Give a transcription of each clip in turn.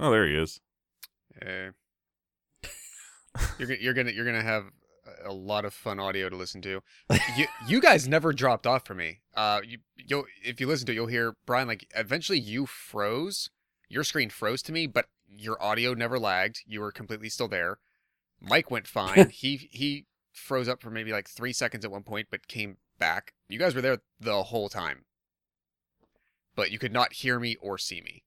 Oh, there he is. Eh. you're gonna you're gonna you're gonna have a lot of fun audio to listen to. you you guys never dropped off for me. Uh, you you'll if you listen to it, you'll hear Brian like eventually you froze. Your screen froze to me, but your audio never lagged. You were completely still there. Mike went fine. he he froze up for maybe like three seconds at one point, but came back. You guys were there the whole time, but you could not hear me or see me.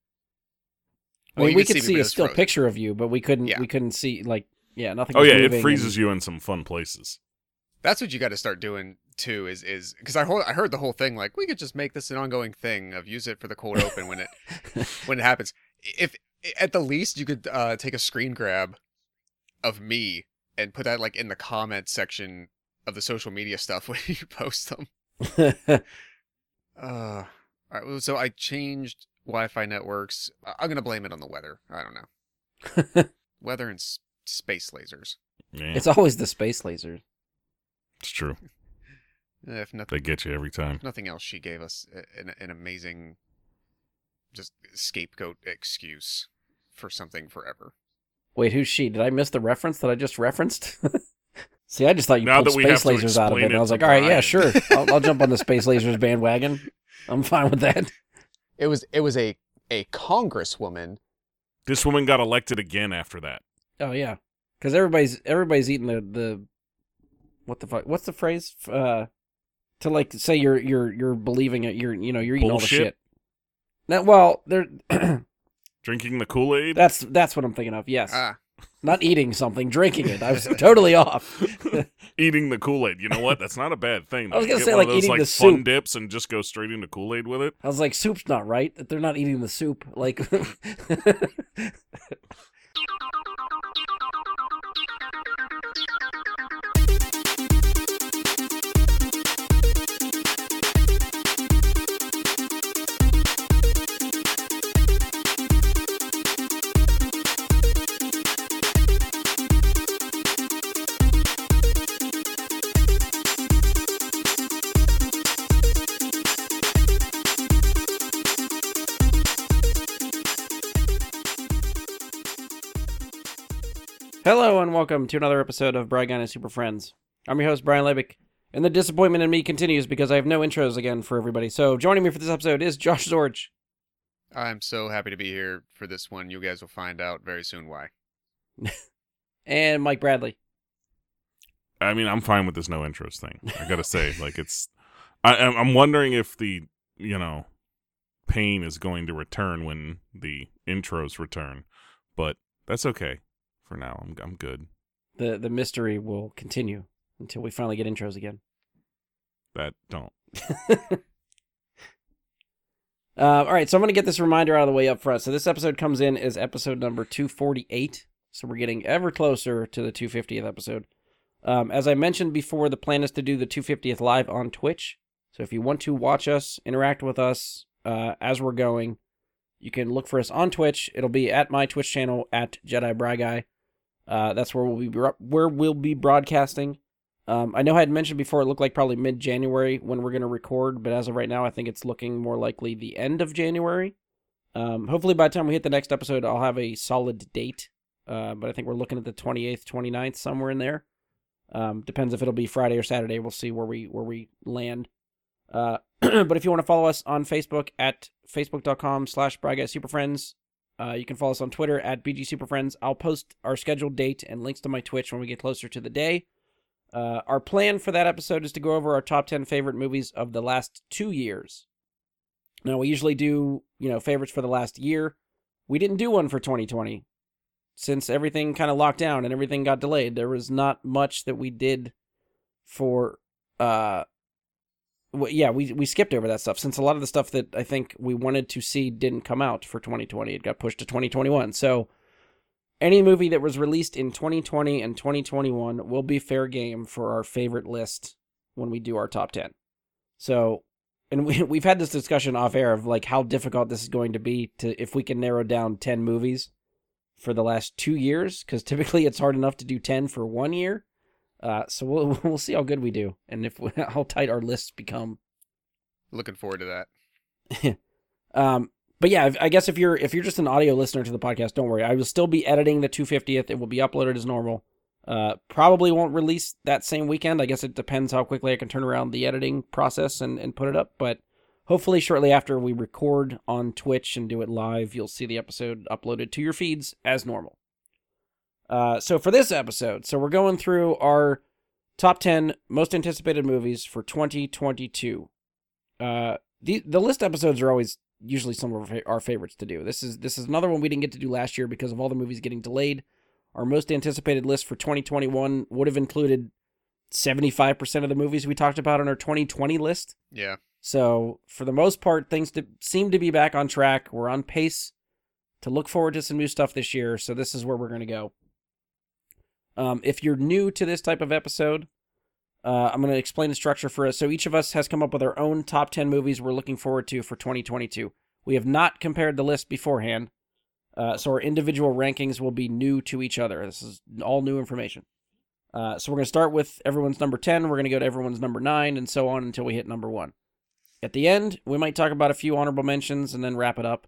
I mean, you we could could me, see a still frozen. picture of you, but we couldn't. Yeah. We couldn't see like yeah, nothing. Oh yeah, it freezes and- you in some fun places. That's what you got to start doing too. Is is because I heard I heard the whole thing like we could just make this an ongoing thing of use it for the cold open when it when it happens. If at the least you could uh, take a screen grab of me and put that like in the comment section of the social media stuff when you post them. Uh, all right, well, so I changed Wi-Fi networks. I- I'm gonna blame it on the weather. I don't know. Weather and s- space lasers. Yeah, it's always the space lasers. it's true. Eh, If nothing, They get you every time. if nothing else, she gave us an, an amazing, just scapegoat excuse for something forever. Wait, who's she? Did I miss the reference that I just referenced? See, I just thought you Now pulled that space lasers out of it. explain And I was to like, all right, yeah, sure. I'll, I'll jump on the space lasers bandwagon. I'm fine with that. It was it was a a congresswoman. This woman got elected again after that. Oh yeah, because everybody's everybody's eating the the what the fuck? What's the phrase? Uh, to like say you're you're you're believing it. You're you know you're eating all the Bullshit? shit. Now, well, there. Drinking the Kool Aid. that's that's what I'm thinking of. Yes, Ah, not eating something, drinking it. I was totally off. Eating the Kool Aid. You know what? That's not a bad thing. I was gonna Get say, one of like, those, eating like the fun soup. dips and just go straight into Kool Aid with it. I was like, soup's not right. That they're not eating the soup. Like, hello and welcome to another episode of Brian and Super Friends. I'm your host Brian Lebick, and the disappointment in me continues because I have no intros again for everybody. So joining me for this episode is Josh Zorge. I'm so happy to be here for this one. You guys will find out very soon why. and Mike Bradley. I mean, I'm fine with this no intros thing. I gotta say, like, it's. I, I'm I'm wondering if the you know pain is going to return when the intros return, but that's okay for now. I'm I'm good. The the mystery will continue until we finally get intros again. That don't. Uh, all right, so I'm going to get this reminder out of the way up front. So this episode comes in as episode number 248. So we're getting ever closer to the 250th episode. Um, as I mentioned before, the plan is to do the 250th live on Twitch. So if you want to watch us, interact with us uh, as we're going, you can look for us on Twitch. It'll be at my Twitch channel at Jedi Bry Guy. Uh, that's where we'll be where we'll be broadcasting. Um, I know I had mentioned before it looked like probably mid January when we're going to record, but as of right now, I think it's looking more likely the end of January. Um, hopefully, by the time we hit the next episode, I'll have a solid date. Uh, but I think we're looking at the 28th, 29th, somewhere in there. Um, depends if it'll be Friday or Saturday. We'll see where we where we land. Uh, but if you want to follow us on Facebook at facebook.com slash Superfriends, uh, you can follow us on Twitter at BG Superfriends. I'll post our scheduled date and links to my Twitch when we get closer to the day. Uh, our plan for that episode is to go over our top 10 favorite movies of the last two years. Now, we usually do, you know, favorites for the last year. We didn't do one for 2020 since everything kind of locked down and everything got delayed. There was not much that we did for, uh, w- yeah, we we skipped over that stuff since a lot of the stuff that I think we wanted to see didn't come out for 2020. It got pushed to 2021. So, any movie that was released in 2020 and 2021 will be fair game for our favorite list when we do our top 10. So, and we we've had this discussion off air of like how difficult this is going to be to if we can narrow down 10 movies for the last 2 years cuz typically it's hard enough to do 10 for 1 year. Uh, so we'll we'll see how good we do and if how tight our lists become. Looking forward to that. Um, but yeah, I guess if you're if you're just an audio listener to the podcast, don't worry. I will still be editing the 250th. It will be uploaded as normal. Uh, probably won't release that same weekend. I guess it depends how quickly I can turn around the editing process and, and put it up. But hopefully, shortly after we record on Twitch and do it live, you'll see the episode uploaded to your feeds as normal. Uh, so for this episode, so we're going through our top 10 most anticipated movies for 2022. Uh, the the list episodes are always usually some of our favorites to do. This is this is another one we didn't get to do last year because of all the movies getting delayed. Our most anticipated list for 2021 would have included 75% of the movies we talked about on our 2020 list. Yeah. So, for the most part, things to, seem to be back on track. We're on pace to look forward to some new stuff this year. So, this is where we're going to go. Um, if you're new to this type of episode, uh, I'm going to explain the structure for us. So, each of us has come up with our own top 10 movies we're looking forward to for 2022. We have not compared the list beforehand. Uh, so our individual rankings will be new to each other. This is all new information. Uh, so we're going to start with everyone's number 10. We're going to go to everyone's number 9 and so on until we hit number 1. At the end, we might talk about a few honorable mentions and then wrap it up.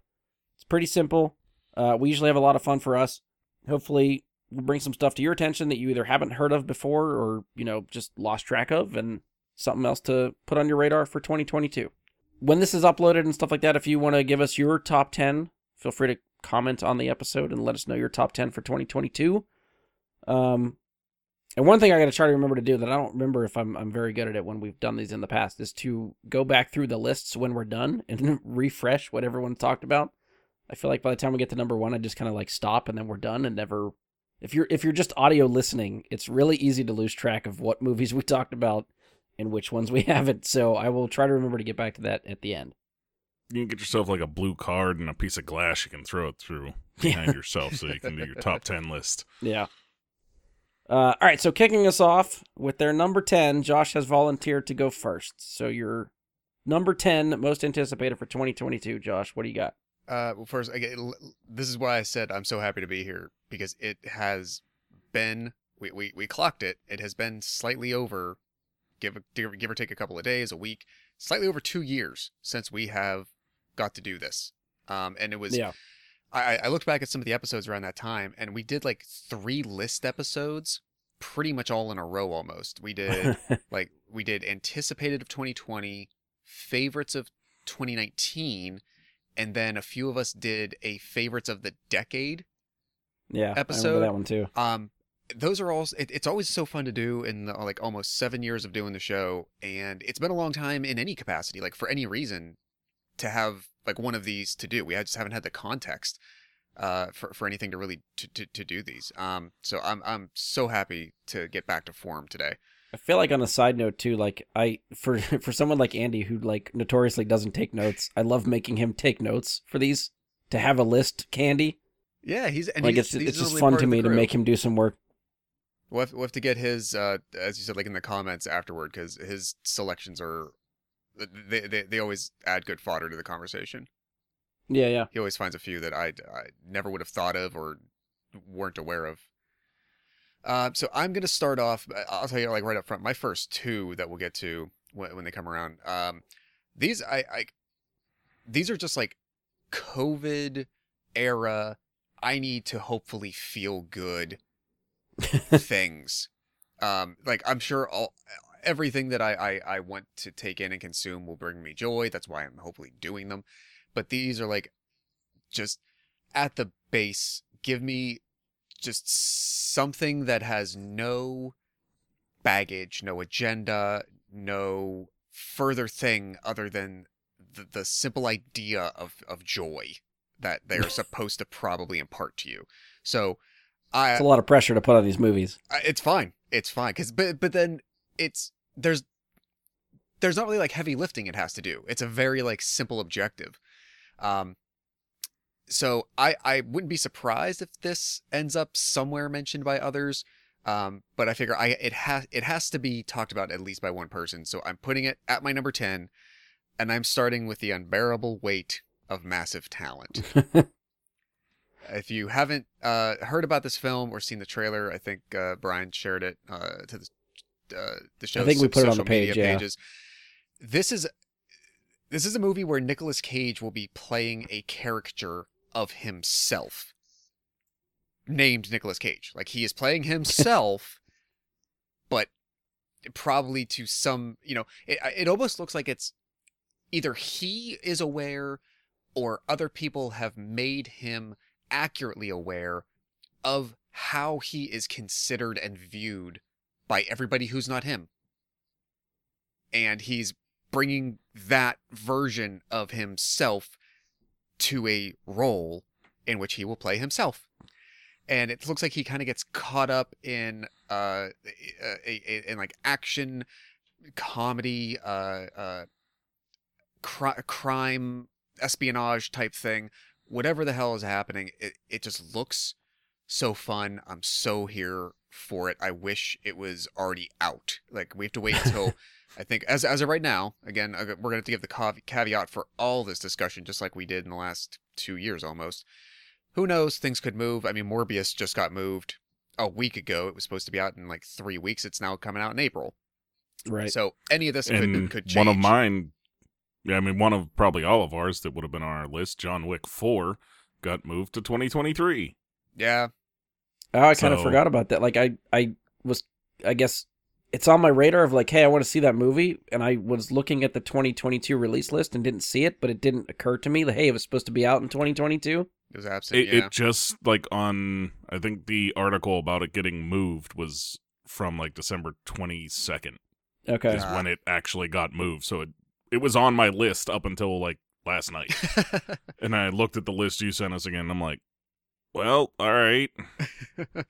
It's pretty simple. Uh, we usually have a lot of fun for us. Hopefully, bring some stuff to your attention that you either haven't heard of before or, you know, just lost track of and something else to put on your radar for 2022. When this is uploaded and stuff like that, if you want to give us your top 10, feel free to comment on the episode and let us know your top 10 for 2022. Um, and one thing I got to try to remember to do that I don't remember if I'm I'm very good at it when we've done these in the past is to go back through the lists when we're done and refresh what everyone talked about. I feel like by the time we get to number 1 I just kind of like stop and then we're done and never if you're if you're just audio listening, it's really easy to lose track of what movies we talked about and which ones we haven't. So I will try to remember to get back to that at the end you can get yourself like a blue card and a piece of glass you can throw it through behind yeah. yourself so you can do your top 10 list. Yeah. Uh, all right, so kicking us off with their number 10, Josh has volunteered to go first. So your number 10 most anticipated for 2022, Josh, what do you got? Uh, well, first, I, this is why I said I'm so happy to be here because it has been we, we, we clocked it. It has been slightly over, give give give or take a couple of days, a week, slightly over two years since we have got to do this. Um, and it was yeah. I, I looked back at some of the episodes around that time, and we did like three list episodes, pretty much all in a row almost. We did like we did anticipated of 2020, favorites of 2019, and then a few of us did a favorites of the decade. Yeah, episode that one too. Um, those are all. It, it's always so fun to do in the, like almost seven years of doing the show, and it's been a long time in any capacity, like for any reason to have like one of these to do. We just haven't had the context uh, for for anything to really to, to, to do these. Um, so I'm I'm so happy to get back to form today. I feel like on a side note too, like I for for someone like Andy who like notoriously doesn't take notes, I love making him take notes for these to have a list candy. Yeah, he's and like he's, it's it's just fun to me to make him do some work. We'll have, we'll have to get his, uh, as you said, like in the comments afterward, because his selections are they, they they always add good fodder to the conversation. Yeah, yeah. He always finds a few that I, I never would have thought of or weren't aware of. Uh, so I'm gonna start off. Uh, I'll tell you like right up front. My first two that we'll get to when, when they come around. Um, these I, I these are just like COVID era. I need to hopefully feel good things. Um, like I'm sure all everything that I, I I want to take in and consume will bring me joy. That's why I'm hopefully doing them. But these are like just at the base, give me just something that has no baggage, no agenda, no further thing other than the, the simple idea of, of joy that they're supposed to probably impart to you. So, I, it's a lot of pressure to put on these movies. It's fine. It's fine because but but then it's there's there's not really like heavy lifting it has to do. It's a very like simple objective. Um, so I I wouldn't be surprised if this ends up somewhere mentioned by others. Um, but I figure I it has it has to be talked about at least by one person. So I'm putting it at my number ten, and I'm starting with the unbearable weight of massive talent. if you haven't uh, heard about this film or seen the trailer, I think uh, Brian shared it uh, to the uh, the show. I think we put it on the page. Yeah. Pages. This is this is a movie where Nicolas Cage will be playing a character of himself named Nicolas Cage. Like he is playing himself, but probably to some, you know, it, it almost looks like it's either he is aware or other people have made him accurately aware of how he is considered and viewed by everybody who's not him. And he's bringing that version of himself to a role in which he will play himself. And it looks like he kind of gets caught up in uh, a, in like action, comedy, uh, uh, cri- crime, espionage type thing. Whatever the hell is happening, it, it just looks so fun. I'm so here for it. I wish it was already out. Like we have to wait until I think as as of right now. Again, uh, we're going to have to give the caveat for all this discussion, just like we did in the last two years almost. Who knows? Things could move. I mean, Morbius just got moved a week ago. It was supposed to be out in like three weeks. It's now coming out in April. Right. So any of this could could change. one of mine, yeah, I mean, one of probably all of ours that would have been on our list, John Wick 4, got moved to 2023. Yeah, Oh, I kind of So- forgot about that. Like I, I was, I guess it's on my radar of like, hey, I want to see that movie, and I was looking at the 2022 release list and didn't see it, but it didn't occur to me that hey, it was supposed to be out in 2022. it was absent. It, yeah. it just, like, on, I think the article about it getting moved was from, like, December 22nd Okay. is Ah. when it actually got moved. So it, it was on my list up until, like, last night. and I looked at the list you sent us again, and I'm like, well, all right.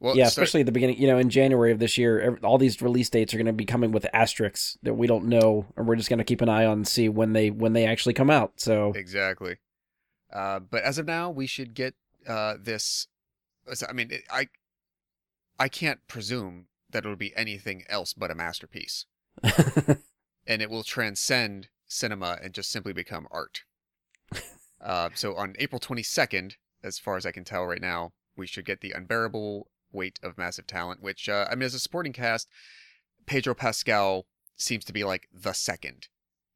well, yeah, start- especially at the beginning. You know, in January of this year, all these release dates are going to be coming with asterisks that we don't know, and we're just going to keep an eye on and see when they when they actually come out. So exactly. Uh, but as of now, we should get uh, this. I mean, it, I I can't presume that it'll be anything else but a masterpiece, and it will transcend cinema and just simply become art. uh, so on April 22nd, as far as I can tell right now, we should get the unbearable weight of massive talent. Which uh, I mean, as a supporting cast, Pedro Pascal seems to be like the second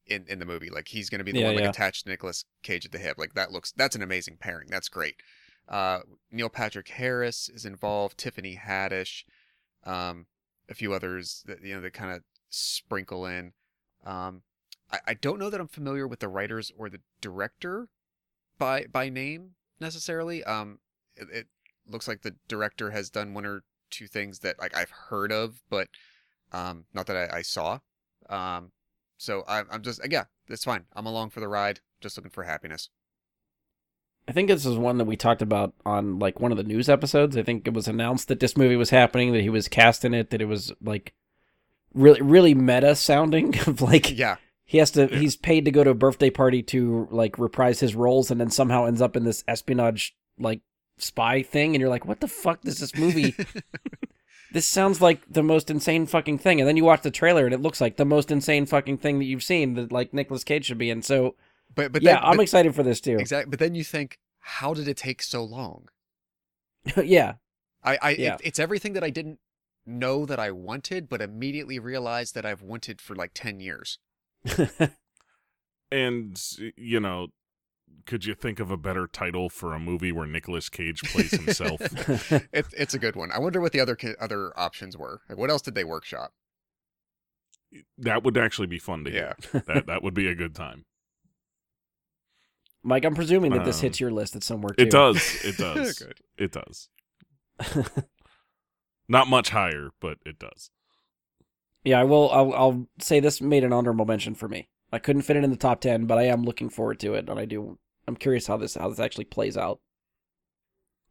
in in the movie. Like he's going to be the Yeah, one like yeah. attached to Nicolas Cage at the hip. Like that looks that's an amazing pairing. That's great. Uh, Neil Patrick Harris is involved. Tiffany Haddish, um, a few others that you know that kind of sprinkle in. Um, I, I don't know that I'm familiar with the writers or the director by by name necessarily. Um, it, it looks like the director has done one or two things that like I've heard of, but um, not that I, I saw. Um, so I'm I'm just yeah, that's fine. I'm along for the ride. Just looking for happiness. I think this is one that we talked about on like one of the news episodes. I think it was announced that this movie was happening, that he was cast in it, that it was like really really meta sounding of like Yeah, he has to Yeah. he's paid to go to a birthday party to like reprise his roles and then somehow ends up in this espionage like spy thing and you're like what the fuck does this movie this sounds like the most insane fucking thing and then you watch the trailer and it looks like the most insane fucking thing that you've seen that like Nicolas Cage should be in so but but yeah then, I'm but, excited for this too exactly. But then you think, how did it take so long? yeah I, I Yeah. it, it's everything that I didn't know that I wanted, but immediately realized that I've wanted for like ten years. And, you know, could you think of a better title for a movie where Nicolas Cage plays himself? It, it's a good one. I wonder what the other other options were. Like, what else did they workshop? that would actually be fun to hear. Yeah. that that would be a good time. Mike I'm presuming that this Um, hits your list at somewhere too It does. It does. Good. It does. Not much higher, but it does. Yeah, I will. I'll, I'll say this made an honorable mention for me. I couldn't fit it in the top ten, but I am looking forward to it, and I do. I'm curious how this how this actually plays out.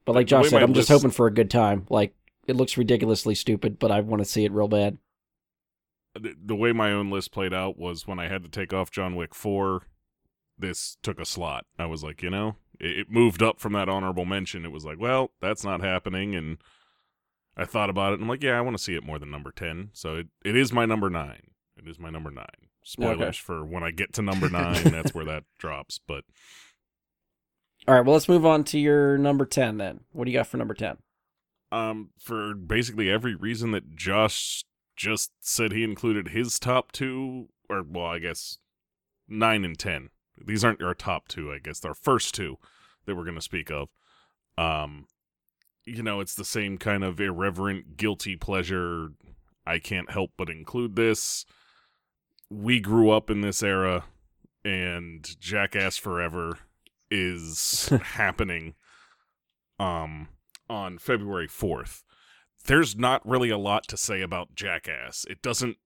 But like Josh said, I'm just hoping for a good time. Like it looks ridiculously stupid, but I want to see it real bad. The, the way my own list played out was when I had to take off John Wick 4, this took a slot. I was like, you know, it, it moved up from that honorable mention. It was like, well, that's not happening. And I thought about it and I'm like, yeah, I want to see it more than number 10. So it, it is my number nine. It is my number nine. Spoilers Okay. for when I get to number nine, that's where that drops. But All right, well let's move on to your number ten then. What do you got for number ten? um, for basically every reason that Josh just said he included his top two, or well, I guess nine and ten. These aren't our top two, I guess. Our first two that we're going to speak of. Um, you know, it's the same kind of irreverent, guilty pleasure. I can't help but include this. We grew up in this era, and Jackass Forever is happening um on February 4th. There's not really a lot to say about Jackass. It doesn't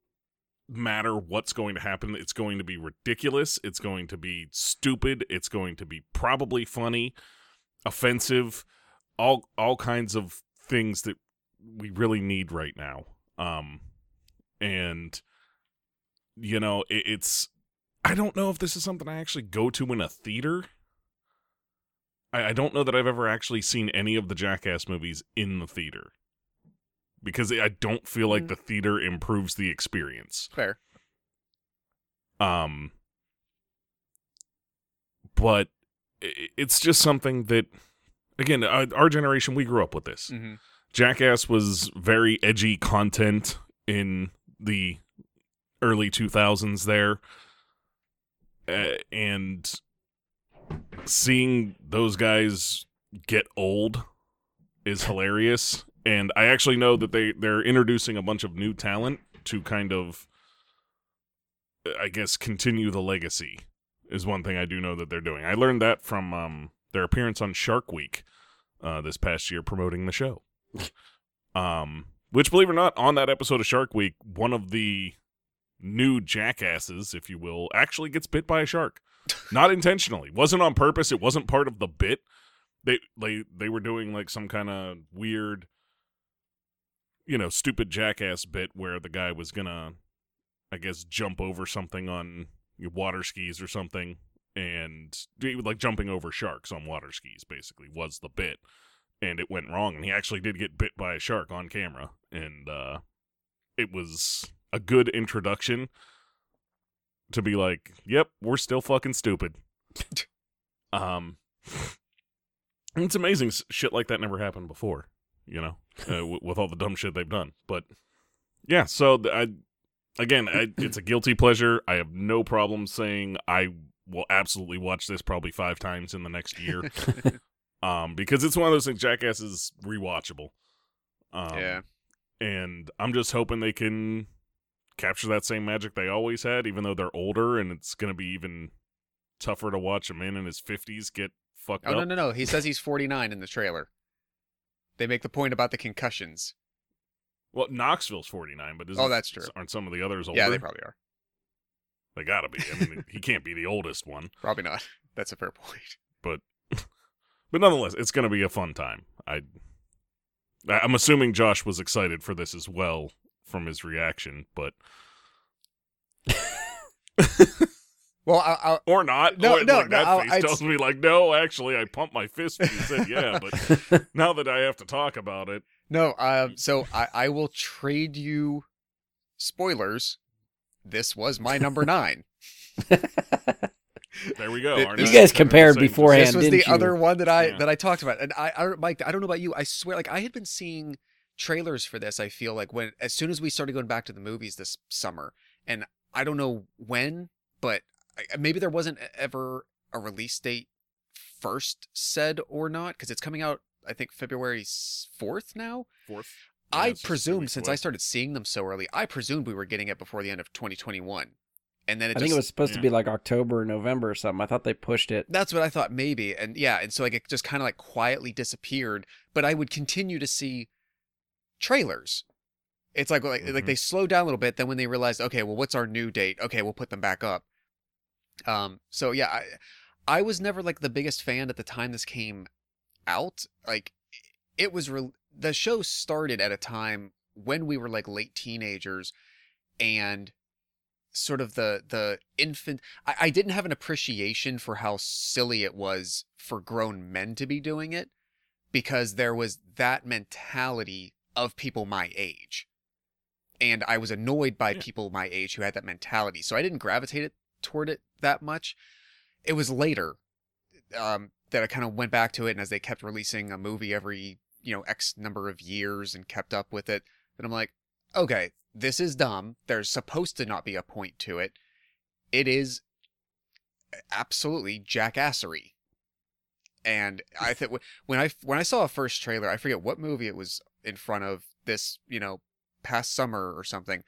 matter what's going to happen. It's going to be ridiculous. It's going to be stupid. It's going to be probably funny, offensive, all all kinds of things that we really need right now. Um and you know, it, it's I don't know if this is something I actually go to in a theater. I, I don't know that I've ever actually seen any of the Jackass movies in the theater because I don't feel like Mm. the theater improves the experience. Fair. Um, but it's just something that, again, our generation we grew up with this. hmm Jackass was very edgy content in the early 2000s there. Uh, and seeing those guys get old is hilarious. And I actually know that they, they're introducing a bunch of new talent to kind of, I guess, continue the legacy, is one thing I do know that they're doing. I learned that from um, their appearance on Shark Week uh, this past year promoting the show. Um, which, believe it or not, on that episode of Shark Week, one of the new jackasses, if you will, actually gets bit by a shark. Not intentionally. Wasn't on purpose. It wasn't part of the bit. They they they were doing like some kind of weird, you know, stupid jackass bit where the guy was gonna, I guess, jump over something on water skis or something, and like jumping over sharks on water skis. Basically, was the bit and it went wrong and he actually did get bit by a shark on camera and uh it was a good introduction to be like yep we're still fucking stupid um it's amazing shit like that never happened before you know uh, w- with all the dumb shit they've done but yeah so th- i again I, it's a guilty pleasure i have no problem saying i will absolutely watch this probably five times in the next year um, because it's one of those things. Jackass is rewatchable. Um, yeah. and I'm just hoping they can capture that same magic they always had, even though they're older, and it's gonna be even tougher to watch a man in his 50s get fucked Oh up. no no no! He says he's 49 in the trailer. They make the point about the concussions. Well, Knoxville's 49, but isn't, Oh, that's true. Aren't some of the others older? Yeah, they probably are. They gotta be. I mean, he can't be the oldest one, Probably not. That's a fair point. but but nonetheless, it's gonna be a fun time. I- I'm assuming Josh was excited for this as well from his reaction, but Well, I, I, or not. No, or, no, like, no, That I- face I'd- tells me like, no, actually, I pumped my fist when you said yeah, but now that I have to talk about it, no. Um, so I, I will trade you spoilers. This was my number nine. there we go. You guys compared beforehand. this was the didn't you? other one that I Yeah. that I talked about, and I, I, Mike, I don't know about you. I swear, like I had been seeing trailers for this. I feel like when as soon as we started going back to the movies this summer, and I don't know when, but I, maybe there wasn't ever a release date first said or not because it's coming out. I think February fourth now. Fourth. Yeah, I it's just two presumed since. I started seeing them so early, I presumed we were getting it before the end of 2021, and then it I just think it was supposed to be like October or November or something. I thought they pushed it. That's what I thought maybe. And yeah, and so like it just kind of like quietly disappeared, but I would continue to see trailers. It's like like, like Mhm. they slowed down a little bit then when they realized, okay, well what's our new date? Okay, we'll put them back up. Um so yeah, I I was never like the biggest fan at the time this came out. Like it was re- the show started at a time when we were like late teenagers and sort of the the infant I, I didn't have an appreciation for how silly it was for grown men to be doing it because there was that mentality of people my age and i was annoyed by Yeah. people my age who had that mentality so i didn't gravitate it toward it that much it was later um, that i kind of went back to it and as they kept releasing a movie every you know x number of years and kept up with it and i'm like okay this is dumb there's supposed to not be a point to it it is absolutely jackassery. And I think when I when I saw a first trailer, I forget what movie it was in front of this, you know, past summer or something,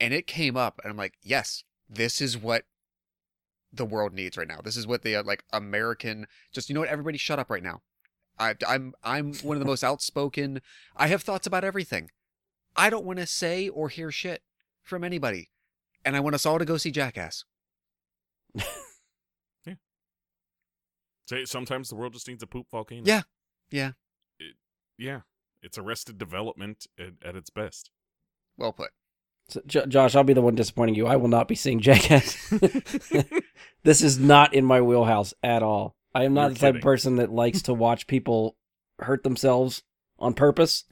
and it came up, and I'm like, yes, this is what the world needs right now. This is what the uh, like American. Just you know what, everybody, shut up right now. I, I'm I'm one of the most outspoken. I have thoughts about everything. I don't want to say or hear shit from anybody, and I want us all to go see Jackass. Yeah. Say sometimes the world just needs a poop volcano. Yeah. Yeah. It, yeah. It's arrested development at, at its best. Well put. So, J- Josh, I'll be the one disappointing you. I will not be seeing Jackass. this is not in my wheelhouse at all. I am not You're the type of person that likes to watch people hurt themselves on purpose.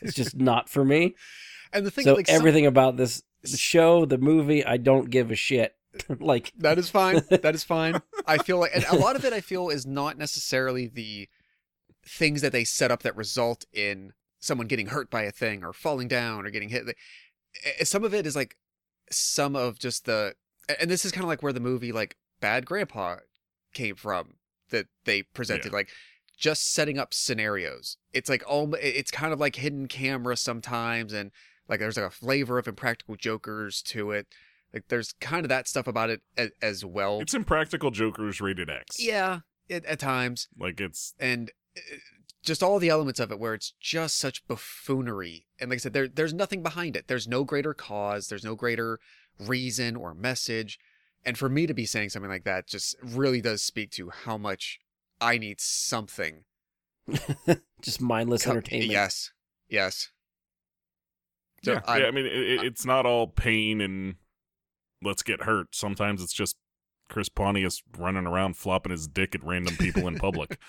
It's just not for me. And the thing, So like some- everything about this the show, the movie, I don't give a shit. like that is fine. That is fine. I feel like, and a lot of it, I feel, is not necessarily the things that they set up that result in someone getting hurt by a thing or falling down or getting hit. Some of it is like some of just the, and this is kind of like where the movie like Bad Grandpa came from that they presented, Yeah. like just setting up scenarios. It's like all, it's kind of like hidden camera sometimes, and like there's like a flavor of Impractical Jokers to it. Like there's kind of that stuff about it as, as well. It's Impractical Jokers rated X. yeah, it, at times, Like it's and uh, just all the elements of it where it's just such buffoonery. And like I said, there there's nothing behind it. There's no greater cause. There's no greater reason or message. And for me to be saying something like that just really does speak to how much I need something. just mindless co- entertainment. Yes, yes. So yeah, I'm- yeah, I mean, it, it- it's not all pain and let's get hurt. Sometimes it's just Chris Pontius running around flopping his dick at random people in public.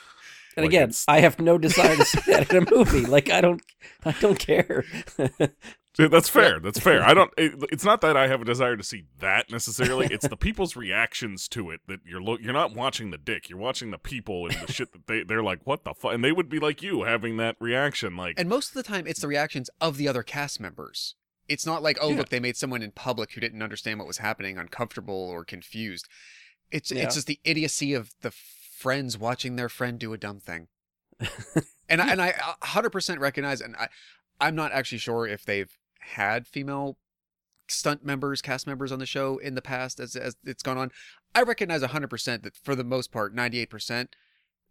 And Like, again, it's- I have no desire to see that in a movie. Like I don't I don't care. Yeah, That's fair. That's fair. I don't. It, it's not that I have a desire to see that necessarily. It's the people's reactions to it that you're look. You're not watching the dick. You're watching the people and the shit that they they're like, what the fuck, and they would be like you having that reaction. Like, And most of the time, it's the reactions of the other cast members. It's not like, oh, Yeah. look, they made someone in public who didn't understand what was happening uncomfortable or confused. It's Yeah. it's just the idiocy of the friends watching their friend do a dumb thing. and I, and I a hundred percent recognize, and I I'm not actually sure if they've had female stunt members, cast members on the show in the past as as it's gone on. I recognize a hundred percent that for the most part, ninety eight percent,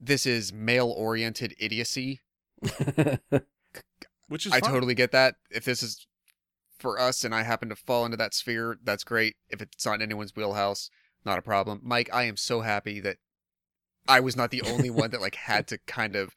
this is male oriented idiocy which is I totally get that. If this is for us and I happen to fall into that sphere, that's great. If it's not anyone's wheelhouse, not a problem. Mike, I am so happy that I was not the only one that like had to kind of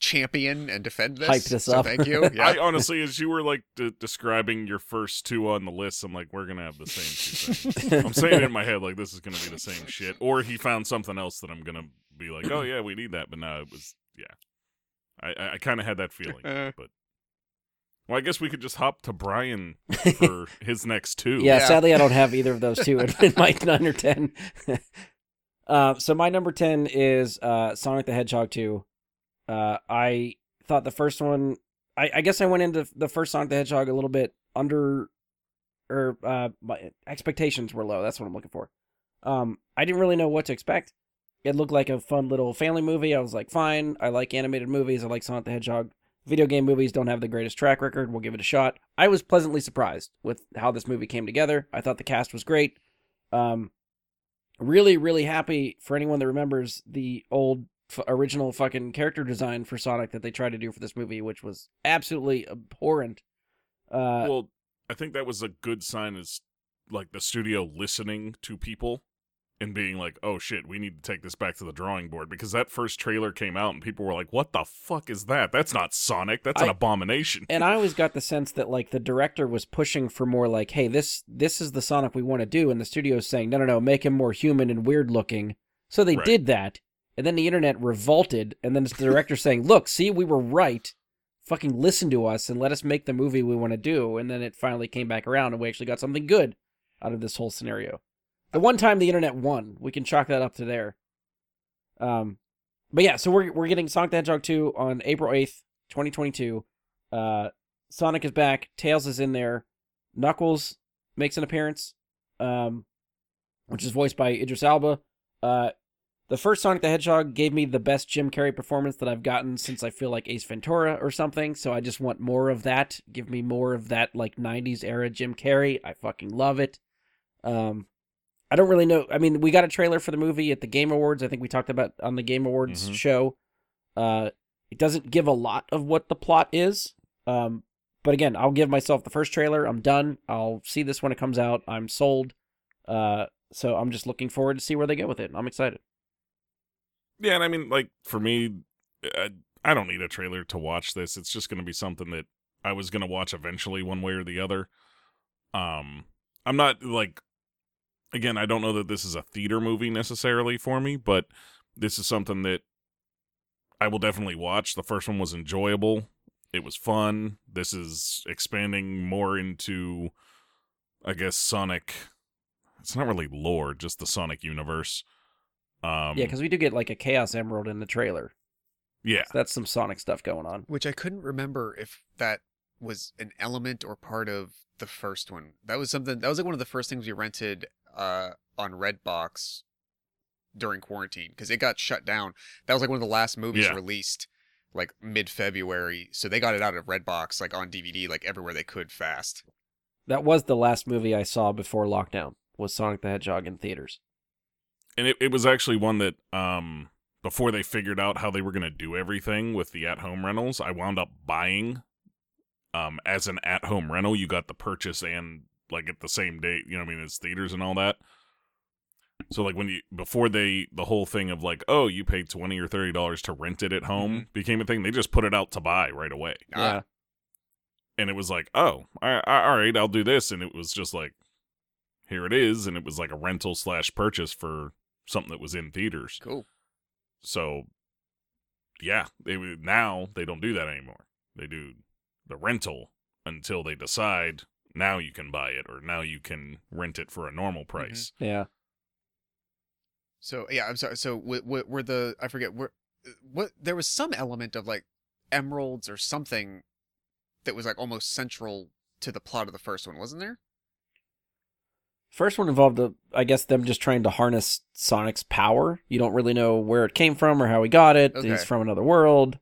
champion and defend this. Hype this so up. Thank you. Yeah. I honestly, as you were like de- describing your first two on the list, I'm like, we're gonna have the same two things. I'm saying it in my head like this is gonna be the same shit, or he found something else that I'm gonna be like, oh yeah, we need that, but no, it was yeah. I I, I kind of had that feeling, Uh. but well, I guess we could just hop to Brian for his next two. Yeah, Yeah. sadly, I don't have either of those two in, in my nine or ten. Uh, so my number ten is uh, Sonic the Hedgehog two. Uh, I thought the first one. I, I guess I went into the first Sonic the Hedgehog a little bit under, or uh, my expectations were low. That's what I'm looking for. Um, I didn't really know what to expect. It looked like a fun little family movie. I was like, fine. I like animated movies. I like Sonic the Hedgehog. Video game movies don't have the greatest track record. We'll give it a shot. I was pleasantly surprised with how this movie came together. I thought the cast was great. Um, really, really happy for anyone that remembers the old f- original fucking character design for Sonic that they tried to do for this movie, which was absolutely abhorrent. Uh, well, I think that was a good sign is like the studio listening to people and being like, "Oh shit, we need to take this back to the drawing board" because that first trailer came out and people were like, "What the fuck is that? That's not Sonic. That's an abomination." and I always got the sense that like the director was pushing for more like, hey, this this is the Sonic we want to do, and the studio's saying, no, no, no, make him more human and weird looking. So they Right. did that, and then the internet revolted, and then it's the director saying, look, see, we were right. Fucking listen to us and let us make the movie we want to do. And then it finally came back around, and we actually got something good out of this whole scenario. The one time the internet won, we can chalk that up to there. Um, but yeah, so we're we're getting Sonic the Hedgehog two on April eighth, twenty twenty two. Uh, Sonic is back. Tails is in there. Knuckles makes an appearance, um, which is voiced by Idris Elba. Uh, the first Sonic the Hedgehog gave me the best Jim Carrey performance that I've gotten since I feel like Ace Ventura or something. So I just want more of that. Give me more of that like '90s era Jim Carrey. I fucking love it. Um, I don't really know. I mean, we got a trailer for the movie at the Game Awards. I think we talked about on the Game Awards Mhm. show. Uh, it doesn't give a lot of what the plot is. Um, but again, I'll give myself the first trailer. I'm done. I'll see this when it comes out. I'm sold. Uh, so I'm just looking forward to see where they go with it. I'm excited. Yeah, and I mean, like for me, I, I don't need a trailer to watch this. It's just going to be something that I was going to watch eventually, one way or the other. Um, I'm not like, again, I don't know that this is a theater movie necessarily for me, but this is something that I will definitely watch. The first one was enjoyable. It was fun. This is expanding more into, I guess, Sonic. It's not really lore, just the Sonic universe. Um, Yeah, because we do get like a Chaos Emerald in the trailer. yeah, So that's some Sonic stuff going on. Which I couldn't remember if that was an element or part of the first one. That was something that was like one of the first things we rented uh on Redbox during quarantine because it got shut down. That was like one of the last movies Yeah. released like mid-February. So they got it out of Redbox like on DVD like everywhere they could fast. That was the last movie I saw before lockdown. Was Sonic the Hedgehog in theaters? and it, it was actually one that um before they figured out how they were going to do everything with the at-home rentals i wound up buying um as an at-home rental you got the purchase and like at the same date you know what i mean it's theaters and all that. So like when you before they the whole thing of like oh you paid 20 or 30 dollars to rent it at home became a thing they just put it out to buy right away. Ah, and it was like oh I, I, all right i'll do this and it was just like here it is and it was like a rental slash purchase for something that was in theaters. Cool. so yeah they now they don't do that anymore. They do the rental until they decide now you can buy it or now you can rent it for a normal mm-hmm. price Yeah. So yeah, I'm sorry. So w- w- were the I forget were what there was some element of like emeralds or something that was like almost central to the plot of the first one, wasn't there? First one involved, I guess, them just trying to harness Sonic's power. You don't really know where it came from or how he got it. Okay. He's from another world.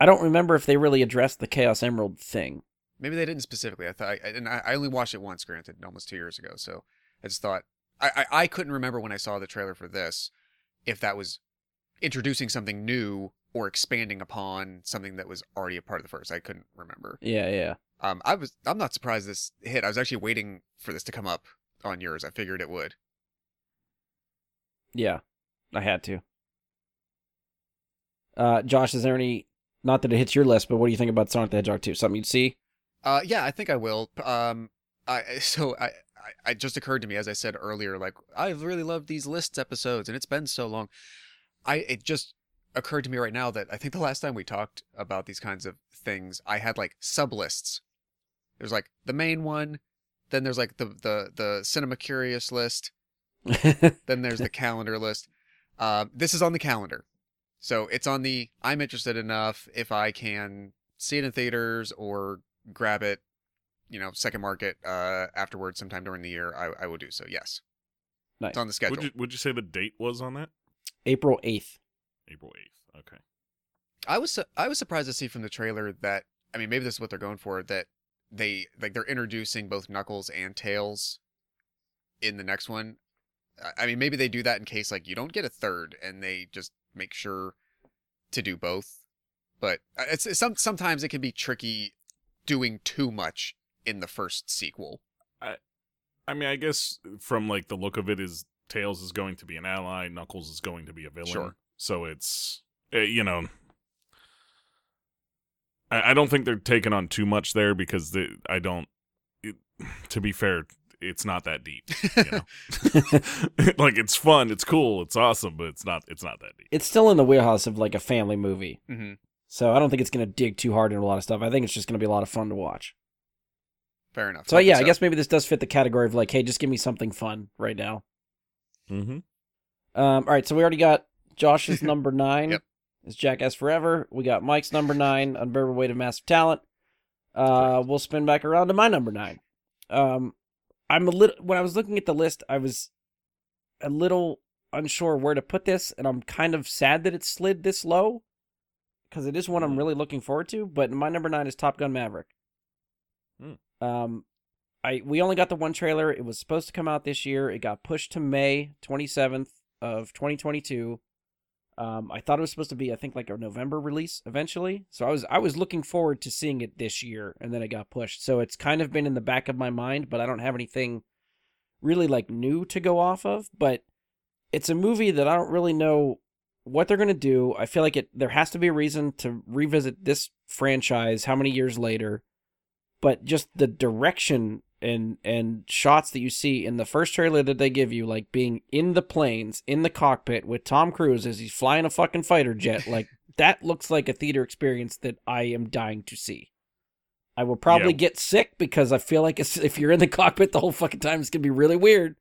I don't remember if they really addressed the Chaos Emerald thing. Maybe they didn't specifically. I thought, I, and I, I only watched it once, granted, almost two years ago. So I just thought I, I I couldn't remember when I saw the trailer for this if that was introducing something new or expanding upon something that was already a part of the first. I couldn't remember. Yeah, yeah. Um, I was I'm not surprised this hit. I was actually waiting for this to come up on yours. I figured it would. Yeah, I had to. Uh, Josh, is there any? Not that it hits your list, but what do you think about Sonic the Hedgehog 2? Something you'd see? Uh, yeah, I think I will. Um, I so I, I I just occurred to me as I said earlier, like I've really loved these lists episodes, and it's been so long. I it just occurred to me right now that I think the last time we talked about these kinds of things, I had like sub lists. There's like the main one, then there's like the the the cinema curious list, then there's the calendar list. Uh, this is on the calendar, so it's on the I'm interested enough if I can see it in theaters or grab it, you know, second market uh, afterwards sometime during the year. I, I will do so. Yes, nice. it's on the schedule. would you would you say the date was on that April 8th. april 8th okay I was su- I was surprised to see from the trailer that I mean maybe this is what they're going for that they like they're introducing both Knuckles and Tails in the next one. I- I mean maybe they do that in case like you don't get a third and they just make sure to do both. But uh, it's, it's some sometimes it can be tricky doing too much in the first sequel. I I mean, I guess from like the look of it, is Tails is going to be an ally, Knuckles is going to be a villain. Sure. So it's uh, you know, I, I don't think they're taking on too much there because they, I don't. It, to be fair, it's not that deep. You know, like it's fun, it's cool, it's awesome, but it's not. It's not that deep. It's still in the wheelhouse of like a family movie. hmm So I don't think it's going to dig too hard into a lot of stuff. I think it's just going to be a lot of fun to watch. Fair enough. So Hope yeah, so. I guess maybe this does fit the category of like, hey, just give me something fun right now. Mm-hmm. Um, all right, so we already got Josh's number nine. Yep. Is Jackass Forever. We got Mike's number nine, Unbearable Weight of Massive Talent. Uh, we'll spin back around to my number nine. Um, I'm a little when I was looking at the list, I was a little unsure where to put this, and I'm kind of sad that it slid this low because it is one I'm Mm. really looking forward to. But my number nine is Top Gun Maverick. Mm. Um, I we only got the one trailer. It was supposed to come out this year. It got pushed to May 27th of 2022. Um, I thought it was supposed to be, I think, like a November release eventually. So I was I was looking forward to seeing it this year, and then it got pushed. So it's kind of been in the back of my mind, but I don't have anything really like new to go off of. But it's a movie that I don't really know what they're gonna do. I feel like it there has to be a reason to revisit this franchise. How many years later? But just the direction and and shots that you see in the first trailer that they give you, like being in the planes, in the cockpit with Tom Cruise as he's flying a fucking fighter jet, like that looks like a theater experience that I am dying to see. I will probably get sick because I feel like if you're in the cockpit the whole fucking time, it's gonna be really weird.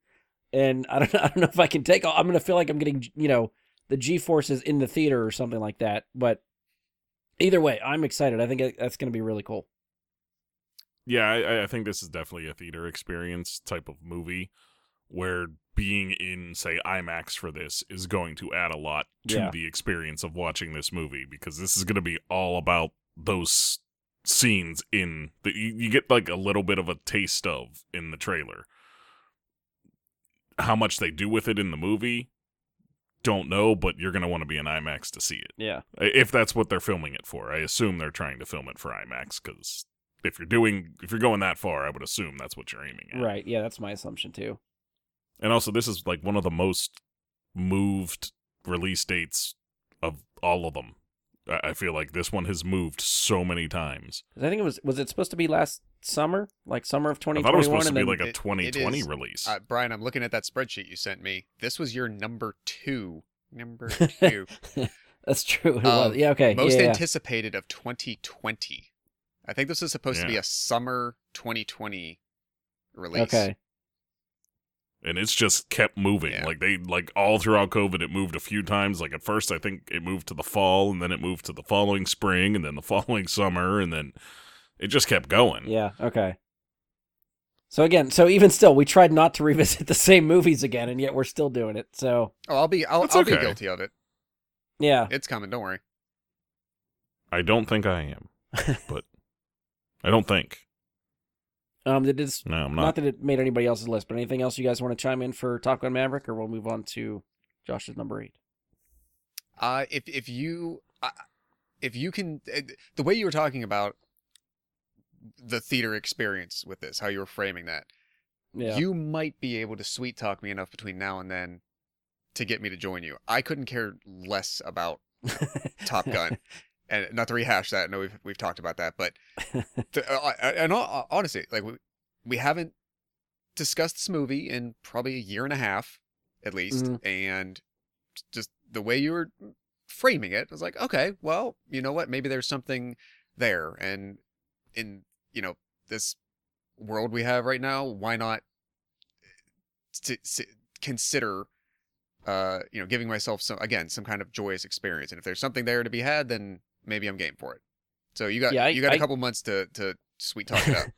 And I don't, I don't know if I can take. I'm gonna feel like I'm getting, you know, the G forces in the theater or something like that. But either way, I'm excited. I think that's gonna be really cool. Yeah, I, I think this is definitely a theater experience type of movie where being in, say, IMAX for this is going to add a lot to Yeah. the experience of watching this movie because this is going to be all about those scenes in that you, you get like a little bit of a taste of in the trailer. How much they do with it in the movie, don't know, but you're going to want to be in IMAX to see it Yeah. if that's what they're filming it for. I assume they're trying to film it for IMAX because if you're doing if you're going that far, I would assume that's what you're aiming at. Right. Yeah, that's my assumption too. And also, this is like one of the most moved release dates of all of them. I I feel like this one has moved so many times. I think it was was it supposed to be last summer, like summer of I thought 2021, it was supposed to be then like a It- it 2020 release. Uh, Brian, I'm looking at that spreadsheet you sent me. This was your number two. Number two. that's true. It Um, was. Yeah. Okay. Most yeah, yeah. anticipated of 2020. I think this was supposed to be a summer 2020 release. Okay. And it's just kept moving. Yeah. Like they like all throughout COVID, it moved a few times. Like at first, I think it moved to the fall, and then it moved to the following spring, and then the following summer, and then it just kept going. Yeah. Okay. So again, so even still, we tried not to revisit the same movies again, and yet we're still doing it. So Oh, I'll be I'll, I'll be guilty of it. yeah. It's coming. Don't worry. I don't think I am, but I don't think. Um. Did this? No, I'm Not. not. that it made anybody else's list, but anything else you guys want to chime in for Top Gun Maverick, or we'll move on to Josh's number eight. Uh, if if you uh, if you can, uh, the way you were talking about the theater experience with this, how you were framing that, Yeah. you might be able to sweet talk me enough between now and then to get me to join you. I couldn't care less about Top Gun. And not to rehash that. I know we've we've talked about that, but to, uh, and honestly, like we we haven't discussed this movie in probably a year and a half at least, Mhm. and just the way you were framing it, I was like, okay, well, you know what? Maybe there's something there, and in you know this world we have right now, why not to, to consider uh you know giving myself some again some kind of joyous experience and if there's something there to be had then maybe i'm game for it so you got Yeah, I- you got a I- couple months to to sweet talk it up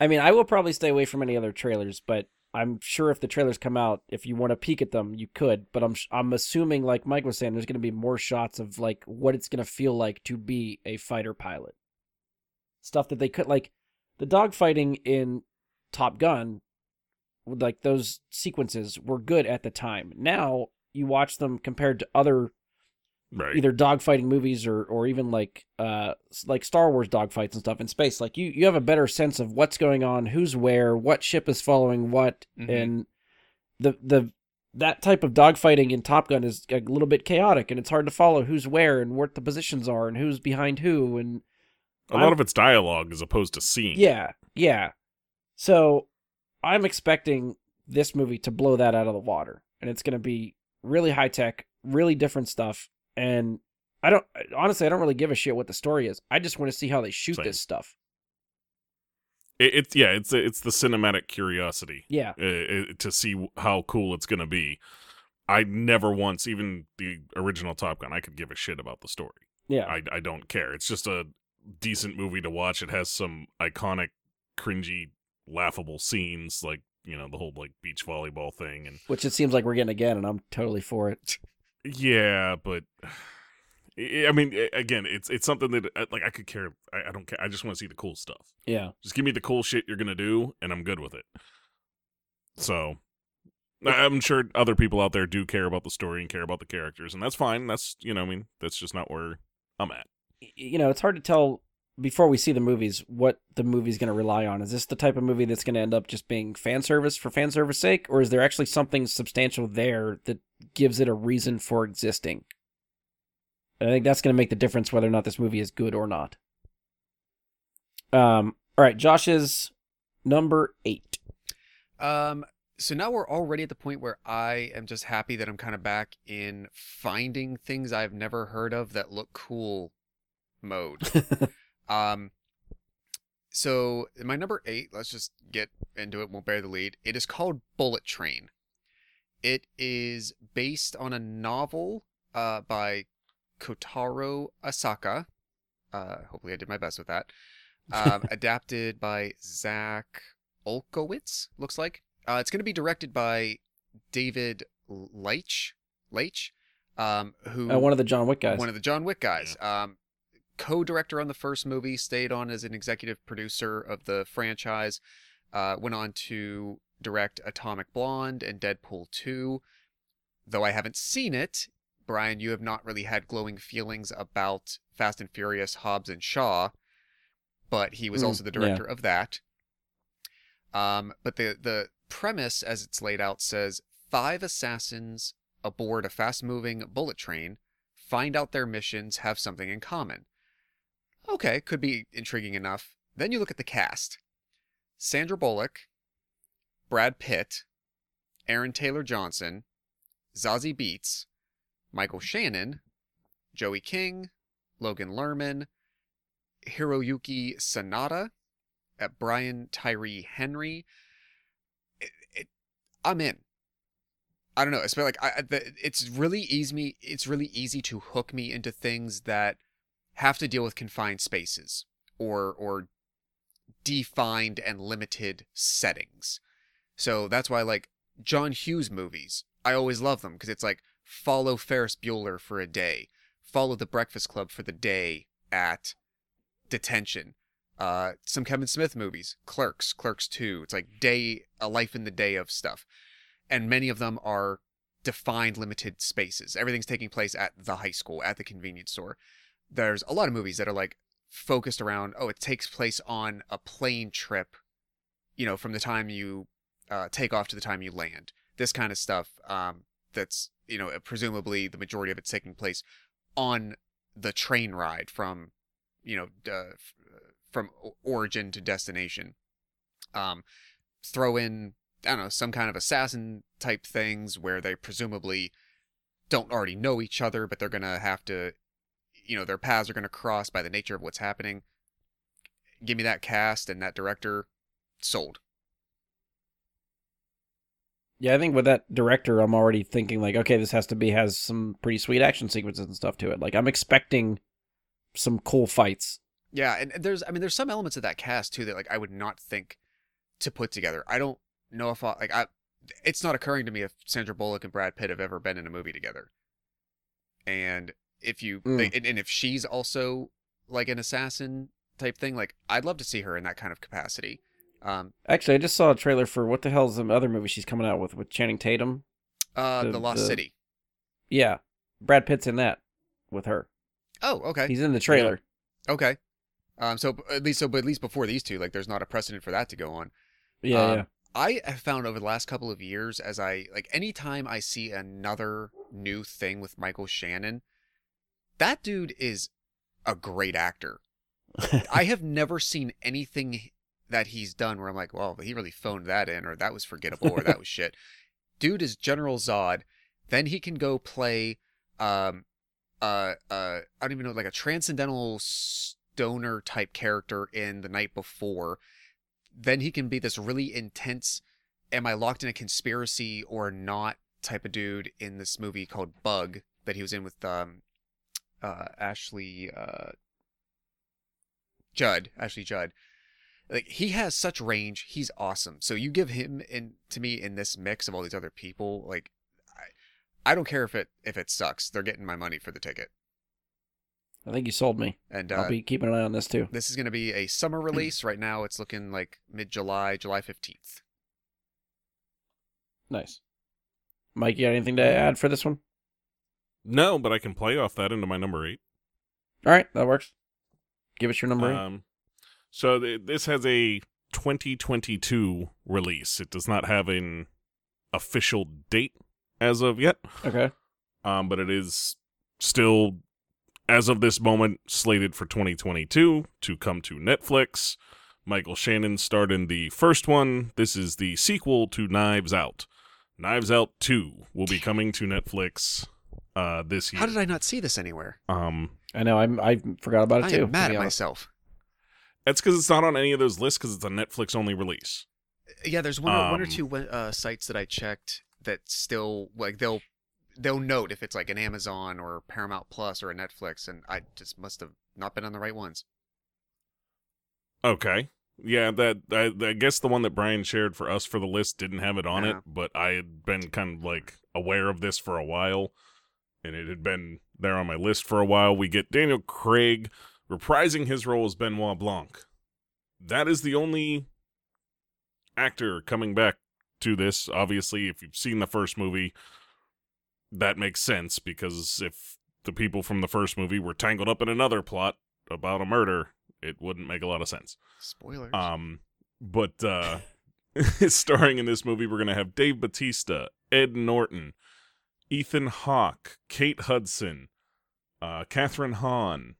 I mean, I will probably stay away from any other trailers, but I'm sure if the trailers come out, if you want to peek at them, you could. But I'm I'm assuming, like Mike was saying, there's going to be more shots of like what it's going to feel like to be a fighter pilot. Stuff that they could like the dogfighting in Top Gun, like those sequences were good at the time. Now you watch them compared to other Right. either dogfighting movies or or even like uh like Star Wars dogfights and stuff in space. Like you you have a better sense of what's going on, who's where, what ship is following what, Mhm. and the the that type of dogfighting in Top Gun is a little bit chaotic and it's hard to follow who's where and what the positions are and who's behind who and a lot I'm- of it's dialogue as opposed to scene. yeah, yeah. So I'm expecting this movie to blow that out of the water, and it's going to be really high tech, really different stuff. And I don't honestly, I don't really give a shit what the story is. I just want to see how they shoot Same. this stuff. It, it's yeah, it's it's the cinematic curiosity. Yeah, uh, uh, to see how cool it's going to be. I never once, even the original Top Gun, I could give a shit about the story. yeah, I, I don't care. It's just a decent movie to watch. It has some iconic, cringy, laughable scenes. Like you know the whole like beach volleyball thing and Which it seems like we're getting again, and I'm totally for it. yeah, but I mean, again, it's it's something that uh, like I could care. I, I don't care. I just want to see the cool stuff. Yeah. Just give me the cool shit you're gonna do, and I'm good with it. So, I'm sure other people out there do care about the story and care about the characters, and that's fine. That's you know, I mean, that's just not where I'm at. You know, it's hard to tell before we see the movies what the movie's going to rely on. Is this the type of movie that's going to end up just being fan service for fan service sake, or is there actually something substantial there that gives it a reason for existing? And I think that's going to make the difference whether or not this movie is good or not. Um. All right, Josh's number eight. Um, so now we're already at the point where I am just happy that I'm kind of back in finding things I've never heard of that look cool mode. um, so my number eight, let's just get into it. Won't bear the lead. It is called Bullet Train. It is based on a novel uh, by Kotaro Asaka. Uh, hopefully, I did my best with that. Um, adapted by Zak Olkewicz, looks like. Uh, it's going to be directed by David Leitch, Leitch, um, who Uh, one of the John Wick guys. one of the John Wick guys. Um, co-director on the first movie, stayed on as an executive producer of the franchise. Uh, went on to direct Atomic Blonde and Deadpool 2. Though I haven't seen it, Brian, you have not really had glowing feelings about Fast and Furious, Hobbs and Shaw, but he was Mm, also the yeah. director of that. Um, but the the premise, as it's laid out, says five assassins aboard a fast-moving bullet train find out their missions have something in common. Okay, could be intriguing enough. Then you look at the cast: Sandra Bullock, Brad Pitt, Aaron Taylor Johnson, Zazie Beetz, Michael Shannon, Joey King, Logan Lerman, Hiroyuki Sanada, uh, Brian Tyree Henry. It, it, I'm in. I don't know. It's like I, the, it's really easy. It's really easy to hook me into things that have to deal with confined spaces or or defined and limited settings. So that's why, like John Hughes movies, I always love them because it's like follow Ferris Bueller for a day, follow The Breakfast Club for the day at detention. Uh, some Kevin Smith movies, Clerks, Clerks 2. It's like day, a life in the day of stuff. And many of them are defined limited spaces. Everything's taking place at the high school, at the convenience store. There's a lot of movies that are like focused around, oh, it takes place on a plane trip, you know, from the time you uh, take off to the time you land. This kind of stuff um, that's, you know, presumably the majority of it's taking place on the train ride from, you know, uh, from origin to destination. Um, throw in, I don't know, some kind of assassin type things where they presumably don't already know each other, but they're to have to, you know, their paths are going to cross by the nature of what's happening. Give me that cast and that director, sold. Yeah, I think with that director, I'm already thinking like, okay, this has to be has some pretty sweet action sequences and stuff to it. Like, I'm expecting some cool fights. Yeah, and there's I mean there's some elements of that cast too that like I would not think to put together. I don't know if I like I it's not occurring to me if Sandra Bullock and Brad Pitt have ever been in a movie together. And if you Mm. and, and if she's also like an assassin type thing, like I'd love to see her in that kind of capacity. Um Actually, I just saw a trailer for what the hell's the other movie she's coming out with with Channing Tatum. uh The- The, Lost the- City. Yeah, Brad Pitt's in that with her. Oh, okay. He's in the trailer. Okay. Um so at least so but at least before these two, like there's not a precedent for that to go on. Yeah, Um, yeah. I have found over the last couple of years, as I like, anytime I see another new thing with Michael Shannon, that dude is a great actor. I have never seen anything that he's done where I'm like, well, he really phoned that in, or that was forgettable, or that was shit. Dude is General Zod. Then he can go play, um, uh, uh, I don't even know, like a transcendental stoner type character in The Night Before then he can be this really intense am i locked in a conspiracy or not type of dude in this movie called bug that he was in with um uh ashley uh judd ashley judd like he has such range. He's awesome. So you give him in to me in this mix of all these other people, like I, I don't care if it if it sucks. They're getting my money for the ticket. I think you sold me. And I'll uh, be keeping an eye on this too. this is going to be a summer release. right now, it's looking like mid July, July fifteenth. Nice. Mike, you got anything to add for this one? No, but I can play off that into my number eight. All right, that works. Give us your number. eight. Um, so th- this has a 2022 release. It does not have an official date as of yet, okay. um, but it is still, as of this moment, slated for 2022 to come to Netflix. Michael Shannon starred in the first one. This is the sequel to Knives Out. Knives Out 2 will be coming to Netflix uh, this year. How did I not see this anywhere? Um, I know. I'm. I forgot about it I too. am mad to be at honest. myself. that's because it's not on any of those lists because it's a Netflix only release. Yeah, there's one, or one or Um, two uh, sites that I checked that still like they'll they'll note if it's like an Amazon or Paramount Plus or a Netflix, and I just must have not been on the right ones. Okay. Yeah, that I, I guess the one that Brian shared for us for the list didn't have it on it, Yeah. but I had been kind of like aware of this for a while, and it had been there on my list for a while. We get Daniel Craig reprising his role as Benoit Blanc. That is the only actor coming back to this. Obviously, if you've seen the first movie, that makes sense because if the people from the first movie were tangled up in another plot about a murder, it wouldn't make a lot of sense. Spoilers. Um, but uh, starring in this movie, we're gonna have Dave Batista, Ed Norton, Ethan Hawke, Kate Hudson, uh, Kathryn Hahn,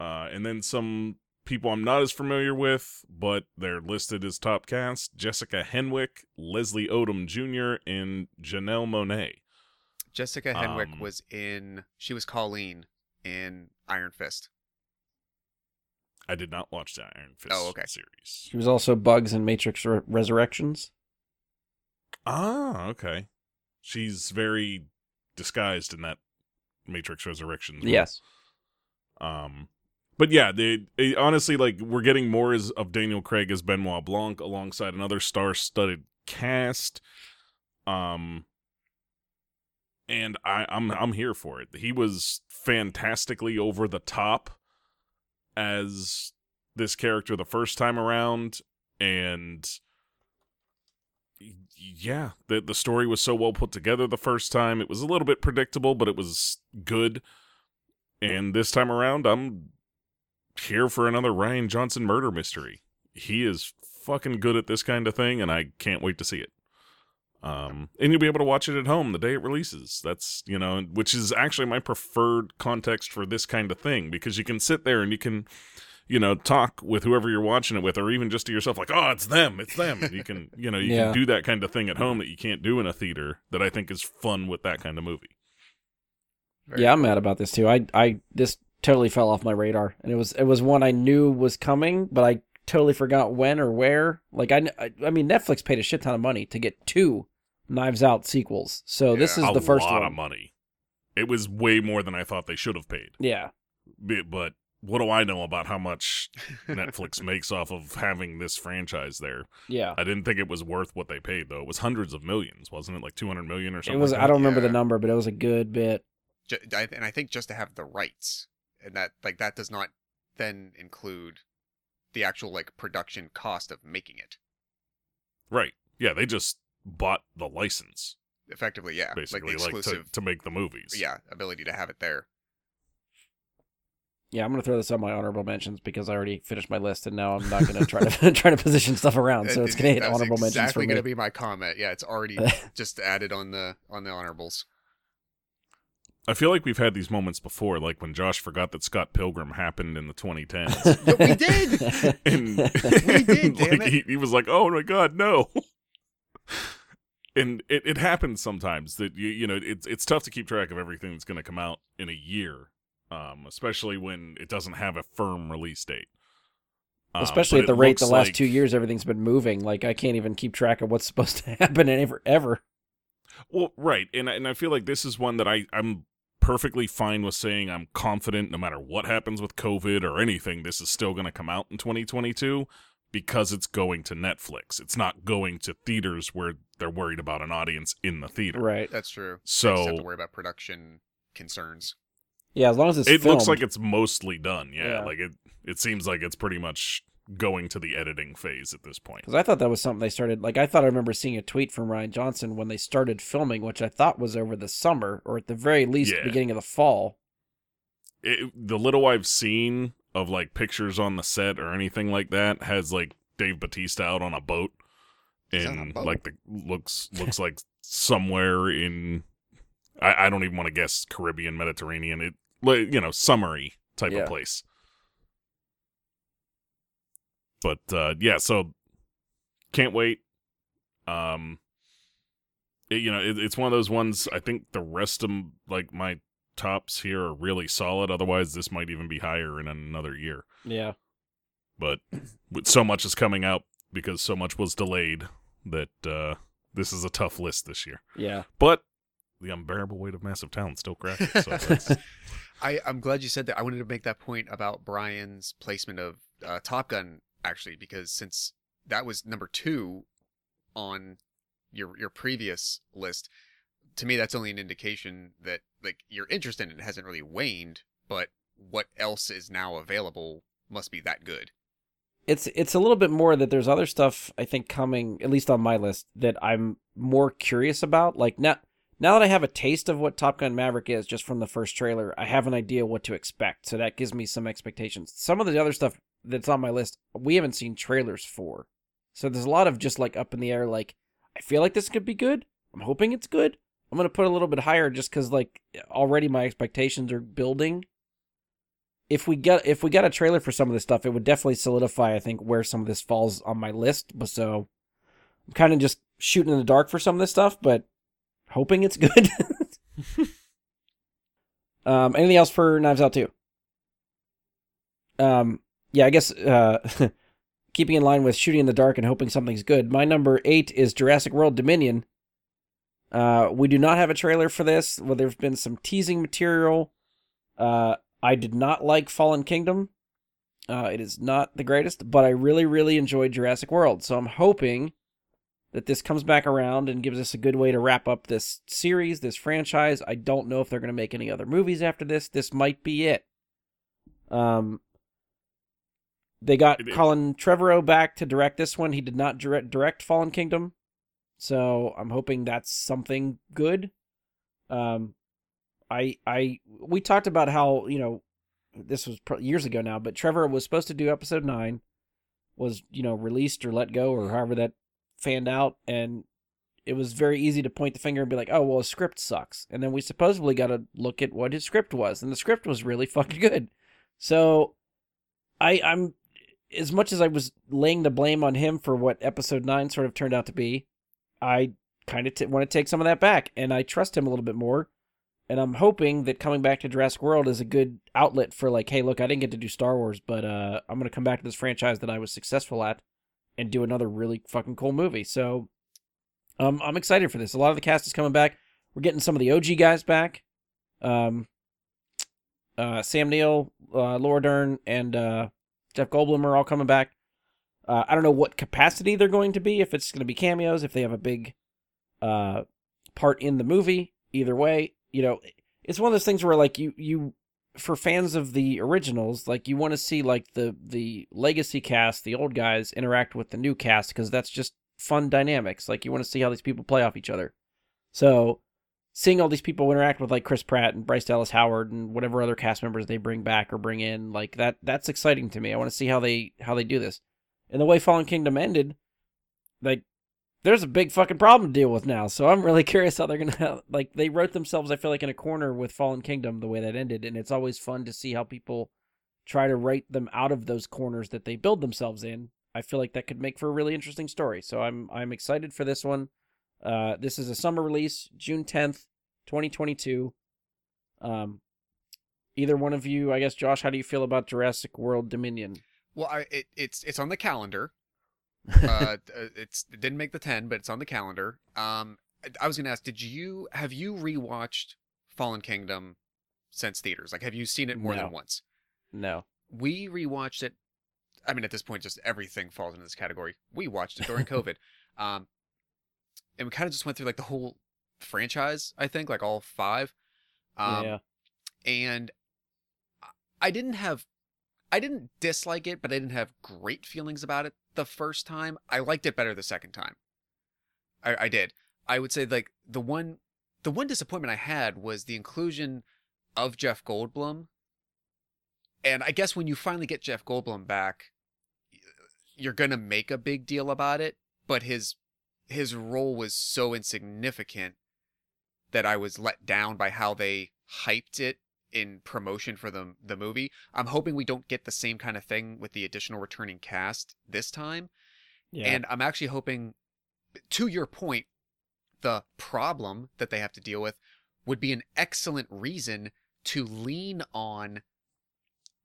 uh, and then some people I'm not as familiar with, but they're listed as top cast: Jessica Henwick, Leslie Odom Jr., and Janelle Monáe. Jessica Henwick um, was in. She was Colleen in Iron Fist. I did not watch the Iron Fist Oh, okay. series. She was also Bugs in Matrix Re- Resurrections. Ah, okay. She's very disguised in that Matrix Resurrections. Yes. Um, but yeah, they, they- honestly like we're getting more as of Daniel Craig as Benoit Blanc alongside another star-studded cast. Um, and I, I'm I'm here for it. He was fantastically over the top as this character the first time around, and yeah, the the story was so well put together the first time. It was a little bit predictable, but it was good. And this time around, I'm here for another Rian Johnson murder mystery. He is fucking good at this kind of thing, and I can't wait to see it. Um, and you'll be able to watch it at home the day it releases. That's you know, which is actually my preferred context for this kind of thing because you can sit there and you can, you know, talk with whoever you're watching it with, or even just to yourself, like, oh, it's them, it's them. you can, you know, you Yeah. can do that kind of thing at home that you can't do in a theater. That I think is fun with that kind of movie. Very yeah, I'm mad about this too. I I this totally fell off my radar, and it was it was one I knew was coming, but I totally forgot when or where. Like I I, I mean, Netflix paid a shit ton of money to get two Knives Out sequels, so this is Yeah. a the first lot one. of money. It was way more than I thought they should have paid. Yeah, But what do I know about how much Netflix makes off of having this franchise there? yeah. I didn't think it was worth what they paid though. It was hundreds of millions, wasn't it? Like 200 million or something. It something. was. like I don't remember Yeah. the number, but it was a good bit. And I think just to have the rights, and that like that does not then include the actual like production cost of making it. Right. Yeah, they just bought the license Effectively, yeah, basically like the like, to, exclusive, to make the movies. yeah, ability to have it there. Yeah, I'm gonna throw this on my honorable mentions because I already finished my list, and now I'm not gonna try to try to position stuff around. So it's gonna hit that was honorable mentions for Exactly gonna be my comment. Yeah, it's already just added on the on the honorables. I feel like we've had these moments before, like when Josh forgot that Scott Pilgrim happened in the 2010s. But we did. and We did, damn like, it. He, he was like, "Oh my god, no!" and it, it happens sometimes that you you know it's it's tough to keep track of everything that's going to come out in a year, um, especially when it doesn't have a firm release date. Um, Especially at the rate the last like- two years, everything's been moving. Like I can't even keep track of what's supposed to happen ever. Ever. Well, right, and I- and I feel like this is one that I I'm perfectly fine with saying I'm confident no matter what happens with COVID or anything, this is still going to come out in 2022. because it's going to Netflix. It's not going to theaters where they're worried about an audience in the theater. Right. That's true. They just have to So worry about production concerns. Yeah, as long as it's it looks like it's mostly done. Yeah, Yeah. like it. It seems like it's pretty much going to the editing phase at this point. Because I thought that was something they started. Like I thought I remember seeing a tweet from Rian Johnson when they started filming, which I thought was over the summer or at the very least Yeah. beginning of the fall. it, the little I've seen of like pictures on the set or anything like that has like Dave Batista out on a boat, He's and like the looks looks like somewhere in I, I don't even want to guess Caribbean Mediterranean it like you know summary type Yeah. of place. But uh yeah, so can't wait. Um, it- you know, it, it's one of those ones. I think the rest of like my tops here are really solid. Otherwise, this might even be higher in another year. Yeah. But with so much is coming out because so much was delayed that uh this is a tough list this year. Yeah. But the unbearable weight of massive talent still cracked it. So I, I'm glad you said that. I wanted to make that point about Brian's placement of uh, Top Gun, actually, because since that was number two on your your previous list, to me that's only an indication that like your interest in it hasn't really waned, but what else is now available must be that good. It's it's a little bit more that there's other stuff I think coming at least on my list that I'm more curious about. Like now now that I have a taste of what Top Gun Maverick is just from the first trailer, I have an idea what to expect. So that gives me some expectations. Some of the other stuff that's on my list, we haven't seen trailers for. So there's a lot of just like up in the air like I feel like this could be good. I'm hoping it's good. I'm going to put a little bit higher just cuz like already my expectations are building if we get if we got a trailer for some of this stuff, it would definitely solidify, I think, where some of this falls on my list. But so I'm kind of just shooting in the dark for some of this stuff, but hoping it's good. um, anything else for Knives Out too? Um, yeah, I guess uh, keeping in line with shooting in the dark and hoping something's good. My number eight is Jurassic World Dominion. Uh, we do not have a trailer for this. Well, there's been some teasing material. Uh, I did not like Fallen Kingdom. Uh, it is not the greatest, but I really, really enjoyed Jurassic World. So I'm hoping that this comes back around and gives us a good way to wrap up this series, this franchise. I don't know if they're going to make any other movies after this. This might be it. Um, they got is. Colin Trevorrow back to direct this one. He did not direct, direct Fallen Kingdom, so I'm hoping that's something good. Um, I I we talked about how you know this was years ago now, but Trevor was supposed to do episode nine, was you know released or let go or however that fanned out, and it was very easy to point the finger and be like, oh well, his script sucks, and then we supposedly got to look at what his script was, and the script was really fucking good. So, I I'm as much as I was laying the blame on him for what episode nine sort of turned out to be, I kind of t- want to take some of that back, and I trust him a little bit more. And I'm hoping that coming back to Jurassic World is a good outlet for like, hey, look, I didn't get to do Star Wars, but uh, I'm gonna come back to this franchise that I was successful at, and do another really fucking cool movie. So, um, I'm excited for this. A lot of the cast is coming back. We're getting some of the OG guys back. Um, uh, Sam Neill, uh, Laura Dern, and uh, Jeff Goldblum are all coming back. Uh, I don't know what capacity they're going to be. If it's going to be cameos, if they have a big uh, part in the movie. Either way, you know, it's one of those things where like you you for fans of the originals, like you want to see like the the legacy cast, the old guys interact with the new cast because that's just fun dynamics. Like you want to see how these people play off each other. So seeing all these people interact with like Chris Pratt and Bryce Dallas Howard and whatever other cast members they bring back or bring in, like that that's exciting to me. I want to see how they how they do this. And the way Fallen Kingdom ended, like there's a big fucking problem to deal with now. So I'm really curious how they're gonna like they wrote themselves. I feel like in a corner with Fallen Kingdom the way that ended, and it's always fun to see how people try to write them out of those corners that they build themselves in. I feel like that could make for a really interesting story. So I'm I'm excited for this one. Uh, this is a summer release, June 10th, 2022. Um, either one of you, I guess, Josh, how do you feel about Jurassic World Dominion? Well, I, it, it's it's on the calendar. Uh, uh, it's it didn't make the ten, but it's on the calendar. Um, I- was gonna ask, did you have you rewatched Fallen Kingdom since theaters? Like, have you seen it more No. than once? no. We rewatched it I mean, at this point, just everything falls into this category. We watched it during COVID, um, and we kind of just went through like the whole franchise. I think like all five, um, yeah. and I didn't have, I didn't dislike it, but I didn't have great feelings about it the first time. I liked it better the second time. I, I did. I would say like the one, the one disappointment I had was the inclusion of Jeff Goldblum. And I guess when you finally get Jeff Goldblum back, you're gonna make a big deal about it. But his his role was so insignificant that I was let down by how they hyped it in promotion for the the movie. I'm hoping we don't get the same kind of thing with the additional returning cast this time. Yeah. And I'm actually hoping, to your point, the problem that they have to deal with would be an excellent reason to lean on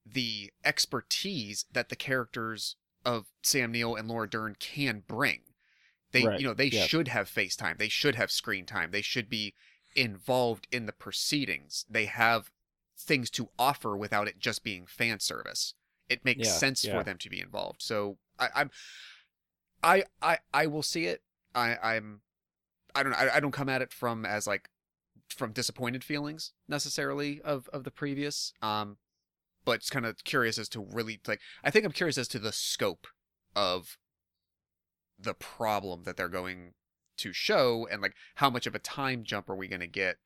the expertise that the characters of Sam Neill and Laura Dern can bring. They, Right, you know, they yeah. should have FaceTime. They should have screen time. They should be involved in the proceedings. They have things to offer without it just being fan service. It makes Yeah, sense yeah. for them to be involved. So I, I'm, I, I, I will see it. I, I'm, I don't, I, I don't come at it from as like, from disappointed feelings necessarily of of the previous. Um, but it's kind of curious as to really like. I think I'm curious as to the scope of the problem that they're going to show and like how much of a time jump are we going to get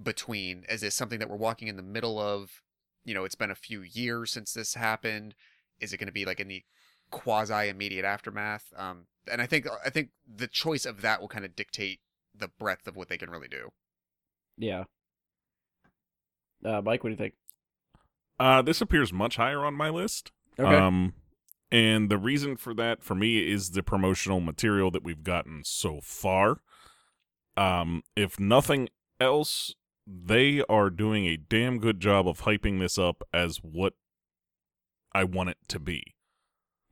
between is this something that we're walking in the middle of you know it's been a few years since this happened is it going to be like in the quasi immediate aftermath um and i think i think the choice of that will kind of dictate the breadth of what they can really do yeah. Uh, Mike, what do you think? Uh, this appears much higher on my list. Okay. Um, and the reason for that, for me, is the promotional material that we've gotten so far. Um, if nothing else, they are doing a damn good job of hyping this up as what I want it to be.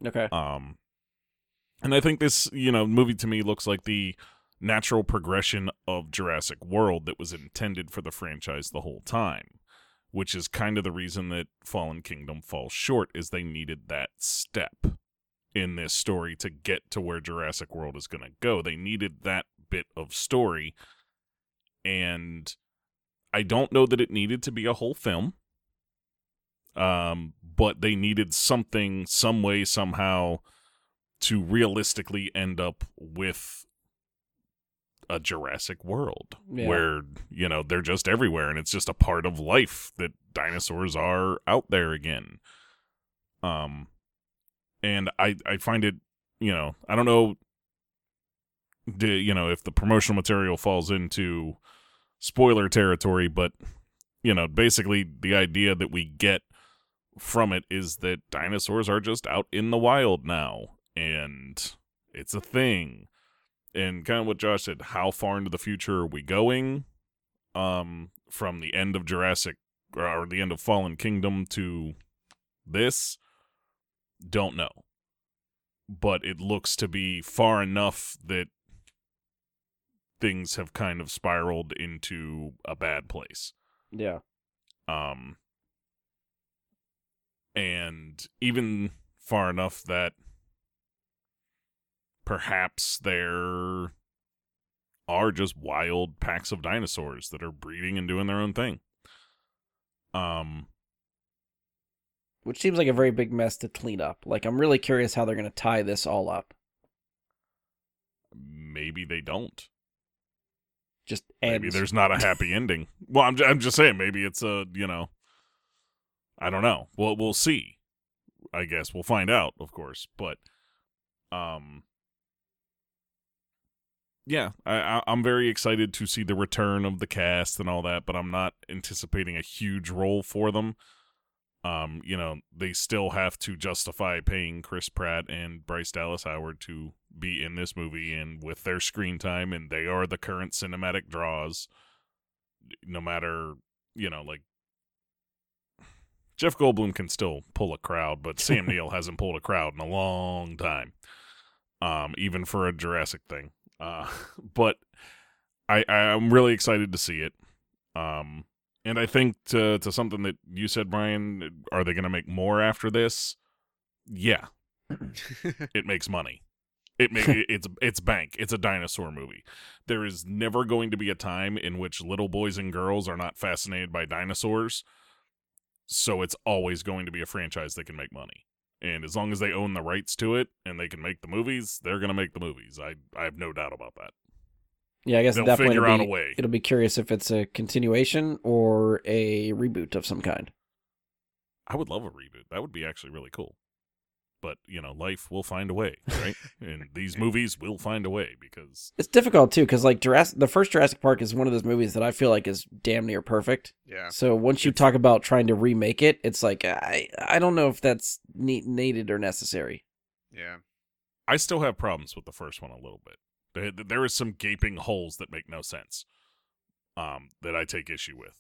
okay. Um, and I think this, you know, movie to me looks like the natural progression of Jurassic World that was intended for the franchise the whole time, which is kind of the reason that Fallen Kingdom falls short is they needed that step in this story to get to where Jurassic World is going to go. They needed that bit of story and I don't know that it needed to be a whole film. Um, but they needed something, some way, somehow, to realistically end up with a Jurassic World Yeah. where, you know, they're just everywhere and it's just a part of life that dinosaurs are out there again. Um and I I find it, you know, I don't know the you know, if the promotional material falls into spoiler territory, but you know, basically the idea that we get from it is that dinosaurs are just out in the wild now and it's a thing. And kind of what Josh said, how far into the future are we going? Um from the end of Jurassic or the end of Fallen Kingdom to this don't know. But it looks to be far enough that things have kind of spiraled into a bad place. Yeah. Um, and even far enough that perhaps there are just wild packs of dinosaurs that are breeding and doing their own thing. Um, Which seems like a very big mess to clean up. Like, I'm really curious how they're going to tie this all up. maybe they don't. Just Maybe there's not a happy ending. Well, I'm, I'm just saying, maybe it's a, you know, I don't know. Well, we'll see. I guess we'll find out, of course. But, um, yeah, I, I, I'm very excited to see the return of the cast and all that, but I'm not anticipating a huge role for them. Um, you know, they still have to justify paying Chris Pratt and Bryce Dallas Howard to be in this movie and with their screen time, and they are the current cinematic draws. No matter, you know, like Jeff Goldblum can still pull a crowd, but Sam Neill hasn't pulled a crowd in a long time. Um, even for a Jurassic thing. Uh, but I I'm really excited to see it. Um, and I think to to something that you said, Brian, are they going to make more after this? yeah, it makes money. It make it's it's bank. It's a dinosaur movie. There is never going to be a time in which little boys and girls are not fascinated by dinosaurs. So it's always going to be a franchise that can make money. And as long as they own the rights to it and they can make the movies, they're going to make the movies. I I have no doubt about that. Yeah, I guess They'll definitely figure it'll out be, a way. it'll be curious if it's a continuation or a reboot of some kind. I would love a reboot. That would be actually really cool. But, you know, life will find a way, right? and these movies will find a way because It's difficult too because like Jurassic, the first Jurassic Park is one of those movies that I feel like is damn near perfect. yeah. So once you talk about trying to remake it, it's like I I don't know if that's ne- needed or necessary. Yeah. I still have problems with the first one a little bit. There, there is some gaping holes that make no sense. Um, that I take issue with.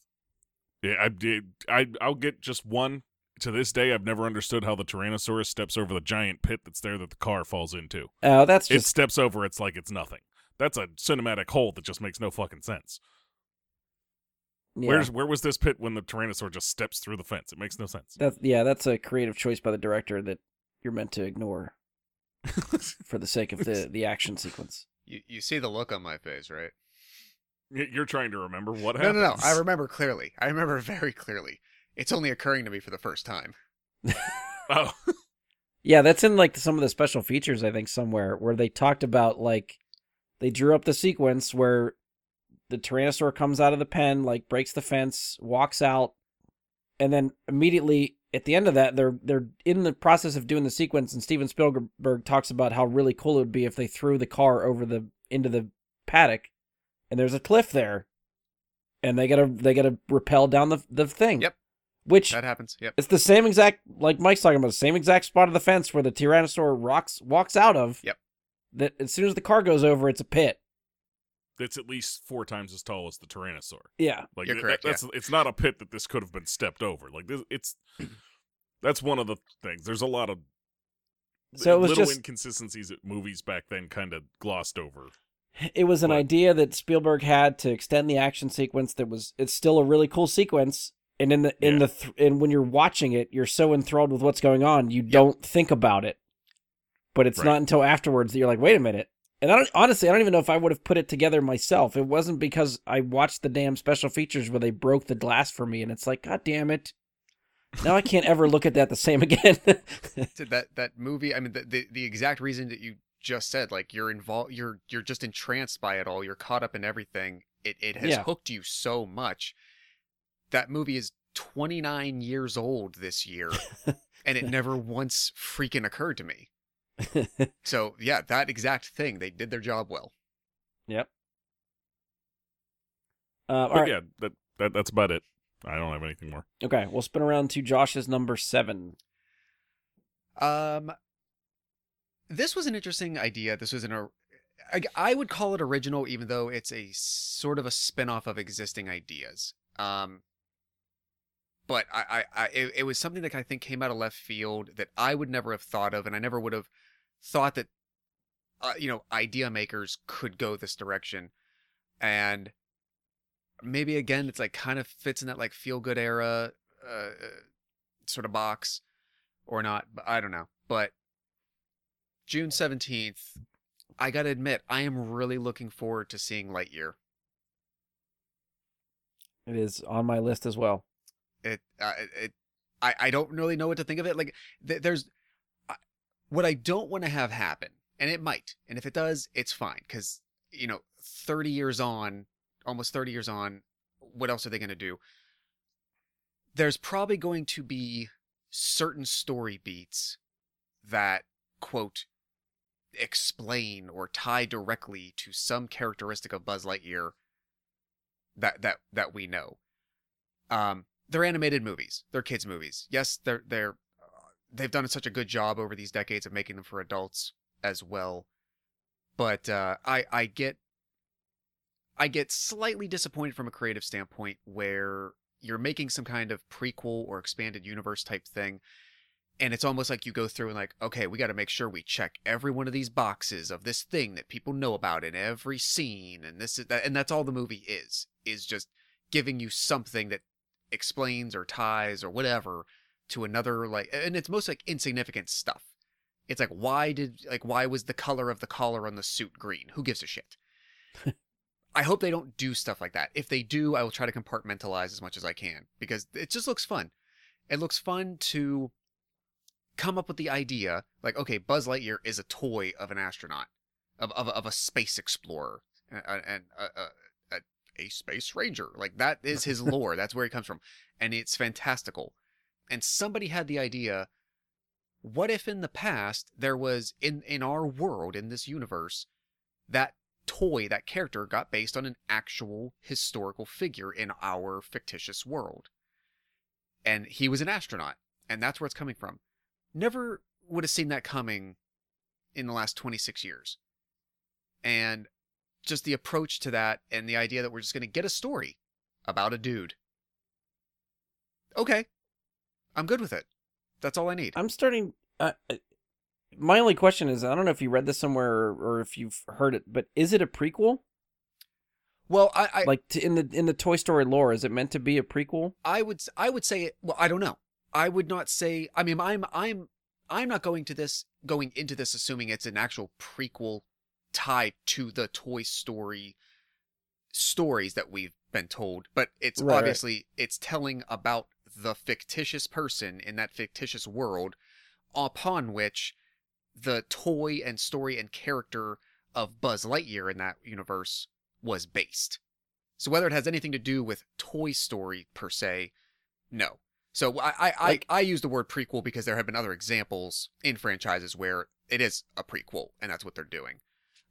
Yeah, I did. I I'll get just one. To this day, I've never understood how the Tyrannosaurus steps over the giant pit that's there that the car falls into. Oh, that's It steps over. It's like it's nothing. That's a cinematic hole that just makes no fucking sense. yeah. Where's where was this pit when the Tyrannosaur just steps through the fence? It makes no sense. That's yeah, that's a creative choice by the director that you're meant to ignore for the sake of the the action sequence. You you see the look on my face, right? You're trying to remember what No, happened. no, no. I remember clearly. I remember very clearly. It's only occurring to me for the first time. Oh, Yeah, that's in like some of the special features I think somewhere where they talked about like they drew up the sequence where the tyrannosaur comes out of the pen, like breaks the fence, walks out, and then immediately at the end of that they're they're in the process of doing the sequence and Steven Spielberg talks about how really cool it would be if they threw the car over the into the paddock and there's a cliff there and they got to they got to rappel down the the thing. Yep. Which That happens. Yep. it's the same exact, like Mike's talking about, the same exact spot of the fence where the Tyrannosaur rocks walks out of. Yep. That as soon as the car goes over, it's a pit. It's at least four times as tall as the Tyrannosaur. Yeah. Like You're that- correct, That's it's not a pit that this could have been stepped over. Like this, it's that's one of the things. There's a lot of So little just inconsistencies that movies back then kind of glossed over. it was an What? idea that Spielberg had to extend the action sequence. That was it's still a really cool sequence. And in the in Yeah. the th- and when you're watching it, you're so enthralled with what's going on, you don't think about it. But it's Right. not until afterwards that you're like, wait a minute. And I don't honestly, I don't even know if I would have put it together myself. It wasn't because I watched the damn special features where they broke the glass for me, and it's like, god damn it. Now I can't ever look at that the same again. that that movie i mean the, the the exact reason that you just said like you're involved you're you're just entranced by it all you're caught up in everything it it has Yeah. hooked you so much that movie is 29 years old this year and it never once freaking occurred to me so yeah that exact thing they did their job well yep. Uh, all But right. yeah, that, that that's about it. I don't have anything more. Okay, we'll spin around to Josh's number seven. Um, this was an interesting idea. This was an, I, I would call it original, even though it's a sort of a spin-off of existing ideas. Um, but I, I, I it, it was something that I think came out of left field that I would never have thought of, and I never would have thought that, uh, you know, idea makers could go this direction, and maybe again, it's like kind of fits in that like feel-good era, uh, sort of box or not, but I don't know. But June 17th, I got to admit, I am really looking forward to seeing Lightyear. It is on my list as well. It uh, it, I I don't really know what to think of it. Like th- there's what I don't want to have happen, and it might. And if it does, it's fine cuz you know, 30 years on, almost 30 years on, what else are they going to do? There's probably going to be certain story beats that quote explain or tie directly to some characteristic of Buzz Lightyear that that that we know. Um, they're animated movies. They're kids movies. Yes, they're they're they've done such a good job over these decades of making them for adults as well. But uh, I I get I get slightly disappointed from a creative standpoint where you're making some kind of prequel or expanded universe type thing and it's almost like you go through and like okay we got to make sure we check every one of these boxes of this thing that people know about in every scene and this is that and that's all the movie is is just giving you something that explains or ties or whatever to another like and it's most like insignificant stuff. It's like why did like why was the color of the collar on the suit green? Who gives a shit? I hope they don't do stuff like that. If they do, I will try to compartmentalize as much as I can because it just looks fun. It looks fun to come up with the idea like okay, Buzz Lightyear is a toy of an astronaut, of of, of a space explorer, and, and a, a space ranger. Like that is his lore. That's where he comes from, and it's fantastical. And somebody had the idea. What if in the past there was in in our world in this universe that toy, that character got based on an actual historical figure in our fictitious world. And he was an astronaut, and that's where it's coming from. Never would have seen that coming in the last 26 years. And just the approach to that and the idea that we're just going to get a story about a dude. Okay. I'm good with it. That's all I need. I'm starting. Uh, my only question is I don't know if you read this somewhere or, or if you've heard it, but is it a prequel? Well, I, I like to, in the in the Toy Story lore, is it meant to be a prequel? I would I would say it. Well, I don't know. I would not say. I mean, I'm I'm I'm not going to this going into this assuming it's an actual prequel tied to the Toy Story stories that we've been told, but it's Right, right. obviously it's telling about the fictitious person in that fictitious world upon which the toy and story and character of Buzz Lightyear in that universe was based. So whether it has anything to do with Toy Story per se, no. So I I, Like- I, I use the word prequel because there have been other examples in franchises where it is a prequel and that's what they're doing.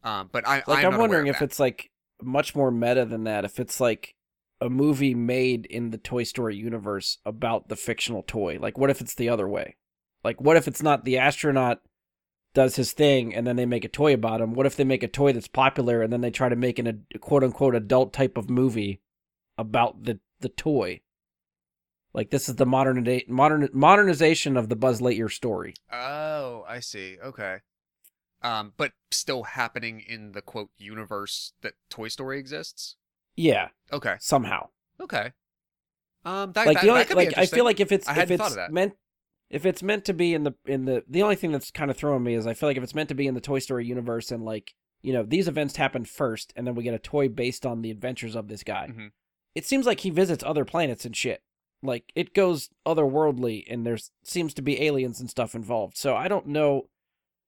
Um, but I Like I'm, I'm, wondering if that. it's like much more meta than that. If it's like a movie made in the Toy Story universe about the fictional toy. Like what if it's the other way? Like what if it's not the astronaut does his thing and then they make a toy about him? What if they make a toy that's popular and then they try to make an a quote unquote adult type of movie about the the toy? Like this is the modern day modern modernization of the Buzz Lightyear story. Oh, I see. Okay. Um, but still happening in the quote universe that Toy Story exists. Yeah, Okay. somehow. Okay. Um, that, like that, the only that like I feel like if it's if it's thought of that. meant if it's meant to be in the in the the only thing that's kind of throwing me is I feel like if it's meant to be in the Toy Story universe and like you know these events happen first and then we get a toy based on the adventures of this guy. Mhm. It seems like he visits other planets and shit. Like it goes otherworldly and there's seems to be aliens and stuff involved. So I don't know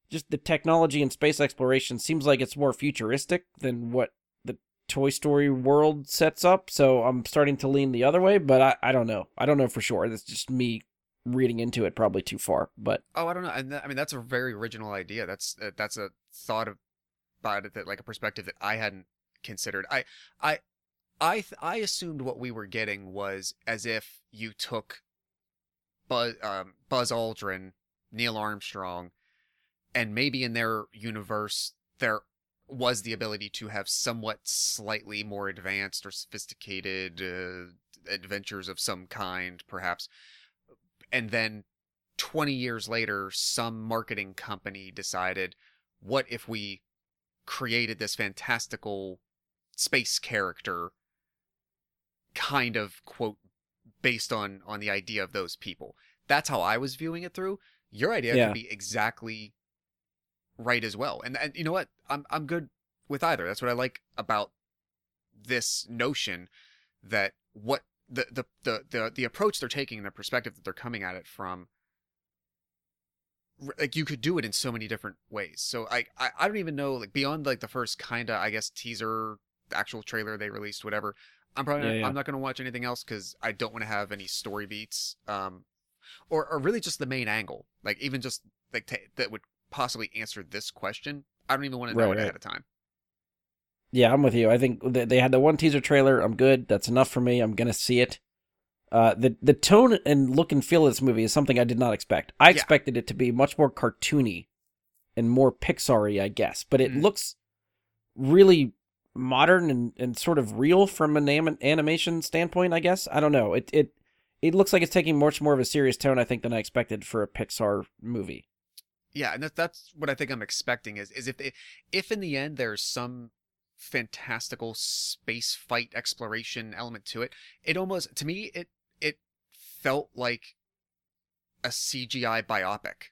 just the technology and space exploration seems like it's more futuristic than what Toy Story world sets up. So I'm starting to lean the other way, but I, I don't know. I don't know for sure. That's just me reading into it probably too far. But Oh, I don't know. And I mean, that's a very original idea. That's uh, that's a thought of, about it that like a perspective that I hadn't considered. I I I th- I assumed what we were getting was as if you took Buzz um, Buzz Aldrin, Neil Armstrong, and maybe in their universe there was the ability to have somewhat slightly more advanced or sophisticated uh, adventures of some kind, perhaps, and then 20 years later, some marketing company decided, what if we created this fantastical space character kind of quote based on on the idea of those people? That's how i was viewing it through. Your idea Yeah. could be exactly right as well. And and you know what? I'm i'm good with either. That's what i like about this notion that what the the the the, the approach they're taking and the perspective that they're coming at it from like you could do it in so many different ways. So i i, I don't even know like beyond like the first kind of i guess teaser actual trailer they released whatever i'm probably Yeah, not, yeah. i'm not going to watch anything else because i don't want to have any story beats um or or really just the main angle. Like even just like ta that would possibly answer this question i don't even want to know Right, it right. ahead of time yeah, I'm with you. I think th- they had the one teaser trailer. I'm good. That's enough for me. I'm gonna see it. Uh, the the tone and look and feel of this movie is something I did not expect. I Yeah. expected it to be much more cartoony and more Pixar-y, I guess. But it Mhm. looks really modern and, and sort of real from an anim- animation standpoint. I guess I don't know. It it it looks like it's taking much more of a serious tone, I think, than I expected for a Pixar movie. Yeah and that, that's what i think i'm expecting is is if they, if in the end there's some fantastical space fight exploration element to it it almost to me it it felt like a CGI biopic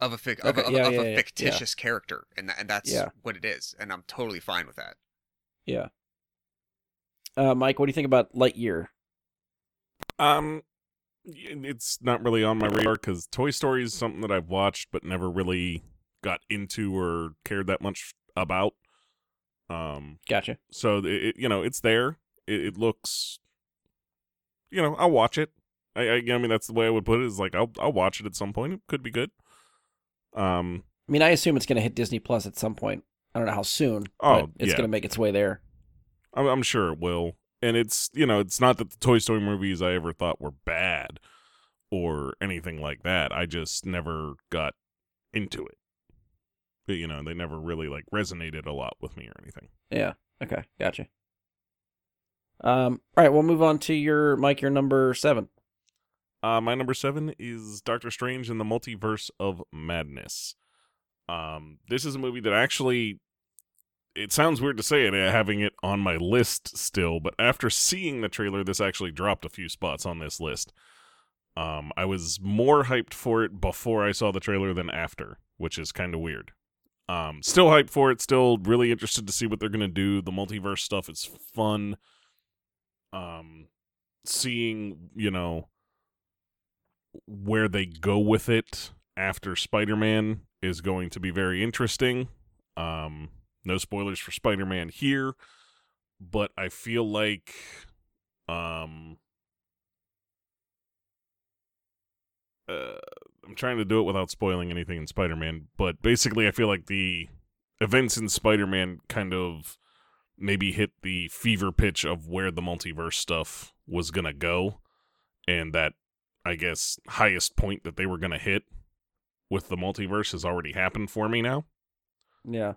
of a fic- of, Okay, a, of, yeah, of yeah, a yeah, yeah. fictitious character, and tha- and that's Yeah. what it is, and I'm totally fine with that. Yeah. Uh, Mike, what do you think about Lightyear? Um, y- it's not really on my radar because Toy Story is something that I've watched but never really got into or cared that much about. Um, Gotcha. so it, you know it's there. It, it looks, you know, I'll watch it. I, I I mean that's the way I would put it. Is like I'll I'll watch it at some point. It could be good. Um, I mean, I assume it's going to hit Disney Plus at some point. I don't know how soon. Oh, but it's yeah. going to make its way there. I'm, I'm sure it will. And it's you know it's not that the Toy Story movies I ever thought were bad or anything like that. I just never got into it. But, you know, they never really like resonated a lot with me or anything. Yeah. Okay. Gotcha. Um. All right. We'll move on to your Mike. Your number seven. Uh, my number seven is Doctor Strange in the Multiverse of Madness. Um, this is a movie that actually, it sounds weird to say it, uh, having it on my list still, but after seeing the trailer, this actually dropped a few spots on this list. Um, I was more hyped for it before I saw the trailer than after, which is kind of weird. Um, still hyped for it. Still really interested to see what they're gonna do. The multiverse stuff is fun. Um, seeing you know where they go with it after Spider-Man is going to be very interesting. Um, no spoilers for Spider-Man here, but I feel like um uh, I'm trying to do it without spoiling anything in Spider-Man, but basically I feel like the events in Spider-Man kind of maybe hit the fever pitch of where the multiverse stuff was to go and that I guess highest point that they were to hit with the multiverse has already happened for me now. Yeah.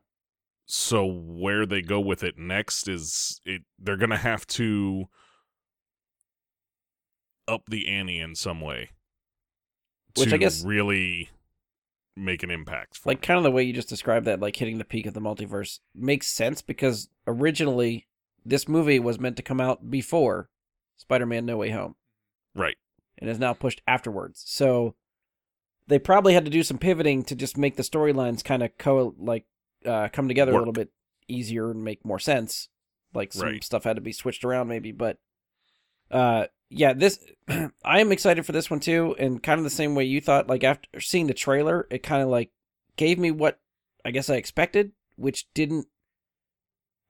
So where they go with it next is it they're going to have to up the ante in some way. Which to I guess- really make an impact for Like me. kind of the way you just described that, like hitting the peak of the multiverse, makes sense because originally this movie was meant to come out before Spider-Man: No Way Home. right. and is now pushed afterwards. So they probably had to do some pivoting to just make the storylines kind of co like uh, come together a little bit easier and make more sense. Like some Right. stuff had to be switched around maybe, but uh yeah, this I am excited for this one too and kind of the same way you thought like after seeing the trailer, it kind of like gave me what I guess I expected, which didn't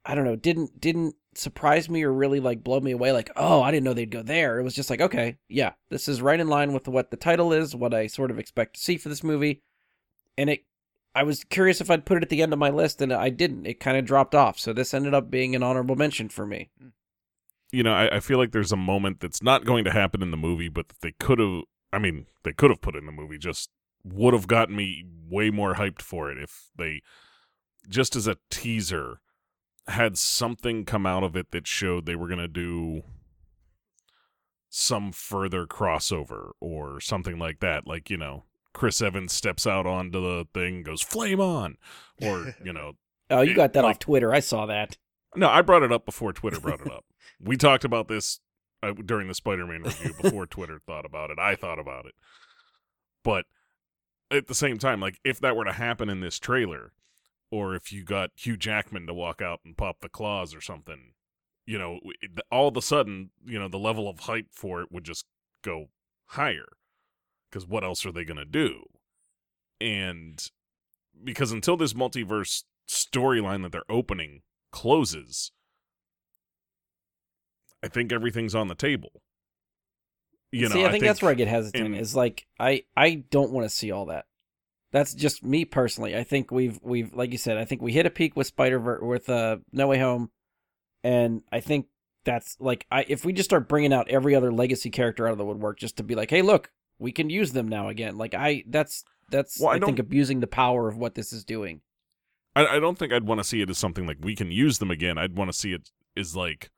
I don't know, didn't didn't surprise me or really like blow me away like, "Oh, I didn't know they'd go there." It was just like, "Okay, yeah, this is right in line with what the title is, what I sort of expect to see for this movie." And it I was curious if I'd put it at the end of my list and I didn't. It kind of dropped off. So this ended up being an honorable mention for me. you know, I, I feel like there's a moment that's not going to happen in the movie, but they could have. I mean, they could have put in the movie. Just would have gotten me way more hyped for it if they, just as a teaser, had something come out of it that showed they were gonna do some further crossover or something like that. Like you know, Chris Evans steps out onto the thing, goes flame on, or you know, Oh, you It- got that like- off Twitter. I saw that. no, I brought it up before Twitter brought it up. we talked about this uh, during the Spider-Man review before Twitter thought about it. I thought about it, but at the same time, like if that were to happen in this trailer, or if you got Hugh Jackman to walk out and pop the claws or something, you know, all of a sudden, you know, the level of hype for it would just go higher. Because what else are they going to do? And because until this multiverse storyline that they're opening closes, I think everything's on the table. You know, see, I think, that's where I get hesitant. in- is like I I don't want to see all that. That's just me personally. I think we've we've like you said. I think we hit a peak with Spider with uh No Way Home, and I think that's like I if we just start bringing out every other legacy character out of the woodwork just to be like, hey, look, we can use them now again. Like I that's that's Well, I I, think abusing the power of what this is doing. I, I don't think I'd want to see it as something like we can use them again. I'd want to see it as like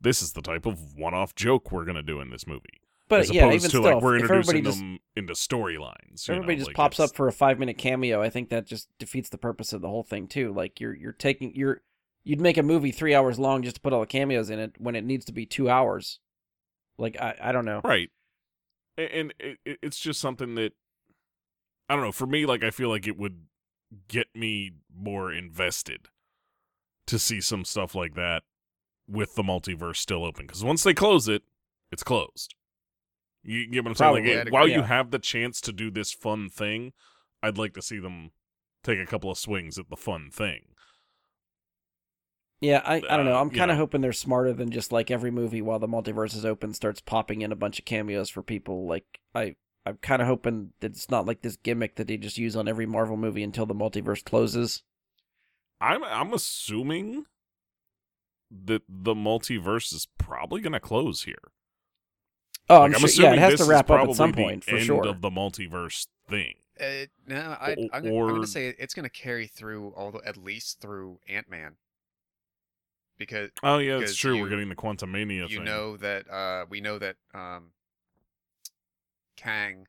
this is the type of one-off joke we're gonna do in this movie, But as yeah, opposed even to still, like we're introducing everybody them just into storylines. everybody know, just like pops it's- up for a five minute cameo, I think that just defeats the purpose of the whole thing too. Like you're you're taking you're you'd make a movie three hours long just to put all the cameos in it when it needs to be two hours. Like I I don't know. right. And it, it- it's just something that I don't know. For me, like I feel like it would get me more invested to see some stuff like that with the multiverse still open. Because once they close it, it's closed. You get what I'm saying? Like, it- while agree. you have the chance to do this fun thing, I'd like to see them take a couple of swings at the fun thing. Yeah, I, I don't know. Uh, I'm you kind of hoping they're smarter than just like every movie while the multiverse is open starts popping in a bunch of cameos for people. Like I, I'm kind of hoping that it's not like this gimmick that they just use on every Marvel movie until the multiverse closes. I'm I'm assuming that the multiverse is probably going to close here. Oh, Like, I'm, sure. Yeah, assuming it has this to is wrap up probably at some the point for end sure. of the multiverse thing. Uh, no, I, O- I'm, gonna, I'm gonna say it's gonna carry through all the at least through Ant Man. Because Oh yeah, that's Because true. We're getting the Quantumania. you thing. know that uh we know that um Kang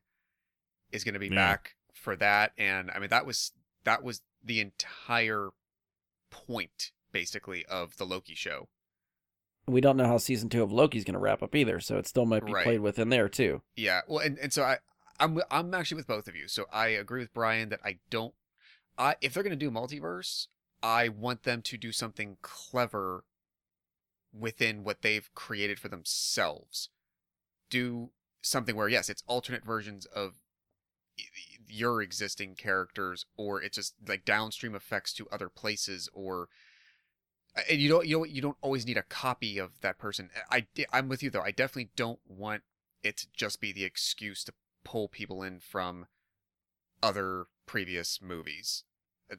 is gonna be Yeah. back for that, and I mean that was that was the entire point basically of the Loki show. we don't know how season two of Loki's going to wrap up either, so it still might be Right. played within there too. Yeah, well, and, and so I, I'm I'm actually with both of you. So I agree with Brian that I don't. I if they're gonna do multiverse, I want them to do something clever within what they've created for themselves. Do something where yes, it's alternate versions of your existing characters, or it's just like downstream effects to other places, or and you don't you know you don't always need a copy of that person. I I'm with you though. I definitely don't want it to just be the excuse to pull people in from other previous movies.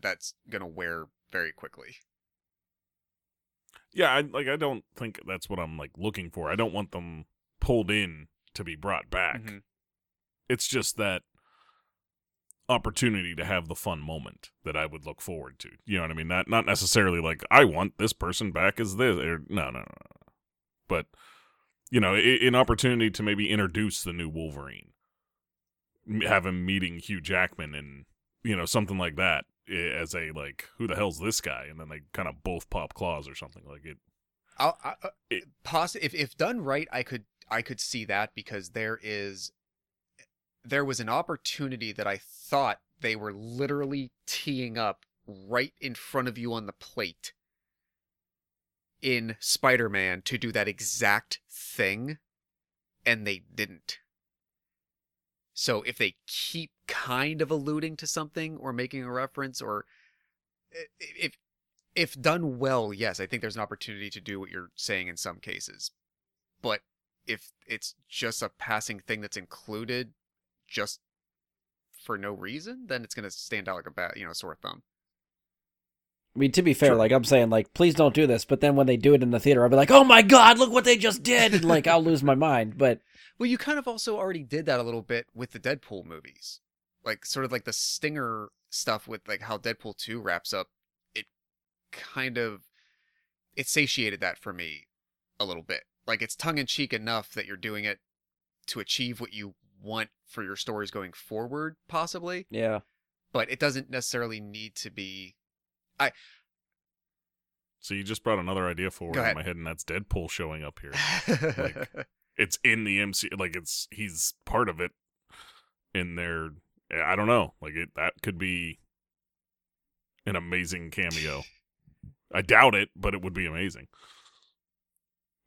That's gonna wear very quickly. Yeah, I like I don't think that's what I'm like looking for. I don't want them pulled in to be brought back. Mhm. It's just that opportunity to have the fun moment that I would look forward to. You know what I mean? Not not necessarily like I want this person back as this or no, no, no. no. But you know, i- an opportunity to maybe introduce the new Wolverine. M- Have him meeting Hugh Jackman and you know, something like that as a like who the hell's this guy and then they kind of both pop claws or something like it. I'll, I, uh, It- poss- if if done right, I could I could see that because there is there was an opportunity that I thought they were literally teeing up right in front of you on the plate in Spider-Man to do that exact thing and they didn't. So if they keep kind of alluding to something or making a reference or if if done well, yes, I think there's an opportunity to do what you're saying in some cases. But if it's just a passing thing that's included just for no reason, then it's going to stand out like a bad, you know, sore thumb. I mean, to be fair, Sure. like I'm saying, like please don't do this. But then when they do it in the theater, I'll be like, oh my god, look what they just did, and like I'll lose my mind. But Well, you kind of also already did that a little bit with the Deadpool movies. Like sort of like the stinger stuff with like how Deadpool 2 wraps up. It kind of it satiated that for me a little bit. Like it's tongue in cheek enough that you're doing it to achieve what you want for your stories going forward possibly, yeah, but it doesn't necessarily need to be I So you just brought another idea forward in my head, and that's Deadpool showing up here. like It's in the MC, like it's he's part of it in their. I don't know, like it that could be an amazing cameo. I doubt it, but it would be amazing.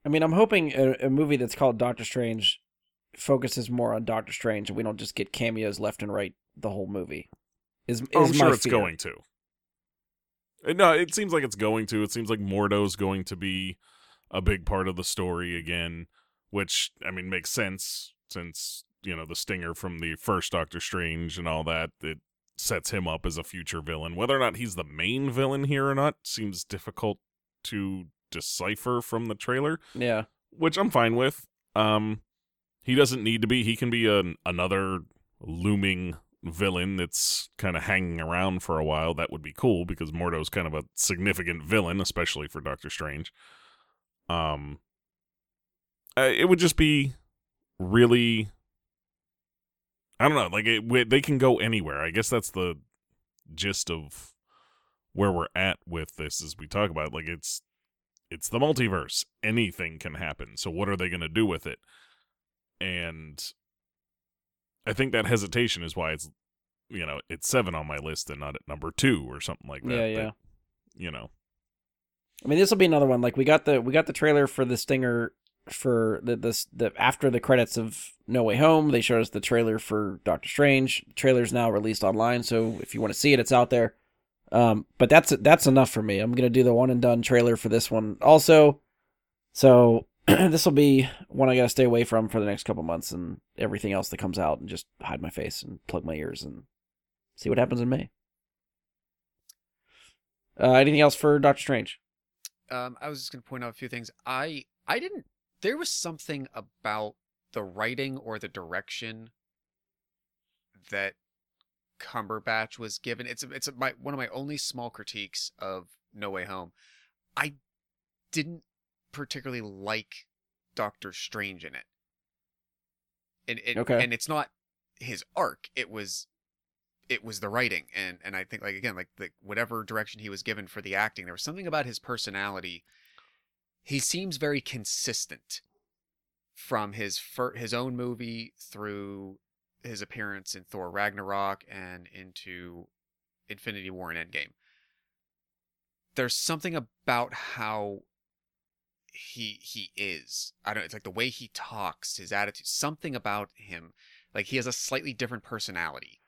I mean, I'm hoping a, a movie that's called Doctor Strange focuses more on Doctor Strange, and we don't just get cameos left and right the whole movie. Is, is Oh, I'm sure it's fear. going to. Uh, No, it seems like it's going to. It seems like Mordo's going to be a big part of the story again, which I mean makes sense since you know the stinger from the first Doctor Strange and all that. It sets him up as a future villain. Whether or not he's the main villain here or not seems difficult to decipher from the trailer Yeah, which I'm fine with. Um, he doesn't need to be. He can be an another looming villain that's kind of hanging around for a while. That would be cool because Mordo's kind of a significant villain, especially for Doctor Strange. Um, uh, it would just be really. I don't know. Like it, they can go anywhere. I guess that's the gist of where we're at with this. As we talk about, it. like it's it's the multiverse. Anything can happen. So what are they going to do with it? And I think that hesitation is why it's you know it's seven on my list and not at number two or something like that. Yeah, that, yeah. you know, I mean, this will be another one. Like we got the we got the trailer for the Stinger for the this the after the credits of No Way Home. They showed us the trailer for Doctor Strange. The trailer's now released online, so if you want to see it, it's out there. Um, but that's that's enough for me. I'm gonna do the one and done trailer for this one also. So this will be one I gotta stay away from for the next couple months, and everything else that comes out, and just hide my face and plug my ears and see what happens in May. Uh, anything else for Doctor Strange? Um, I was just gonna point out a few things. I I didn't. There was something about the writing or the direction that Cumberbatch was given. It's it's my one of my only small critiques of No Way Home. I didn't particularly like Doctor Strange in it. And it, Okay. and it's not his arc. It was it was the writing and and I think like again like the whatever direction he was given for the acting there was something about his personality he seems very consistent from his fir- his own movie through his appearance in Thor Ragnarok and into Infinity War and Endgame there's something about how he he is I don't know it's like the way he talks his attitude something about him like he has a slightly different personality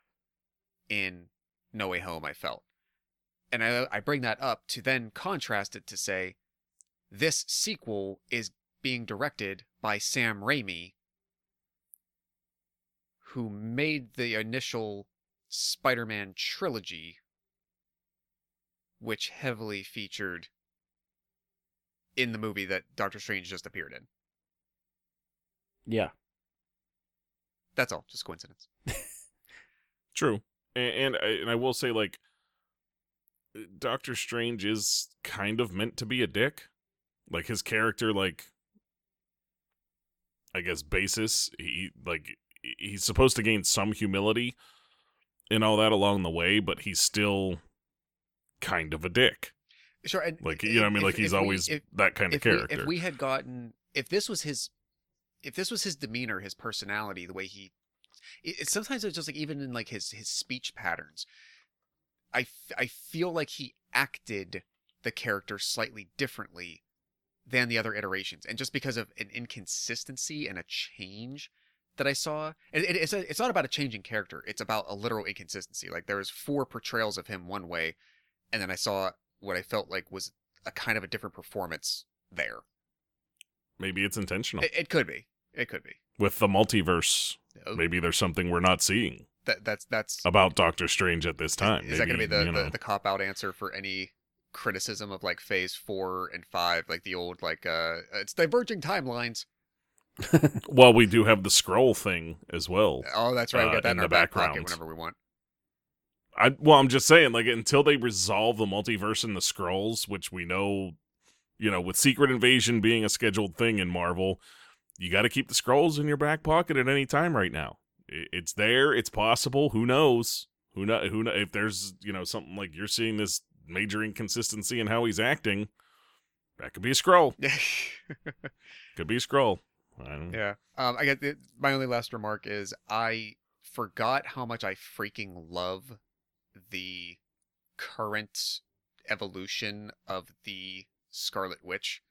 in No Way Home, I felt. And I, I bring that up to then contrast it to say, this sequel is being directed by Sam Raimi, who made the initial Spider Man trilogy, which heavily featured in the movie that Doctor Strange just appeared in. Yeah. That's all, just coincidence. True, and and I, and I will say like Doctor Strange is kind of meant to be a dick, like his character, like I guess basis. He like he's supposed to gain some humility and all that along the way, but he's still kind of a dick. Sure, and Like you know, what I mean, if- like he's if we- always if- that kind of if we, character. if we had gotten if this was his if this was his demeanor his personality the way he it, it- sometimes it's just like even in like his his speech patterns I, f- I feel like he acted the character slightly differently than the other iterations and just because of an inconsistency and a change that I saw and it, it's a, it's not about a changing character it's about a literal inconsistency like there was four portrayals of him one way and then I saw what I felt like was a kind of a different performance there maybe it's intentional it, it could be. It could be. with the multiverse. Oh, Maybe there's something we're not seeing that, that's that's. about Doctor Strange at this time. is that going to be the, the, the cop out answer for any criticism of like Phase Four and Five, like the old like uh, it's diverging timelines. Well, we do have the scroll thing as well. Oh, that's right. We Uh, got that in in, our the back pocket background. whenever we want. I well, I'm just saying, like until they resolve the multiverse and the scrolls, which we know, you know, with Secret Invasion being a scheduled thing in Marvel, you got to keep the scrolls in your back pocket at any time right now. It's there, it's possible. Who knows? Who know? Who know? If there's you know something like you're seeing this major inconsistency in how he's acting, that could be a scroll. Could be a scroll. Yeah. Um, I get the, my only last remark is I forgot how much I freaking love the current evolution of the Scarlet Witch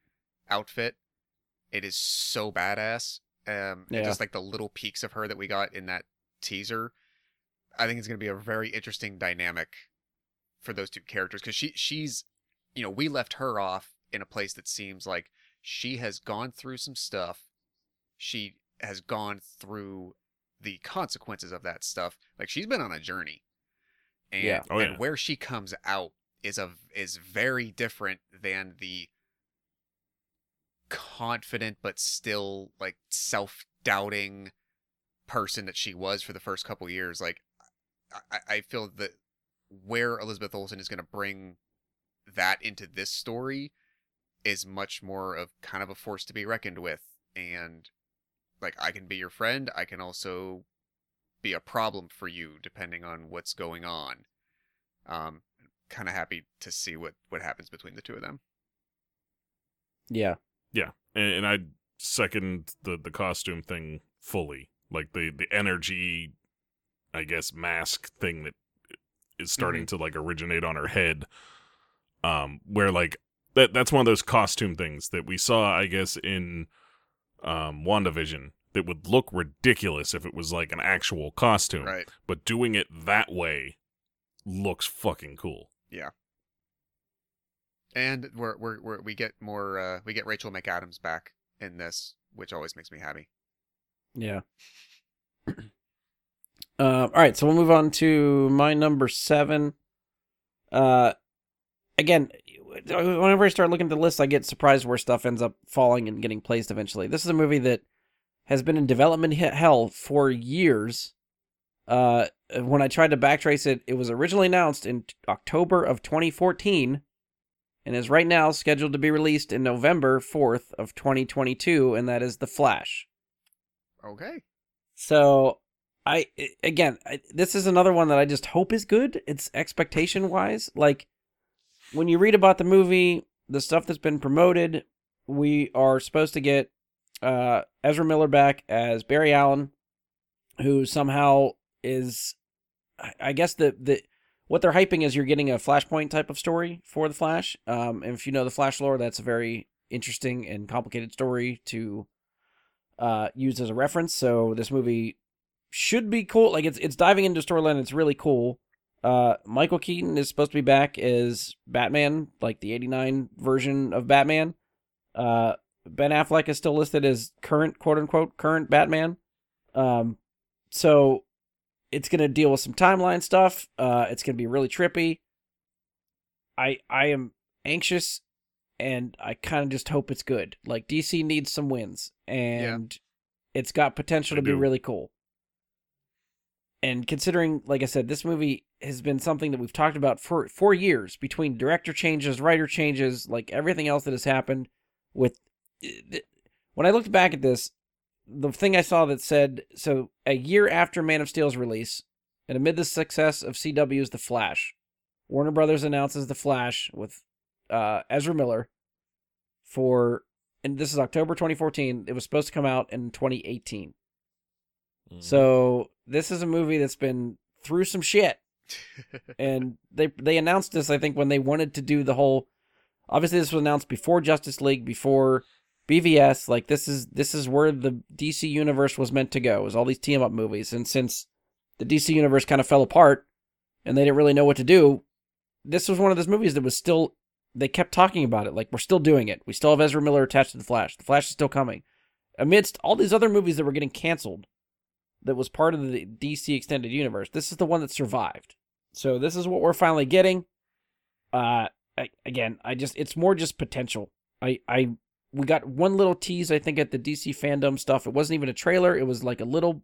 outfit. It is so badass. Um, and Yeah. just like the little peaks of her that we got in that teaser. I think it's going to be a very interesting dynamic for those two characters because she she's, you know, we left her off in a place that seems like she has gone through some stuff. She has gone through the consequences of that stuff. Like she's been on a journey, and Yeah. Oh, and yeah. where she comes out is a is very different than the confident but still like self doubting person that she was for the first couple years. Like I, I feel that where Elizabeth Olsen is going to bring that into this story is much more of kind of a force to be reckoned with and like I can be your friend, I can also be a problem for you depending on what's going on. Um kind of happy to see what what happens between the two of them. yeah. Yeah, and, and I second the the costume thing fully. like the the energy, I guess, mask thing that is starting to like originate on her head. Um, where like that that's one of those costume things that we saw, I guess, in um WandaVision that would look ridiculous if it was like an actual costume. Right. But doing it that way looks fucking cool. Yeah. And we're, we're, we're we get more uh we get Rachel McAdams back in this, which always makes me happy. Yeah. Uh, all right, so we'll move on to my number seven. Uh, again, whenever I start looking at the list, I get surprised where stuff ends up falling and getting placed eventually. This is a movie that has been in development hell for years. Uh, when I tried to backtrace it, it was originally announced in October of 2014 and is right now scheduled to be released in November 4th of 2022, and that is The Flash. Okay. So I again, I, this is another one that I just hope is good. It's expectation wise, like when you read about the movie, the stuff that's been promoted, we are supposed to get uh Ezra Miller back as Barry Allen, who somehow is, I- guess the the what they're hyping is you're getting a Flashpoint type of story for the Flash. Um, and if you know the Flash lore, that's a very interesting and complicated story to uh, as a reference. So this movie should be cool. Like it's it's diving into storyline. It's really cool. Uh, Michael Keaton is supposed to be back as Batman, like the '89 version of Batman. Uh, ben Affleck is still listed as current quote unquote current Batman. Um, so it's gonna deal with some timeline stuff. Uh, it's gonna be really trippy. I I am anxious and I kind of just hope it's good. Like DC needs some wins, and it's got potential They to be do. really cool. And considering, like I said, this movie has been something that we've talked about for four years between director changes, writer changes, like everything else that has happened. With when I looked back at this, the thing I saw that said so a year after Man of Steel's release, and amid the success of CW's The Flash, Warner Brothers announces The Flash with uh, Ezra Miller for, and this is October 2014. It was supposed to come out in 2018. Mm-hmm. So this is a movie that's been through some shit, and they they announced this I think when they wanted to do the whole. Obviously, this was announced before Justice League, before BVS. Like this is this is where the DC universe was meant to go. Was all these team up movies, and since the DC universe kind of fell apart, and they didn't really know what to do, this was one of those movies that was still. They kept talking about it, like we're still doing it. We still have Ezra Miller attached to the Flash. The Flash is still coming, amidst all these other movies that were getting canceled that was part of the DC extended universe. This is the one that survived. So this is what we're finally getting. Uh I, again, I just it's more just potential. I I we got one little tease I think at the DC fandom stuff. It wasn't even a trailer. It was like a little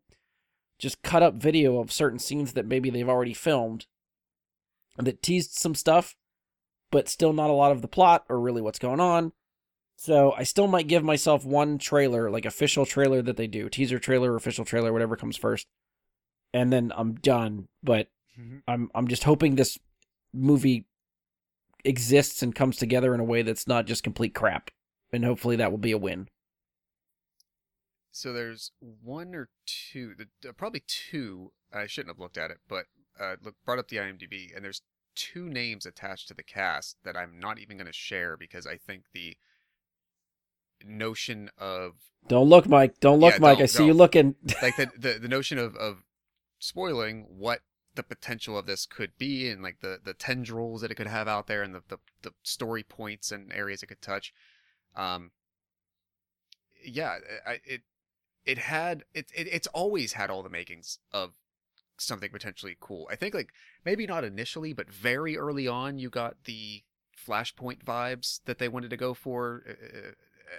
just cut up video of certain scenes that maybe they've already filmed that teased some stuff, but still not a lot of the plot or really what's going on. So I still might give myself one trailer, like official trailer that they do, teaser trailer, official trailer, whatever comes first, and then I'm done. But Mhm. I'm I'm just hoping this movie exists and comes together in a way that's not just complete crap, and hopefully that will be a win. So there's one or two, the- uh, probably two. I shouldn't have looked at it, but uh, look, brought up the IMDb, and there's two names attached to the cast that I'm not even going to share because I think the notion of Don't look, Mike. Don't look, Yeah, Mike. don't, I see you don't. looking. like the, the the notion of of spoiling what the potential of this could be and like the the tendrils that it could have out there and the the, the story points and areas it could touch um yeah I, it it had it, it it's always had all the makings of something potentially cool i think like maybe not initially but very early on you got the flashpoint vibes that they wanted to go for Uh,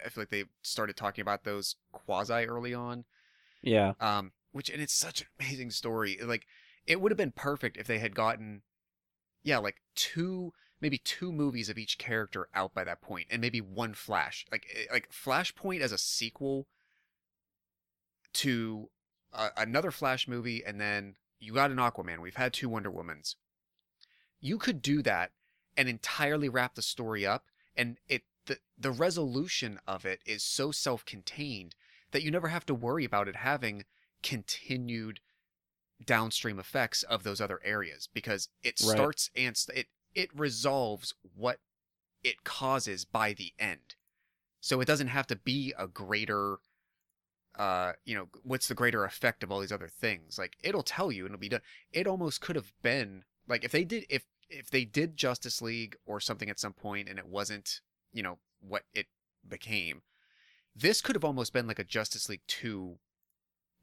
i feel like they started talking about those quasi early on. Yeah, um which and it's such an amazing story. Like it would have been perfect if they had gotten yeah like two maybe two movies of each character out by that point and maybe one flash. Like eh, like flashpoint as a sequel to uh, another flash movie and then you got an aquaman. We've had two wonder womans. You could do that and entirely wrap the story up and it the the resolution of it is so self-contained that you never have to worry about it having continued downstream effects of those other areas because it Right. starts and st- it it resolves what it causes by the end. So it doesn't have to be a greater uh you know what's the greater effect of all these other things like it'll tell you and it'll be done it almost could have been like if they did if if they did justice league or something at some point and it wasn't you know what it became this could have almost been like a justice league 2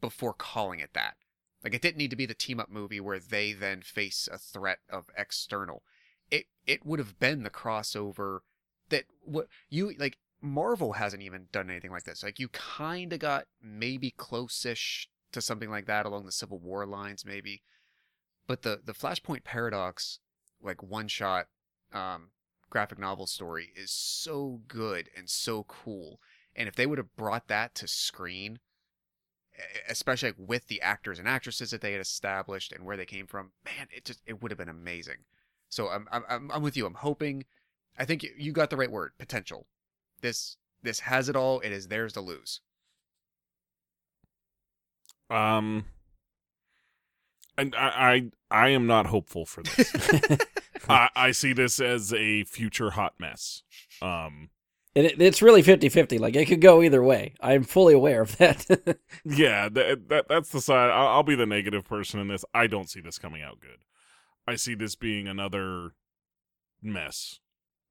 before calling it that like it didn't need to be the team up movie where they then face a threat of external it it would have been the crossover that what you like Marvel hasn't even done anything like this. Like you kind of got maybe close-ish to something like that along the Civil War lines, maybe. But the the Flashpoint Paradox, like one-shot um, graphic novel story, is so good and so cool. And if they would have brought that to screen, especially like with the actors and actresses that they had established and where they came from, man, it just it would have been amazing. So I'm I'm I'm- with you. I'm hoping. I think you- you got the right word. Potential. This this has it all. It is theirs to lose. Um, and I, I, I am not hopeful for this. I, I see this as a future hot mess. Um, And it, it's really 50-50. Like it could go either way. I'm fully aware of that. yeah, that, that that's the side. I'll, I'll be the negative person in this. I don't see this coming out good. I see this being another mess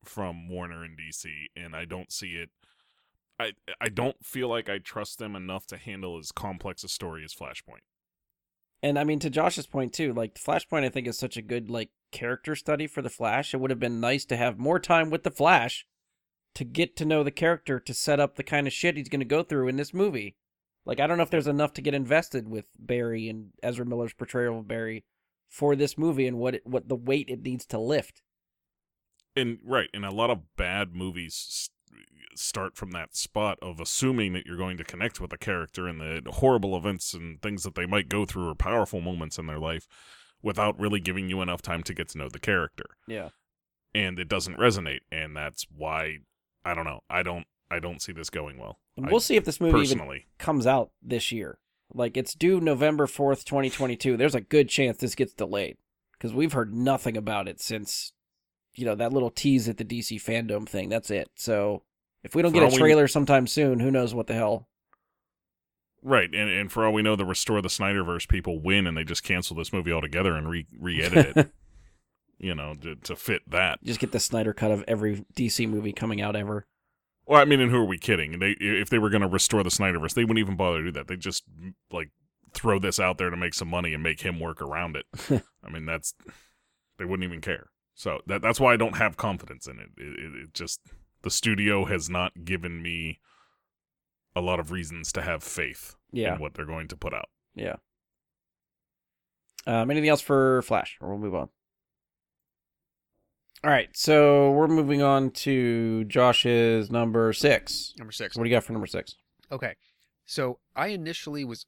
from Warner and DC, and I don't see it. I I don't feel like I trust them enough to handle as complex a story as Flashpoint. and I mean to Josh's point too, like Flashpoint I think is such a good like character study for the Flash. It would have been nice to have more time with the Flash to get to know the character to set up the kind of shit he's going to go through in this movie. Like I don't know if there's enough to get invested with Barry and Ezra Miller's portrayal of Barry for this movie and what it, what the weight it needs to lift. and right and a lot of bad movies start from that spot of assuming that you're going to connect with a character and the horrible events and things that they might go through or powerful moments in their life without really giving you enough time to get to know the character Yeah. and it doesn't resonate and that's why i don't know i don't i don't see this going well And we'll see if this movie even personally comes out this year. Like it's due November 4th, 2022. There's a good chance this gets delayed cuz we've heard nothing about it since you know that little tease at the DC fandom thing. That's it. So if we don't For get a we- trailer sometime soon, who knows what the hell. Right and, and for all we know the restore the snyderverse people win and they just cancel this movie altogether and re- re-edit it you know to, to fit that Just get the Snyder cut of every DC movie coming out ever. Well, I mean, and who are we kidding? They if they were going to restore the Snyderverse, they wouldn't even bother to do that. They just like throw this out there to make some money and make him work around it. I mean, that's they wouldn't even care. So that that's why I don't have confidence in it. It, it. it just the studio has not given me a lot of reasons to have faith Yeah. in what they're going to put out. Yeah. Um, anything else for Flash, or we'll move on. All right, so we're moving on to Josh's number six. Number six. What do you got for number six? Okay. So I initially was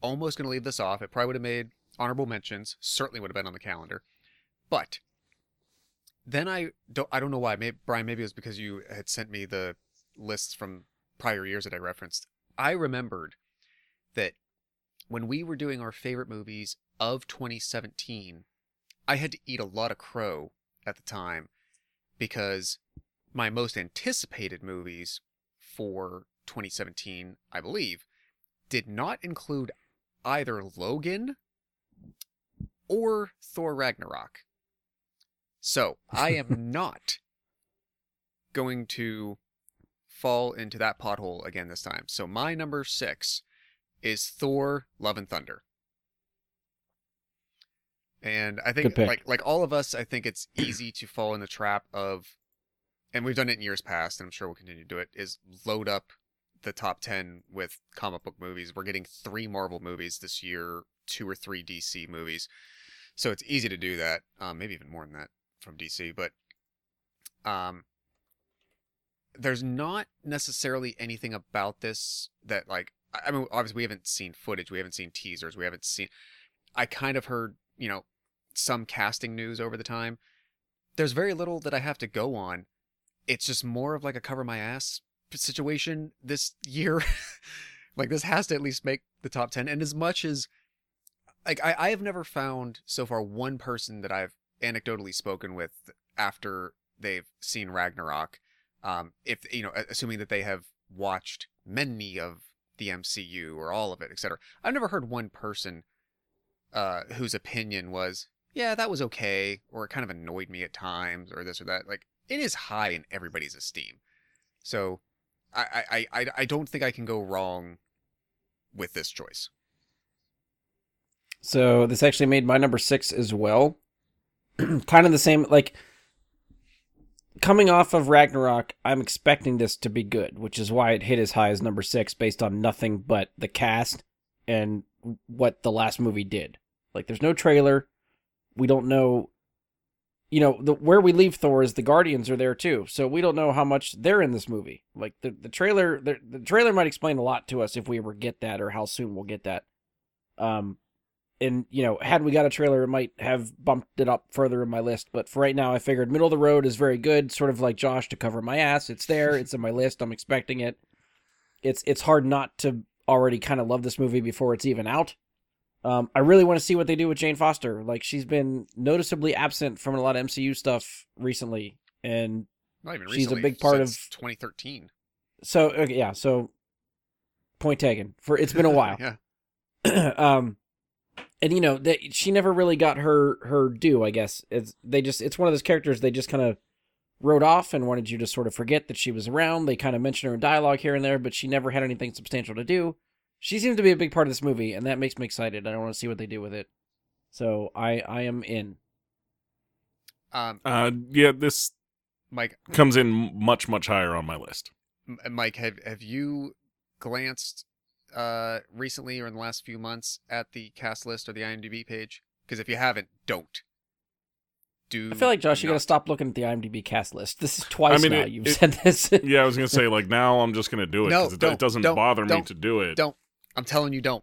almost going to leave this off. It probably would have made honorable mentions. Certainly would have been on the calendar. But then I don't. I don't know why. Maybe Brian. Maybe it was because you had sent me the lists from prior years that I referenced. I remembered that when we were doing our favorite movies of 2017, I had to eat a lot of crow at the time because my most anticipated movies for 2017, I believe, did not include either Logan or Thor Ragnarok. So I am not going to fall into that pothole again this time. So my number six is Thor Love and Thunder. And I think like like all of us, I think it's easy to fall in the trap of and we've done it in years past, and I'm sure we'll continue to do it, is load up the top 10 with comic book movies. We're getting three Marvel movies this year, two or three DC movies. So it's easy to do that. Um, maybe even more than that from DC. But um, there's not necessarily anything about this that, like, I mean, obviously, we haven't seen footage, we haven't seen teasers, we haven't seen. I kind of heard, you know, some casting news over the time. There's very little that I have to go on it's just more of like a cover my ass situation this year Like this has to at least make the top ten. And as much as like I, I have never found so far one person that I've anecdotally spoken with after they've seen Ragnarok, um, if you know, assuming that they have watched many of the MCU or all of it, etc. I've never heard one person uh, whose opinion was, yeah, that was okay, or it kind of annoyed me at times, or this or that. Like it is high in everybody's esteem. So I I, I, I don't think I can go wrong with this choice. So this actually made my number six as well. kind of the same, like coming off of Ragnarok, I'm expecting this to be good, which is why it hit as high as number six based on nothing but the cast and what the last movie did. Like, there's no trailer. We don't know. You know, the where we leave Thor is the Guardians are there too, so we don't know how much they're in this movie. Like the the trailer, the, the trailer might explain a lot to us if we ever get that, or how soon we'll get that. Um, and you know, had we got a trailer, it might have bumped it up further in my list. But for right now, I figured middle of the road is very good, sort of like Josh to cover my ass. It's there, it's in my list. I'm expecting it. It's it's hard not to already kind of love this movie before it's even out. Um, I really want to see what they do with Jane Foster. Like she's been noticeably absent from a lot of MCU stuff recently, and Not even She's a big part of- 2013. so okay, yeah. So point taken. For it's been a while. yeah. um and you know that she never really got her her due i guess. It's they just it's one of those characters they just kind of wrote off and wanted you to sort of forget that she was around. They kind of mention her in dialogue here and there but she never had anything substantial to do. She seems to be a big part of this movie and that makes me excited. I want to see what they do with it. So i i am in. Um, Uh, yeah, this Mike, comes in much much higher on my list. Mike, have have you glanced uh recently or in the last few months at the cast list or the IMDb page? Because if you haven't, don't. Do i feel like josh you gotta stop looking at the imdb cast list this is twice I mean, now it- you've it- said this Yeah, I was gonna say like now I'm just gonna do it No, because it, it doesn't bother me to do it. Don't. I'm telling you, don't.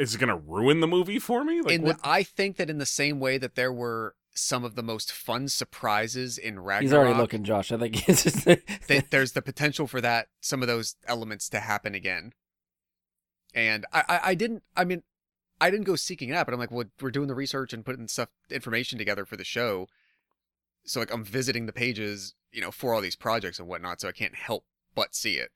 Is it gonna ruin the movie for me? Like in the, I think that in the same way that there were some of the most fun surprises in Ragnarok, he's already looking josh i think it's just that there's the potential for that some of those elements to happen again. And I, I, I didn't I mean I didn't go seeking it out, but I'm like, well, we're doing the research and putting stuff information together for the show. So like I'm visiting the pages, you know, for all these projects and whatnot, so I can't help but see it.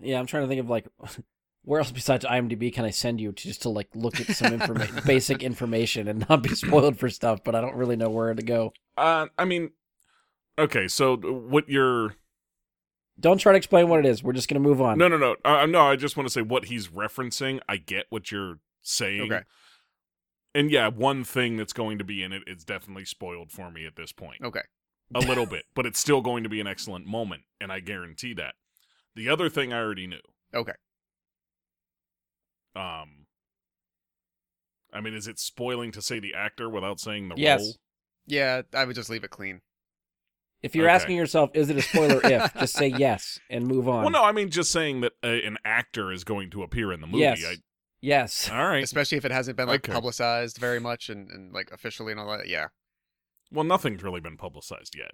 Yeah, I'm trying to think of like where else besides IMDb can I send you to just to like look at some information, basic information, and not be spoiled for stuff. But I don't really know where to go. Uh, I mean, okay. So what you're Don't try to explain what it is. We're just gonna move on. no no no uh, no. I just want to say what he's referencing. I get what you're saying. Okay. And yeah, one thing that's going to be in it is definitely spoiled for me at this point. Okay. a little bit, but it's still going to be an excellent moment, and I guarantee that. The other thing I already knew. Okay. Um, I mean, is it spoiling to say the actor without saying the Yes. role? Yeah, I would just leave it clean. If you're Okay. asking yourself, is it a spoiler? if just say yes and move on. Well, no, I mean just saying that uh, an actor is going to appear in the movie. Yes. I, Yes. all right. Especially if it hasn't been like Okay. publicized very much and, and like officially and all that. Yeah. Well, nothing's really been publicized yet.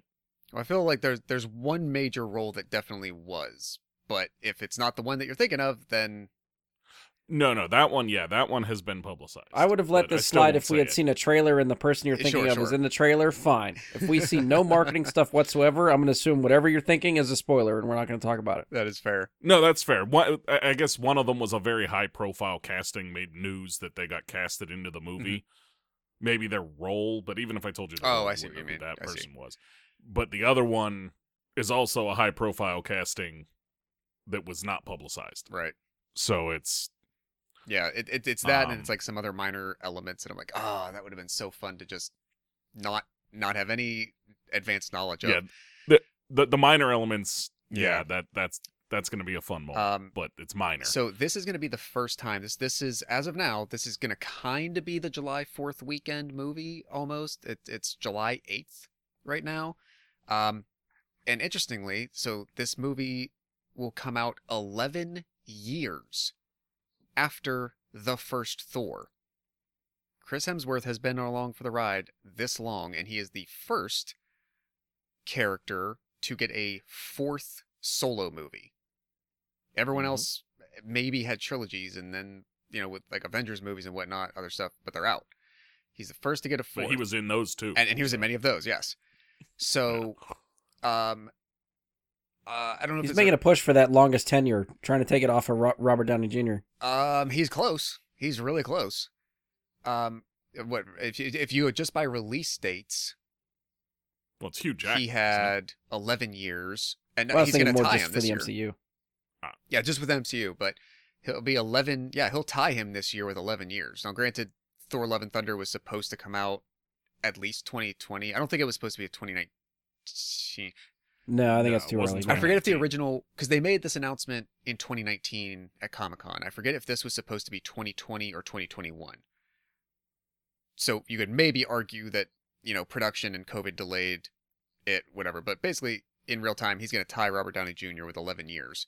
I feel like there's there's one major role that definitely was, but if it's not the one that you're thinking of, then No, no, that one, yeah, that one has been publicized. I would have let this slide if we had it. seen a trailer and the person you're Sure, thinking of is sure. in the trailer. Fine. If we see no marketing stuff whatsoever, I'm going to assume whatever you're thinking is a spoiler, and we're not going to talk about it. that is fair. No, that's fair. One, I I guess one of them was a very high-profile casting, made news that they got casted into the movie. Maybe their role, but even if I told you, the Mm-hmm. Oh, role, I see what you who mean. that I see. person was. But the other one is also a high-profile casting that was not publicized. Right. So it's Yeah, it, it it's that and Um, it's like some other minor elements and I'm like, oh, that would have been so fun to just not not have any advanced knowledge of. yeah, the the, the minor elements. Yeah, Yeah. that that's that's going to be a fun moment, Um but it's minor. so this is going to be the first time this this is as of now this is going to kind of be the July 4th weekend movie almost. It, it's July 8th right now. Um and interestingly, so this movie will come out 11 years after the first Thor. Chris Hemsworth has been along for the ride this long, and he is the first character to get a fourth solo movie. Everyone Mhm. else maybe had trilogies, and then you know with like Avengers movies and whatnot, other stuff, but they're out. He's the first to get a fourth, But he was in those too. and, and he was in many of those. Yes. So, um, uh, I don't know He's it's making a push for that longest tenure, trying to take it off of Ro- Robert Downey Jr. Um, he's close. He's really close. Um, what if you if you just by release dates, well, it's Hugh Jackman. he had eleven years, and Well, he's gonna tie just him for this the year. MCU. Yeah, just with MCU, but he'll be eleven. Yeah, he'll tie him this year with eleven years. Now, granted, Thor: Love and Thunder was supposed to come out at least 2020. I don't think it was supposed to be a 2019. No, I think No, that's too wasn't early. I forget if the original because they made this announcement in 2019 at Comic Con. I forget if this was supposed to be 2020 or 2021. So you could maybe argue that you know production and COVID delayed it, whatever. But basically, in real time, he's going to tie Robert Downey Jr. with 11 years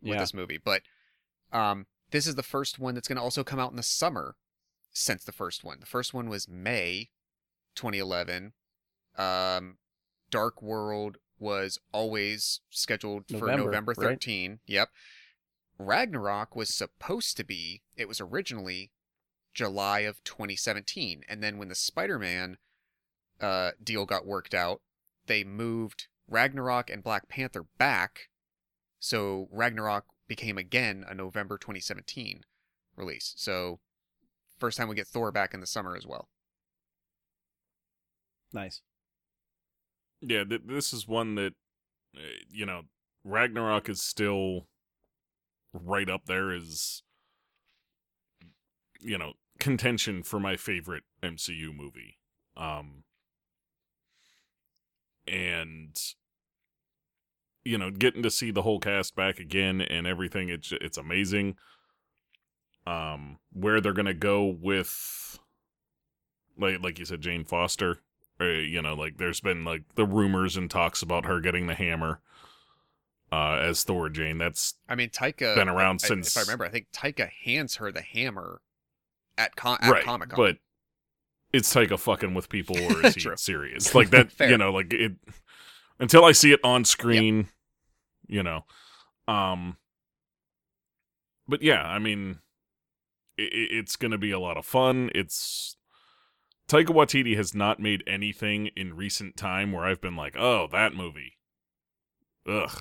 with Yeah. this movie. But um, this is the first one that's going to also come out in the summer since the first one. The first one was May 2011. Um, Dark World was always scheduled for November, November right? 13. Yep. Ragnarok was supposed to be, it was originally July of 2017. And then when the Spider Man uh, deal got worked out, they moved Ragnarok and Black Panther back. So Ragnarok became again a November 2017 release. So first time we get Thor back in the summer as well. Nice. Yeah, th- this is one that uh, you know Ragnarok is still right up there as you know contention for my favorite MCU movie. Um and you know getting to see the whole cast back again and everything it's it's amazing. Um where they're going to go with like like you said Jane Foster uh, you know, like there's been like the rumors and talks about her getting the hammer uh, as Thor Jane. That's I mean, Taika Been around I- I- since- If I remember, I think Taika hands her the hammer at con- at right, Comic Con. but it's Taika fucking with people, or is he serious? Like that, you know, like it. Until I see it on screen, you know, um. But yeah, I mean, i i- it's gonna be a lot of fun. It's Taika Waititi has not made anything in recent time where I've been like, oh, that movie. Ugh.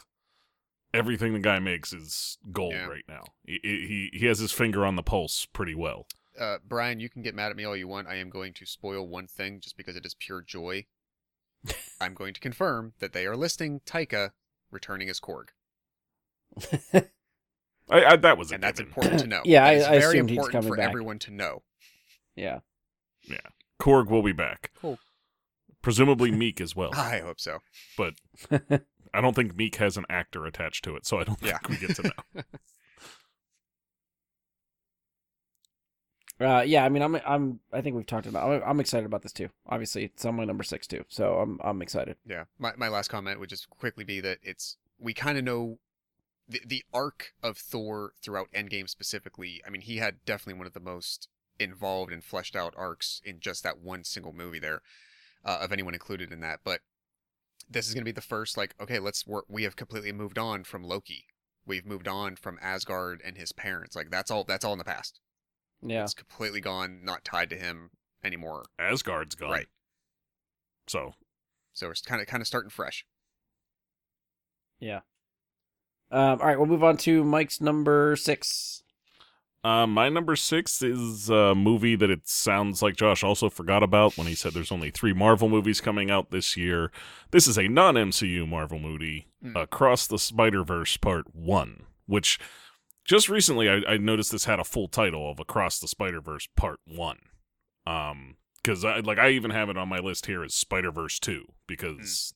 Everything the guy makes is gold Yeah. right now. He, he he has his finger on the pulse pretty well. uh, Brian, you can get mad at me all you want. I am going to spoil one thing just because it is pure joy. I'm going to confirm that they are listing Taika returning as Korg, I, I that was a and that's important to know. Yeah, That I- I very assumed he's important coming for back. everyone to know. Yeah, yeah. Korg will be back. Cool. Presumably Miek as well, I hope so. but I don't think Miek has an actor attached to it, so I don't Yeah. think we get to know. Uh, yeah, I mean, I'm, I'm, I think we've talked about. I'm, I'm excited about this too. Obviously, it's on my number six too, so I'm, I'm excited. Yeah. My my last comment would just quickly be that it's we kind of know the the arc of Thor throughout Endgame specifically. I mean, he had definitely one of the most involved and fleshed out arcs in just that one single movie there, uh, of anyone included in that. But this is going to be the first like, okay, let's work. We have completely moved on from Loki. We've moved on from Asgard and his parents. Like that's all. That's all in the past. Yeah. It's completely gone. Not tied to him anymore. Asgard's gone, Right. So So we're kind of kind of starting fresh. Yeah. Um, all right, we'll move on to Mike's number six. Uh, my number six is a movie that it sounds like Josh also forgot about when he said there's only three Marvel movies coming out this year. This is a non MCU Marvel movie, Hmm. Across the Spider Verse Part 1, which just recently I, I noticed this had a full title of Across the Spider Verse Part 1. Um, because I like I even have it on my list here as Spider Verse 2 because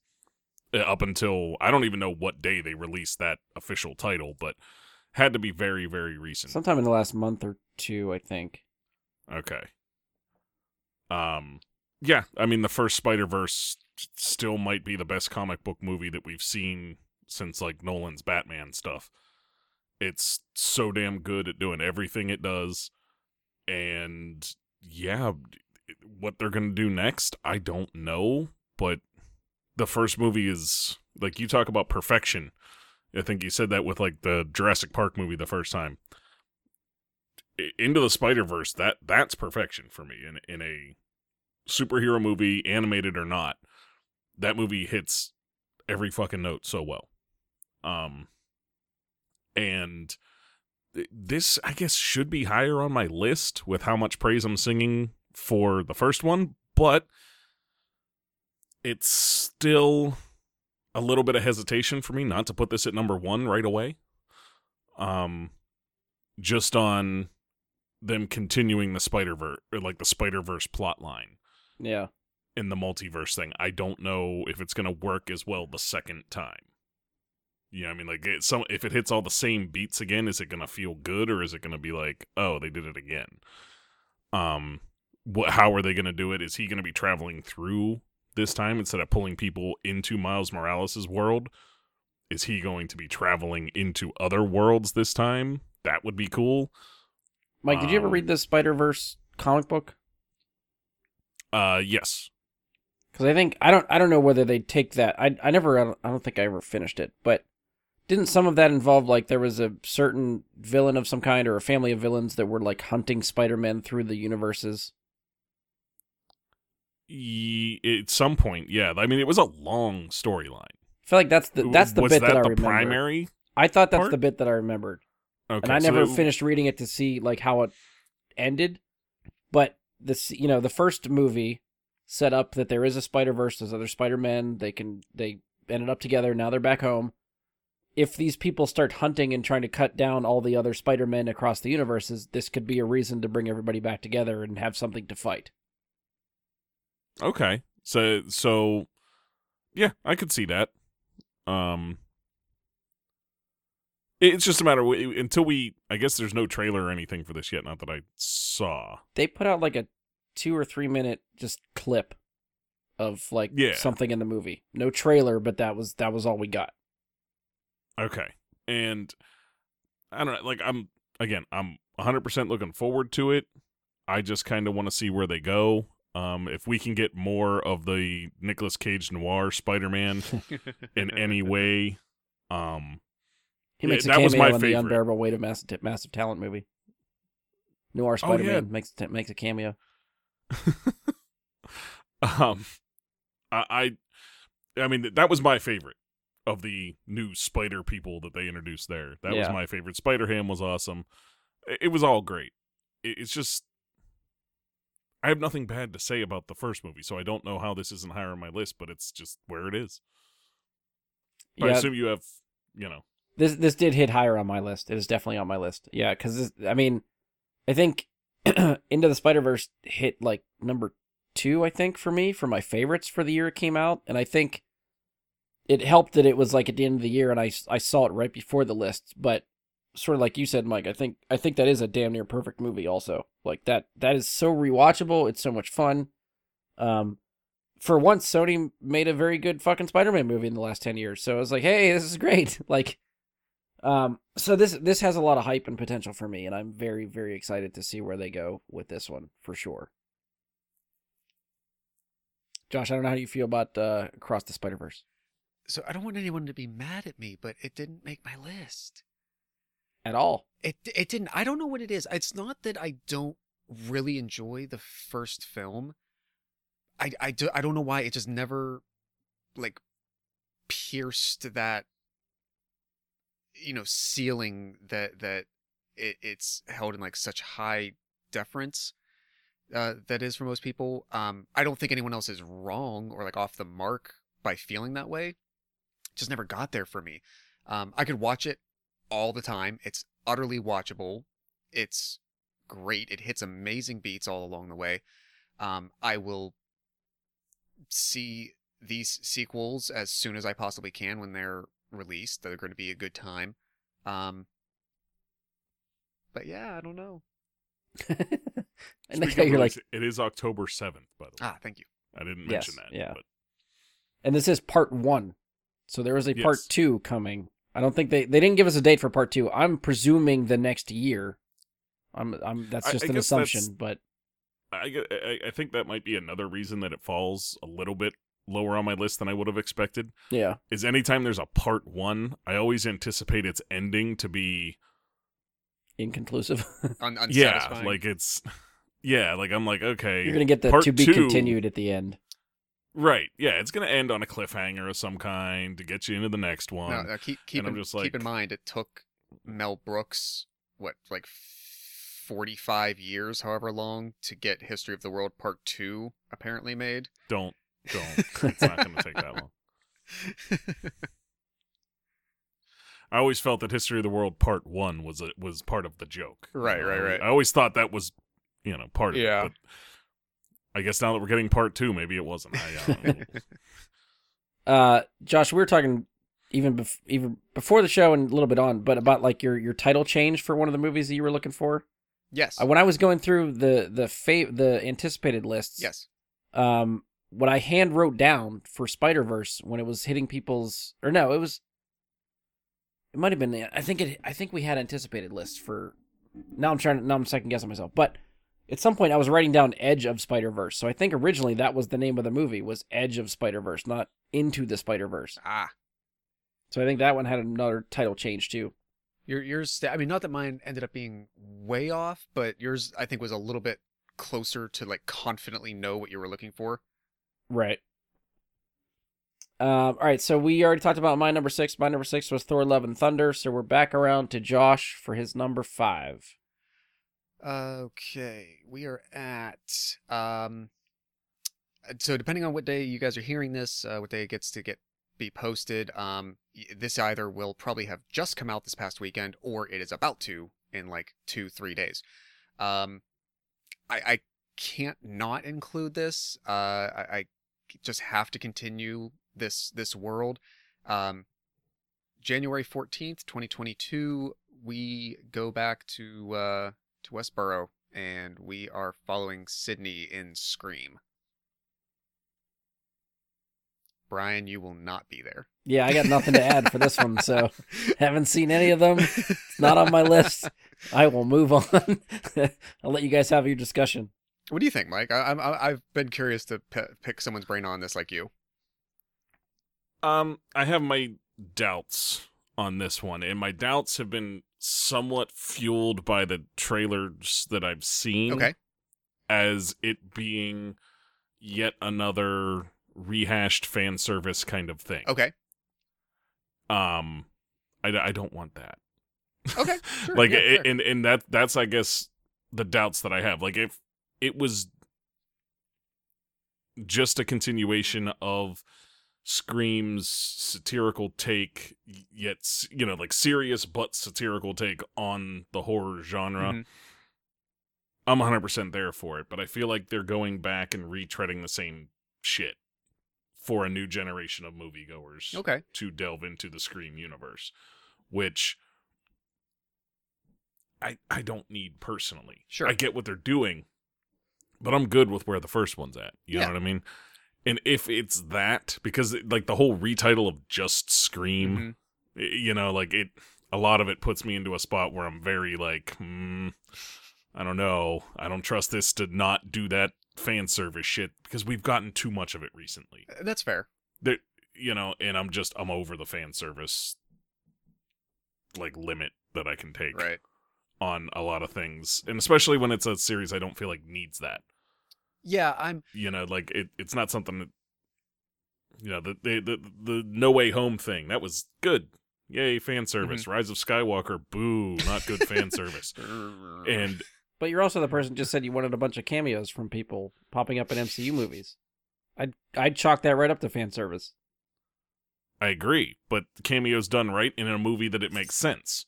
uh, up until I don't even know what day they released that official title, but had to be very very recent. Sometime in the last month or two, I think. Okay. Um yeah, I mean the first Spider-Verse still might be the best comic book movie that we've seen since like Nolan's Batman stuff. It's so damn good at doing everything it does and yeah, what they're going to do next, I don't know, but the first movie is like you talk about perfection I think he said that with like the Jurassic Park movie the first time. Into the Spider Verse, that that's perfection for me in in a superhero movie, animated or not. That movie hits every fucking note so well. Um, and th- this I guess should be higher on my list with how much praise I'm singing for the first one, but it's still a little bit of hesitation for me not to put this at number one right away. Um, just on them continuing the Spider Verse or like the Spider Verse plot line Yeah. in the multiverse thing. I don't know if it's gonna work as well the second time. You know, I mean, like it, some if it hits all the same beats again, is it gonna feel good or is it gonna be like, oh, they did it again? Um, what? How are they gonna do it? Is he gonna be traveling through this time instead of pulling people into Miles Morales' world? Is he going to be traveling into other worlds this time? That would be cool. Mike, did you ever Um, read the Spider Verse comic book? Uh, yes. Because I think I don't I don't know whether they take that. I I never I don't, I don't think I ever finished it, but didn't some of that involve like there was a certain villain of some kind or a family of villains that were like hunting Spider Man through the universes? At some point, yeah. I mean, it was a long storyline. I feel like that's the that's the was bit that, that, I the remember. primary? I thought that's part? the bit that I remembered, Okay, and I so never it- finished reading it to see like how it ended. But this, you know, the first movie set up that there is a Spider Verse. There's other Spider Men. They can they ended up together. Now they're back home. If these people start hunting and trying to cut down all the other Spider Men across the universes, this could be a reason to bring everybody back together and have something to fight. Okay, so so yeah, I could see that. Um, it's just a matter of, until we. I guess there's no trailer or anything for this yet. Not that I saw. They put out like a two or three minute just clip of like Yeah. something in the movie. No trailer, but that was that was all we got. Okay, and I don't know. Like I'm again, I'm 100 percent looking forward to it. I just kind of want to see where they go. Um, if we can get more of the Nicolas Cage noir Spider-Man in any way, um, He Yeah, makes a that was cameo my in the unbearable weight of massive, massive talent movie. Noir Oh, yeah. Spider Man makes makes a cameo. um, I, I, I mean, that was my favorite of the new Spider people that they introduced there. That was my favorite. Spider Ham was awesome. It, it was all great. It, it's just, I have nothing bad to say about the first movie, so I don't know how this isn't higher on my list, but it's just where it is. But I assume you have, you know, this this did hit higher on my list. It is definitely on my list. Yeah, because I mean, I think Into the Spider Verse hit like number two. I think for me for my favorites for the year it came out, and I think it helped that it was like at the end of the year, and I I saw it right before the list. But sort of like you said, Mike, I think I think that is a damn near perfect movie. Also, like that that is so rewatchable. It's so much fun. Um, for once, Sony made a very good fucking Spider-Man movie in the last ten years. So I was like, hey, this is great. Like, um, so this this has a lot of hype and potential for me, and I'm very very excited to see where they go with this one for sure. Josh, I don't know how you feel about uh, Across the Spider Verse so I don't want anyone to be mad at me, but it didn't make my list. At all. It it didn't. I don't know what it is. It's not that I don't really enjoy the first film. I I do I don't know why it just never like pierced that you know ceiling that that it, it's held in like such high deference uh, that is for most people. Um, I don't think anyone else is wrong or like off the mark by feeling that way. Just never got there for me. Um, I could watch it all the time. It's utterly watchable. It's great. It hits amazing beats all along the way. Um, I will see these sequels as soon as I possibly can when they're released. They're going to be a good time. Um, but yeah, I don't know. and Speaking you're like, it is October 7th, by the way. Ah, thank you. I didn't Yes, mention that. yeah. But and this is part one, so there is a part two coming. I don't think they they didn't give us a date for part two. I'm presuming the next year. I'm I'm that's just I an assumption, but I, I I think that might be another reason that it falls a little bit lower on my list than I would have expected. Yeah. Is anytime there's a part one, I always anticipate its ending to be Inconclusive. Un- yeah, like it's yeah, like I'm like okay, You're gonna get the part to be two- continued at the end. Right? Yeah, it's gonna end on a cliffhanger of some kind to get you into the next one. No, no, keep keep and I'm in, just keep in mind it took Mel Brooks what like forty five years, however long, to get History of the World Part Two apparently made. Don't don't. it's not gonna take that long. I always felt that History of the World Part One was a, was part of the joke. You Right, know, right, right. I always thought that was, you know, part of Yeah. it. But I guess now that we're getting Part Two, maybe it wasn't. I, I don't know. Uh, Josh, we were talking even bef- even before the show and a little bit on, but about like your your title change for one of the movies that you were looking for. yes. Uh, when I was going through the the fa- the anticipated lists, yes. um, what I hand wrote down for Spider Verse when it was hitting people's or no, it was it might have been I think it I think we had anticipated lists for now I'm trying to now I'm second guessing myself. But at some point I was writing down Edge of Spider Verse. So I think originally that was the name of the movie was Edge of Spider Verse, not Into the Spider Verse. Ah. So I think that one had another title change too. Your yours I mean not that mine ended up being way off, but yours I think was a little bit closer to like confidently know what you were looking for. Right. Um, all right, so we already talked about my number six. My number six was Thor: Love and Thunder. So we're back around to Josh for his number five. Okay, we are at um so depending on what day you guys are hearing this, uh, what day it gets to get be posted, um this either will probably have just come out this past weekend or it is about to in like 2 3 days. Um I I can't not include this. Uh I, I just have to continue this this world. Um January 14th, 2022, we go back to uh to Woodsboro, and we are following Sidney in Scream. Brian, you will not be there. Yeah, I got nothing to add for this one. So haven't seen any of them. It's not on my list. I will move on. I'll let you guys have your discussion. What do you think, Mike? I, I'm I- I've been curious to p- pick someone's brain on this, like you. Um, I have my doubts on this one, and my doubts have been somewhat fueled by the trailers that I've seen. Okay. As it being yet another rehashed fan service kind of thing. Okay. Um, I, I don't want that. Okay. Sure. like yeah, it, fair. and and that that's I guess the doubts that I have. Like if it was just a continuation of Scream's satirical take, yet you know, like serious but satirical take on the horror genre. Mhm. I'm 100% there for it, but I feel like they're going back and retreading the same shit for a new generation of moviegoers Okay. to delve into the Scream universe, which I I don't need personally. Sure. I get what they're doing, but I'm good with where the first one's at. You Yeah. know what I mean? And if it's that, because like the whole retitle of just Scream, Mhm. you know, like it, a lot of it puts me into a spot where I'm very like, hmm, I don't know, I don't trust this to not do that fan service shit because we've gotten too much of it recently Uh, That's fair. there you know and i'm just i'm over the fan service like limit that i can take Right. on a lot of things and especially when it's a series i don't feel like needs that Yeah, I'm. you know like it, it's not something that you know the, the the the no way home thing that was good yay fan mm-hmm. service rise of skywalker boo not good fan service and But you're also the person just said you wanted a bunch of cameos from people popping up in MCU movies. I'd I'd chalk that right up to fan service. I agree, but cameo's done right in a movie that it makes sense.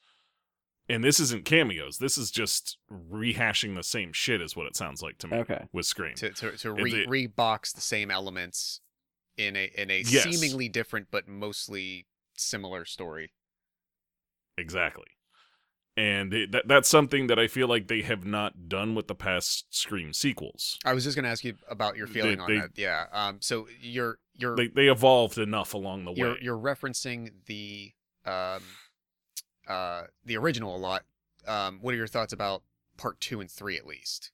And this isn't cameos. This is just rehashing the same shit, is what it sounds like to me Okay. with Scream. to to, to re, it- rebox the same elements in a in a Yes. seemingly different but mostly similar story. Exactly. And it, that that's something that I feel like they have not done with the past Scream sequels. I was just gonna ask you about your They- feeling on they- that. Yeah. Um. So you're you're They they evolved enough along the way. you're you're referencing the um uh the original a lot. Um. What are your thoughts about part two and three at least?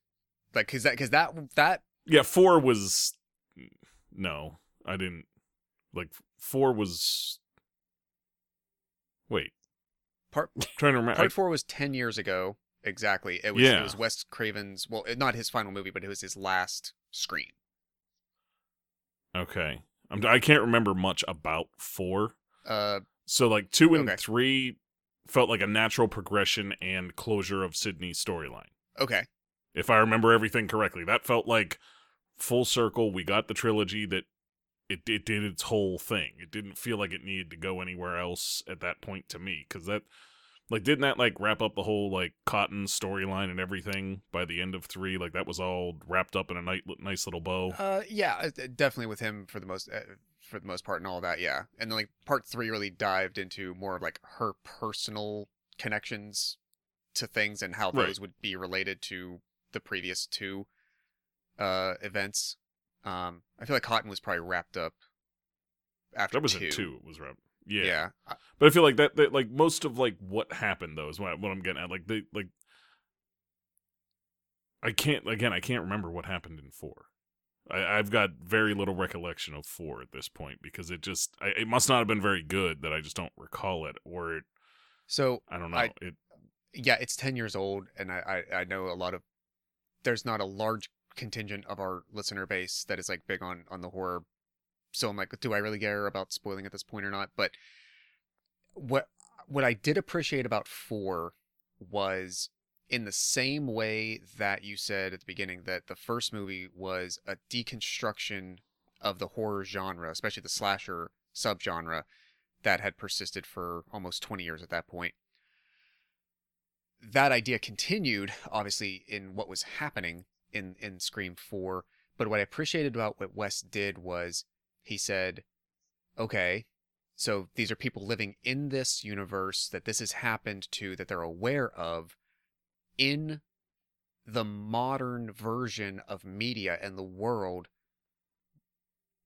Like, cause that cause that that yeah, four was no. I didn't like four was. Wait, Part trying to remember. part four was ten years ago exactly. It was Yeah. it was Wes Craven's well, not his final movie, but it was his last screen. okay, I'm, I can't remember much about four. Uh, So like two and Okay. three felt like a natural progression and closure of Sidney's storyline. okay, If I remember everything correctly, that felt like full circle. We got the trilogy that it it did its whole thing. It didn't feel like it needed to go anywhere else at that point to me because that like didn't that like wrap up the whole like Cotton storyline and everything by the end of three like that was all wrapped up in a nice, nice little bow uh, yeah, uh, definitely with him for the most uh, for the most part and all that. Yeah, and then like part three really dived into more of like her personal connections to things and how Right. those would be related to the previous two uh events. Um, I feel like Cotton was probably wrapped up after that was two. two it was wrapped Yeah. yeah. But I feel like that, that like most of like what happened though is what, what I'm getting at. Like they like I can't again I can't remember what happened in four. I, I've got very little recollection of four at this point because it just I, it must not have been very good that I just don't recall it or it, So I don't know I- it yeah, it's ten years old, and I, I I know a lot of there's not a large contingent of our listener base that is like big on on the horror. So I'm like, do I really care about spoiling at this point or not? But what what I did appreciate about four was in the same way that you said at the beginning that the first movie was a deconstruction of the horror genre, especially the slasher subgenre that had persisted for almost 20 years at that point. That idea continued obviously in what was happening in in Scream 4 but what I appreciated about what Wes did was he said okay so these are people living in this universe that this has happened to that they're aware of in the modern version of media and the world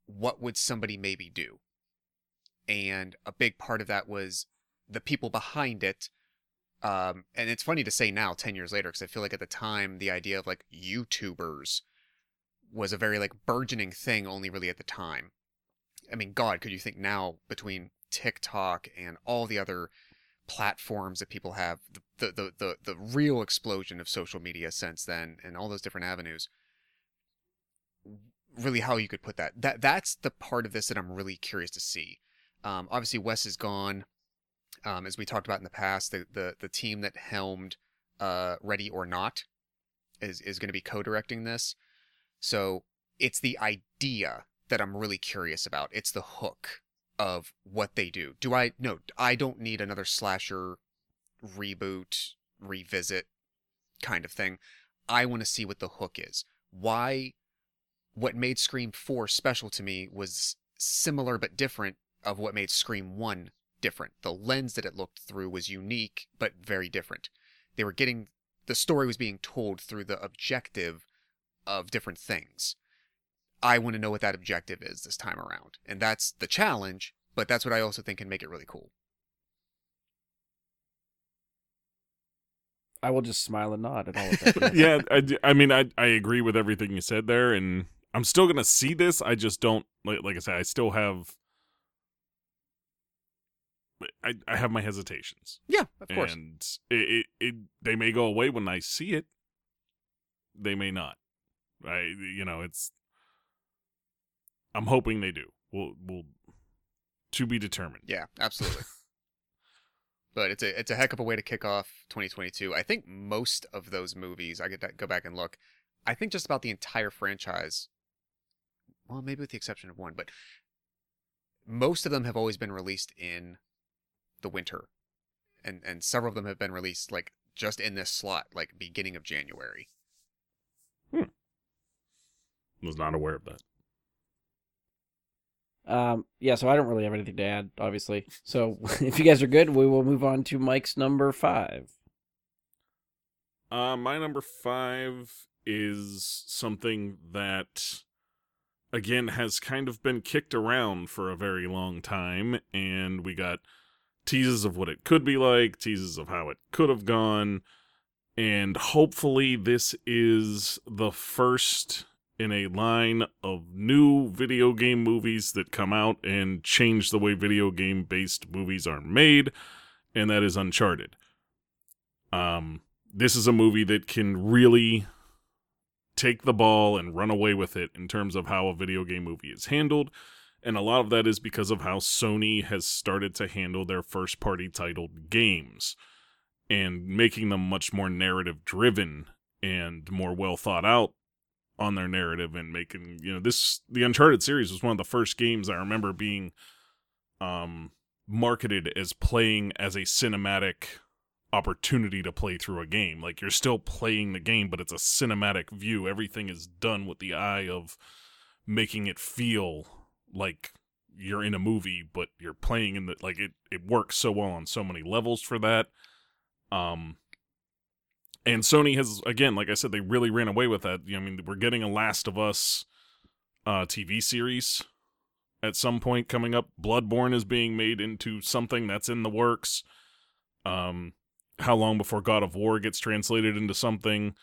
what would somebody maybe do and a big part of that was the people behind it um, and it's funny to say now, 10 years later, because I feel like at the time, the idea of like YouTubers was a very like burgeoning thing only really at the time. I mean, God, could you think now between TikTok and all the other platforms that people have, the, the, the, the the real explosion of social media since then and all those different avenues, really how you could put that. That That's the part of this that I'm really curious to see. Um, obviously, Wes is gone um, as we talked about in the past, the the, the team that helmed uh, Ready or Not is is going to be co-directing this. So it's the idea that I'm really curious about. It's the hook of what they do. Do I no? I don't need another slasher reboot, revisit kind of thing. I want to see what the hook is. Why? What made Scream Four special to me was similar but different of what made Scream One different. The lens that it looked through was unique, but very different. They were getting the story was being told through the objective of different things. I want to know what that objective is this time around. And that's the challenge, but that's what I also think can make it really cool. I will just smile and nod at all of that. yeah I, I mean I I agree with everything you said there and I'm still gonna see this I just don't like like I said I still have I, I have my hesitations Yeah, of course. and it, it, it they may go away when I see it. They may not. I you know it's. I'm hoping they do. We'll we'll to be determined. Yeah, absolutely. But it's a it's a heck of a way to kick off 2022. I think most of those movies, I could go back and look. I think just about the entire franchise. Well, maybe with the exception of one, but most of them have always been released in the winter, and and several of them have been released like just in this slot, like beginning of January. Hmm. Was not aware of that. Um, yeah, so I don't really have anything to add, obviously. So if you guys are good, we will move on to Mike's number five. Uh, my number five is something that, again, has kind of been kicked around for a very long time, and we got teases of what it could be like, teases of how it could have gone, and hopefully this is the first in a line of new video game movies that come out and change the way video game based movies are made, and that is Uncharted. Um, this is a movie that can really take the ball and run away with it in terms of how a video game movie is handled. And a lot of that is because of how Sony has started to handle their first party titled games and making them much more narrative driven and more well thought out on their narrative and making, you know, this the Uncharted series was one of the first games I remember being um marketed as playing as a cinematic opportunity to play through a game. Like you're still playing the game, but it's a cinematic view. Everything is done with the eye of making it feel like you're in a movie, but you're playing in the like it. It works so well on so many levels for that. Um, and Sony has again, like I said, they really ran away with that. You know, I mean, we're getting a Last of Us uh, TV series at some point coming up. Bloodborne is being made into something that's in the works. Um, how long before God of War gets translated into something?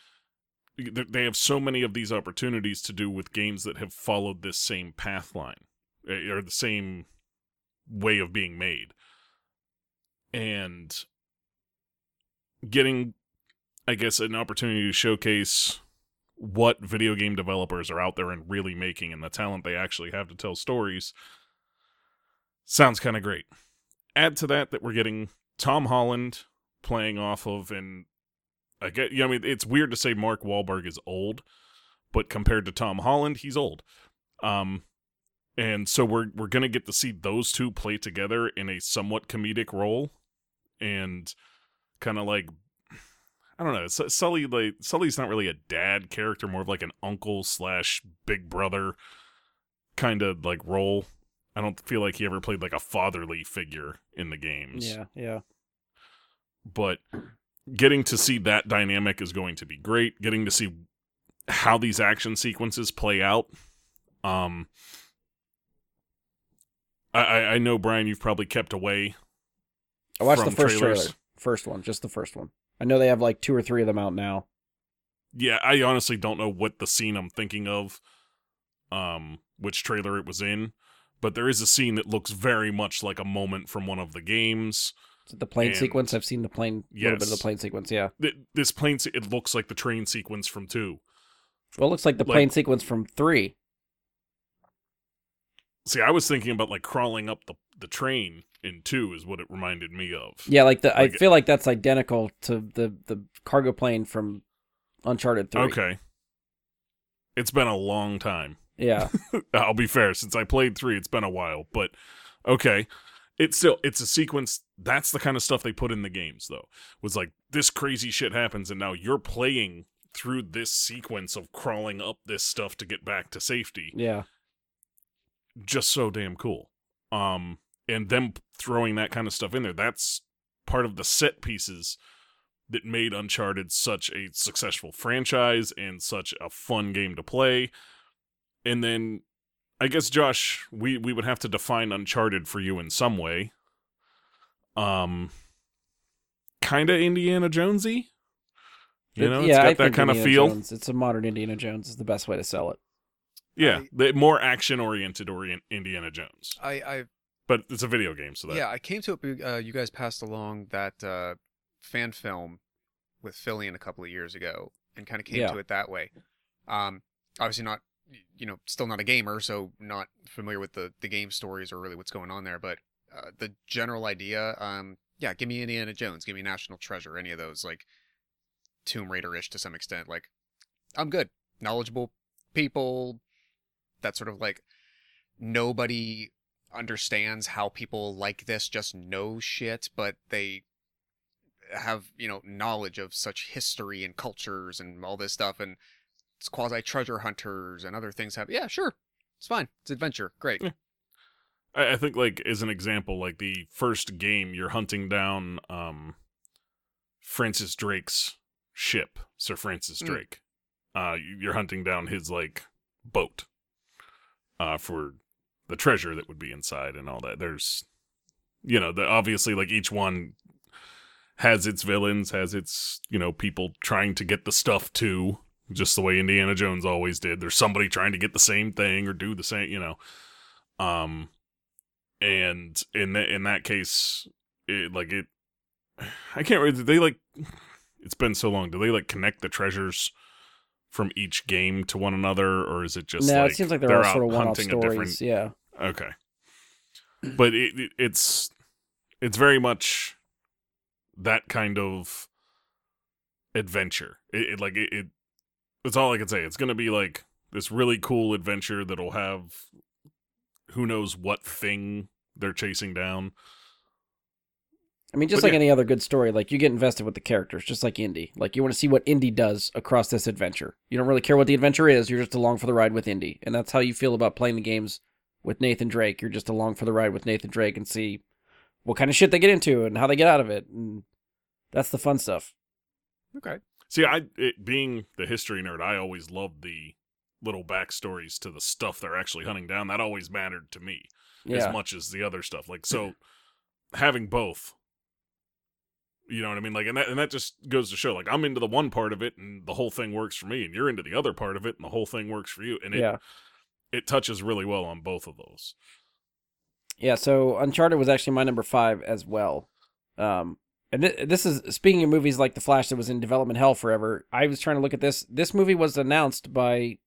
They have so many of these opportunities to do with games that have followed this same path line eh, or the same way of being made. And getting, I guess, an opportunity to showcase what video game developers are out there and really making and the talent they actually have to tell stories sounds kind of great. Add to that that we're getting Tom Holland playing off of, and I get, you know, I mean, it's weird to say Mark Wahlberg is old, but compared to Tom Holland, he's old. Um, and so we're we're gonna get to see those two play together in a somewhat comedic role, and kind of like I don't know. Sully like Sully's not really a dad character, more of like an uncle slash big brother kind of like role. I don't feel like he ever played like a fatherly figure in the games. Yeah, yeah. But getting to see that dynamic is going to be great. Getting to see how these action sequences play out. Um, I I know Brian, you've probably kept away. I watched the first trailers. trailer, first one, just the first one. I know they have like two or three of them out now. Yeah, I honestly don't know what the scene I'm thinking of, um, which trailer it was in, but there is a scene that looks very much like a moment from one of the games. Is it the plane and, sequence? I've seen the plane, yes, little bit of the plane sequence. Yeah, this plane, it looks like the train sequence from two. Well, it looks like the like, plane sequence from three. See, I was thinking about like crawling up the the train in two is what it reminded me of. Yeah, like the like, I feel like that's identical to the the cargo plane from Uncharted Three. Okay. It's been a long time. Yeah. I'll be fair, since I played three, it's been a while. But okay. It's still it's a sequence that's the kind of stuff they put in the games though. Was like this crazy shit happens and now you're playing through this sequence of crawling up this stuff to get back to safety. Yeah. Just so damn cool. Um and them throwing that kind of stuff in there that's part of the set pieces that made uncharted such a successful franchise and such a fun game to play and then i guess josh we we would have to define uncharted for you in some way um kind of indiana jonesy you know, yeah, it's got that kind of feel. Jones, it's a modern Indiana Jones is the best way to sell it. Yeah, I, the more action oriented orient Indiana Jones. I, I but it's a video game, so that yeah, I came to it. Uh, you guys passed along that uh, fan film with Fillion a couple of years ago, and kind of came yeah. to it that way. Um, obviously not, you know, still not a gamer, so not familiar with the the game stories or really what's going on there. But uh, the general idea, um, yeah, give me Indiana Jones, give me National Treasure, any of those like Tomb Raider ish to some extent. Like, I'm good, knowledgeable people, that sort of like nobody understands how people like this just know shit, but they have, you know, knowledge of such history and cultures and all this stuff and it's quasi treasure hunters and other things have yeah, sure. It's fine. It's adventure. Great. Yeah. I, I think like as an example, like the first game you're hunting down um Francis Drake's ship, Sir Francis mm. Drake. Mm. Uh you're hunting down his like boat uh for the treasure that would be inside and all that. There's, you know, the obviously like each one has its villains, has its you know people trying to get the stuff too. just the way Indiana Jones always did. There's somebody trying to get the same thing or do the same, you know. Um, and in that in that case, it like it, I can't really. They like, it's been so long. Do they like connect the treasures? From each game to one another, or is it just no, like it seems like they're, all sort of one-off hunting a stories. different Yeah. Okay. But it, it, it's it's very much that kind of adventure. It, it like it, it it's all I can say. It's going to be like this really cool adventure that'll have who knows what thing they're chasing down. I mean, just But like yeah. any other good story, like you get invested with the characters, just like Indy. Like you want to see what Indy does across this adventure. You don't really care what the adventure is. You're just along for the ride with Indy, and that's how you feel about playing the games with Nathan Drake. You're just along for the ride with Nathan Drake and see what kind of shit they get into and how they get out of it, and that's the fun stuff. Okay. See, I it, being the history nerd, I always loved the little backstories to the stuff they're actually hunting down. That always mattered to me. Yeah, as much as the other stuff. Like so having both. You know what I mean? Like and that and that just goes to show like I'm into the one part of it and the whole thing works for me and you're into the other part of it and the whole thing works for you and it yeah, it touches really well on both of those. yeah. So Uncharted was actually my number five as well. Um, and th- this is speaking of movies like The Flash that was in development hell forever. I was trying to look at this. This movie was announced by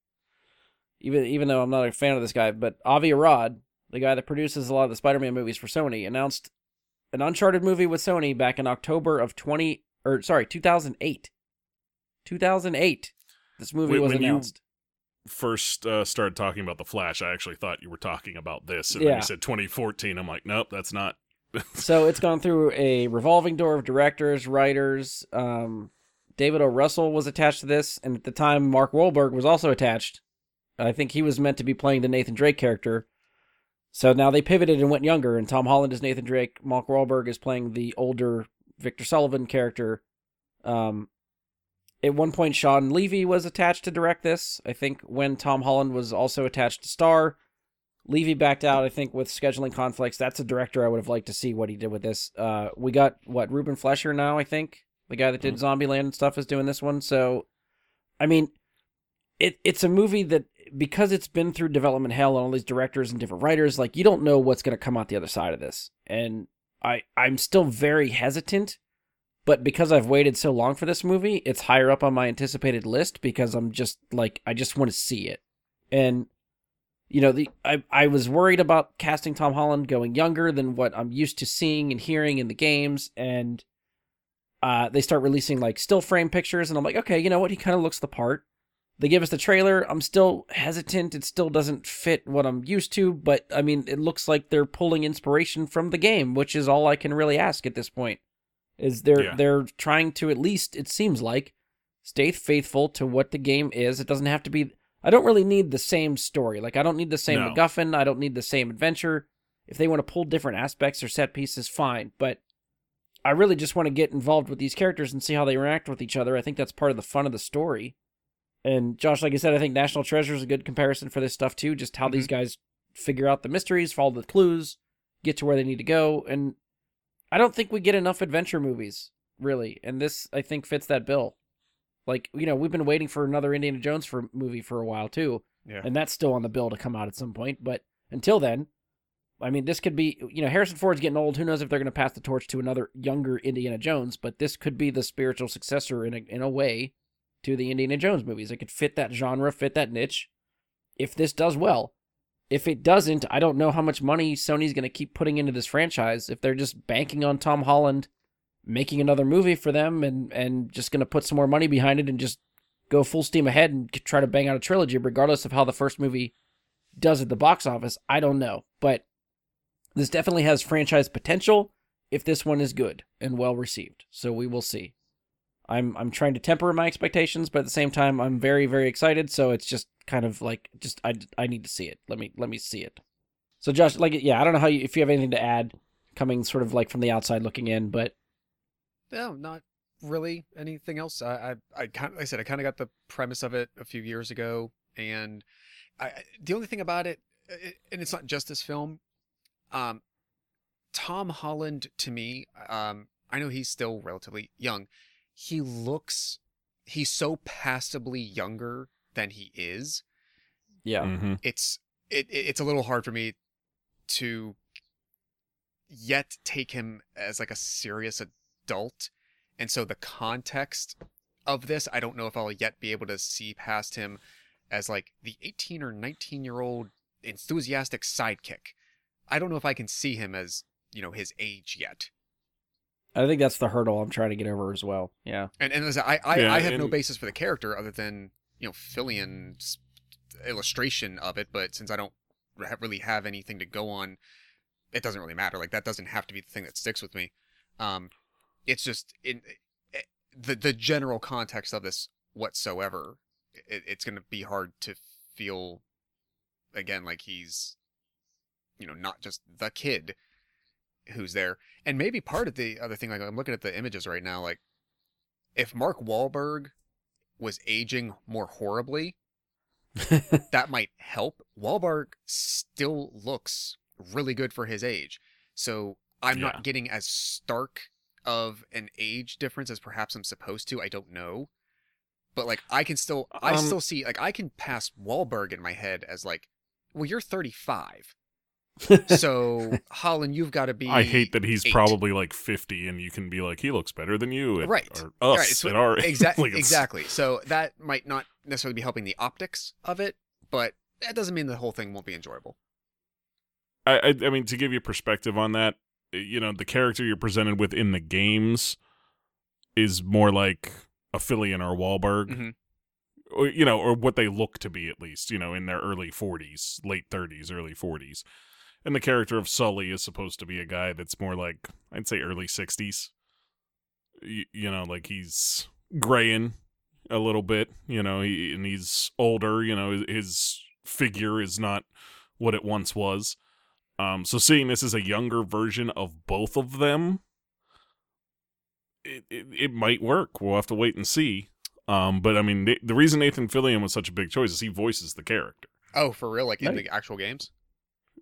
even even though I'm not a fan of this guy, but Avi Arad, the guy that produces a lot of the Spider-Man movies for Sony, announced an Uncharted movie with Sony back in October of 20 or sorry, 2008. 2008. This movie Wait, was announced. First uh, started talking about the Flash, I actually thought you were talking about this, and then Yeah. you said 2014. I'm like, nope, that's not. so it's gone through a revolving door of directors, writers. Um, David O. Russell was attached to this, and at the time, Mark Wahlberg was also attached. I think he was meant to be playing the Nathan Drake character. So now they pivoted and went younger, and Tom Holland is Nathan Drake. Mark Wahlberg is playing the older Victor Sullivan character. Um, at one point, Shawn Levy was attached to direct this. I think when Tom Holland was also attached to star. Levy backed out, I think, with scheduling conflicts. That's a director I would have liked to see what he did with this. Uh, we got what Ruben Fleischer now, I think, the guy that did Zombieland and stuff, is doing this one. So, I mean, it it's a movie that because it's been through development hell and all these directors and different writers, like you don't know what's going to come out the other side of this. And I I'm still very hesitant, but because I've waited so long for this movie, it's higher up on my anticipated list because I'm just like I just want to see it. And you know, the I I was worried about casting Tom Holland going younger than what I'm used to seeing and hearing in the games and uh they start releasing like still frame pictures and I'm like, okay, you know what? He kind of looks the part. They give us the trailer. I'm still hesitant. It still doesn't fit what I'm used to, but I mean, it looks like they're pulling inspiration from the game, which is all I can really ask at this point. Is they're Yeah. they're trying to at least it seems like stay faithful to what the game is. It doesn't have to be I don't really need the same story. Like I don't need the same No. MacGuffin. I don't need the same adventure. If they want to pull different aspects or set pieces, fine. But I really just want to get involved with these characters and see how they interact with each other. I think that's part of the fun of the story. And Josh, like I said, I think National Treasure is a good comparison for this stuff too. Just how these mm-hmm. guys figure out the mysteries, follow the clues, get to where they need to go. And I don't think we get enough adventure movies, really. And this, I think, fits that bill. Like, you know, we've been waiting for another Indiana Jones for movie for a while too, Yeah. and that's still on the bill to come out at some point. But until then, I mean, this could be, you know, Harrison Ford's getting old. Who knows if they're going to pass the torch to another younger Indiana Jones? But this could be the spiritual successor in a in a way to the Indiana Jones movies. It could fit that genre, fit that niche. If this does well, if it doesn't, I don't know how much money Sony's going to keep putting into this franchise. If they're just banking on Tom Holland making another movie for them and and just going to put some more money behind it and just go full steam ahead and try to bang out a trilogy, regardless of how the first movie does at the box office, I don't know. But this definitely has franchise potential if this one is good and well received. So we will see. I'm I'm trying to temper my expectations, but at the same time, I'm very very excited. So it's just kind of like just I I need to see it. Let me let me see it. So Josh, like yeah, I don't know how you if you have anything to add, coming sort of like from the outside looking in, but No, not really anything else. I, I, I kind, like I said, I kind of got the premise of it a few years ago, and I, the only thing about it, it, and it's not just this film. Um, Tom Holland to me, um, I know he's still relatively young. He looks he's so passably younger than he is. Yeah. hmm It's it, it it's a little hard for me to yet take him as like a serious adult. And so the context of this, I don't know if I'll yet be able to see past him as like the 18 or 19 year old enthusiastic sidekick. I don't know if I can see him as, you know, his age yet. I think that's the hurdle I'm trying to get over as well. Yeah. And and as I I, Yeah, I have no basis for the character other than you know Fillion's illustration of it. But since I don't really have anything to go on, it doesn't really matter. Like that doesn't have to be the thing that sticks with me. Um, it's just in eh, the the general context of this whatsoever. It, it's going to be hard to feel again like he's you know not just the kid who's there. And maybe part of the other thing like i'm looking at the images right now like if mark Wahlberg was aging more horribly that might help. Wahlberg still looks really good for his age. So i'm Yeah. not getting as stark of an age difference as perhaps i'm supposed to. I don't know. But like i can still i Um, still see like i can pass Wahlberg in my head as like well you're 35 so Holland, you've got to be. I hate that he's eight. probably like 50 and you can be like, he looks better than you. At, Right. Or us Right, so at our exactly like, exactly. So that might not necessarily be helping the optics of it, but that doesn't mean the whole thing won't be enjoyable. I, I I mean to give you perspective on that, you know, the character you're presented with in the games is more like a Fillion or Wahlberg, Mhm. or you know, or what they look to be at least, you know, in their early 40s, late 30s, early 40s. And the character of Sully is supposed to be a guy that's more like I'd say early 60s. You, you know, like he's graying a little bit, you know, he, and he's older, you know, his, his figure is not what it once was. Um, so seeing this as a younger version of both of them, it, it, it might work. We'll have to wait and see. Um, but I mean, the, the reason Nathan Fillion was such a big choice is he voices the character. Oh, for real? Like in Right. the actual games?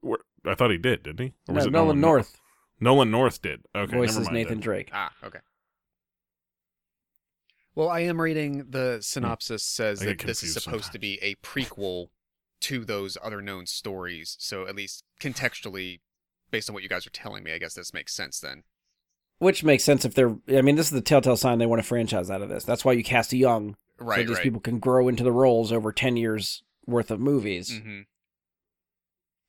Where- I thought he did, didn't he? Or no, was it Nolan North Nolan North did. Okay, voices never mind Nathan then. Drake. Ah, okay. Well, I am reading the synopsis says that this is confused supposed to be a prequel to those other known stories. So at least contextually, based on what you guys are telling me, I guess this makes sense then. Which makes sense if they're. I mean, this is the telltale sign they want a franchise out of this. That's why you cast a young, Right, so these right. people can grow into the roles over ten years worth of movies. hmm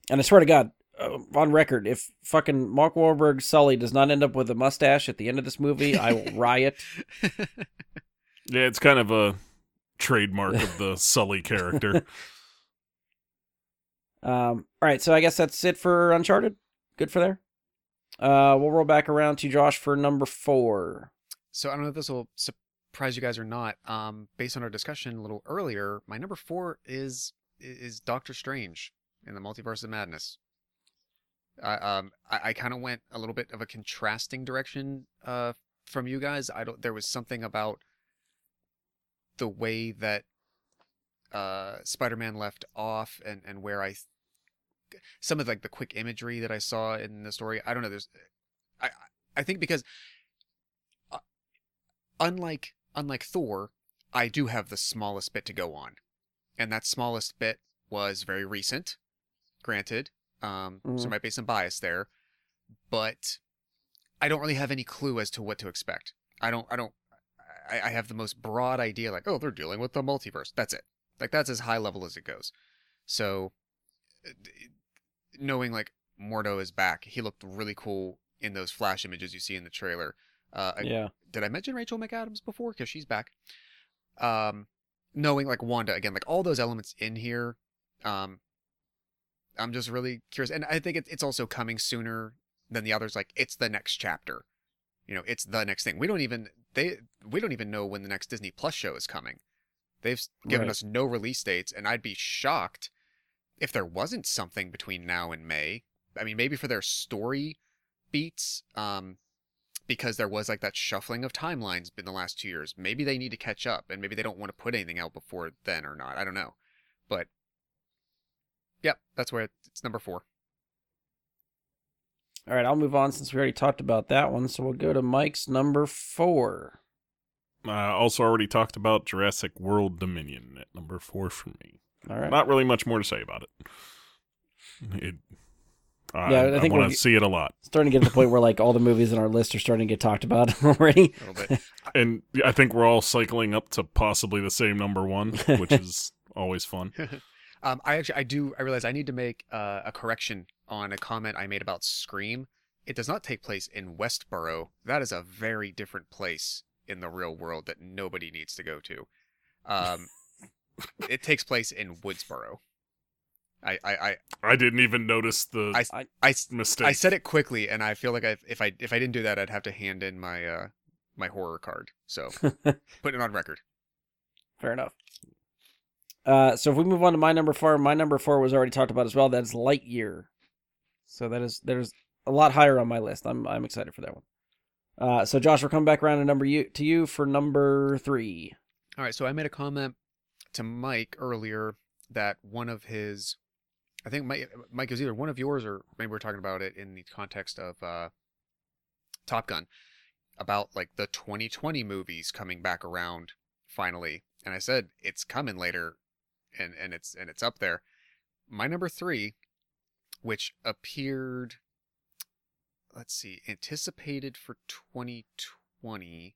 And I swear to God, uh, on record, if fucking Mark Wahlberg Sully does not end up with a mustache at the end of this movie, I will riot. Yeah, it's kind of a trademark of the Sully character. Um, all right, so I guess that's it for Uncharted. Good for there. Uh, we'll roll back around to Josh for number four. So I don't know if this will surprise you guys or not. Um, based on our discussion a little earlier, my number four is is Doctor Strange in the Multiverse of Madness. I um I, I kind of went a little bit of a contrasting direction uh from you guys. I don't. There was something about the way that uh Spider-Man left off and and where I some of like the quick imagery that I saw in the story. I don't know. There's I I think because uh, unlike unlike Thor, I do have the smallest bit to go on, and that smallest bit was very recent. Granted, um, so Mhm. there might be some bias there, but I don't really have any clue as to what to expect. I don't. I don't. I, I have the most broad idea, like, oh, they're dealing with the multiverse. That's it. Like that's as high level as it goes. So, uh, knowing like Mordo is back, he looked really cool in those flash images you see in the trailer. Uh, I- Yeah. did I mention Rachel McAdams before? Because she's back. Um, knowing like Wanda again, like all those elements in here, um, I'm just really curious, and I think it, it's also coming sooner than the others. Like it's the next chapter, you know, it's the next thing. We don't even they we don't even know when the next Disney Plus show is coming. They've given Right. us no release dates, and I'd be shocked if there wasn't something between now and May. I mean, maybe for their story beats, um, because there was like that shuffling of timelines in the last two years. Maybe they need to catch up, and maybe they don't want to put anything out before then or not. I don't know, but yep, that's where it's number four. All right, I'll move on since we already talked about that one. So we'll go to Mike's number four. Uh, also, already talked about Jurassic World Dominion at number four for me. All right. Not really much more to say about it. It. I, Yeah, I I, think want we'll to see it a lot, starting to get to the point where like all the movies in our list are starting to get talked about already. A little bit. and I think we're all cycling up to possibly the same number one, which is always fun. Um, I actually I do I realize I need to make uh, a correction on a comment I made about Scream. It does not take place in Westboro. That is a very different place in the real world that nobody needs to go to. Um, it takes place in Woodsboro. I I I, I didn't even notice the I, I, s- mistake. I said it quickly, and I feel like I, if I if I didn't do that, I'd have to hand in my uh my horror card. So putting it on record. Fair enough. Uh, so if we move on to my number four, my number four was already talked about as well. That's Lightyear. So that is there's a lot higher on my list. I'm I'm excited for that one. Uh, so Josh, we're coming back around to number you to you for number three. All right, so I made a comment to Mike earlier that one of his, I think Mike, Mike is either one of yours or maybe we're talking about it in the context of uh, Top Gun, about like the 2020 movies coming back around finally, and I said it's coming later, and and it's and it's up there. My number three, which appeared, let's see, anticipated for 2020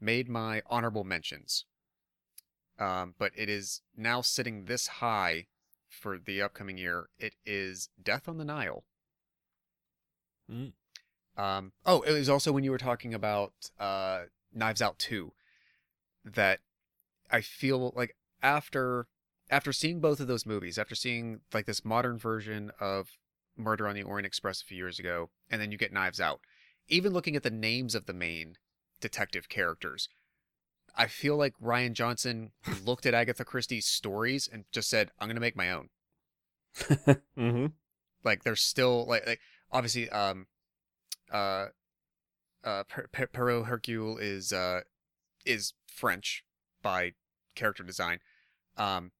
made my honorable mentions. Um, but it is now sitting this high for the upcoming year. It is Death on the Nile. Mm. Um, oh, it was also when you were talking about uh, Knives Out 2 that I feel like after after seeing both of those movies, after seeing like this modern version of Murder on the Orient Express a few years ago, and then you get Knives Out, even looking at the names of the main detective characters. I feel like Rian Johnson looked at Agatha Christie's stories and just said, "I'm going to make my own." mm-hmm. Like there's still like like obviously um uh uh Per- Per- Poirot Hercule is uh is French by character design. Um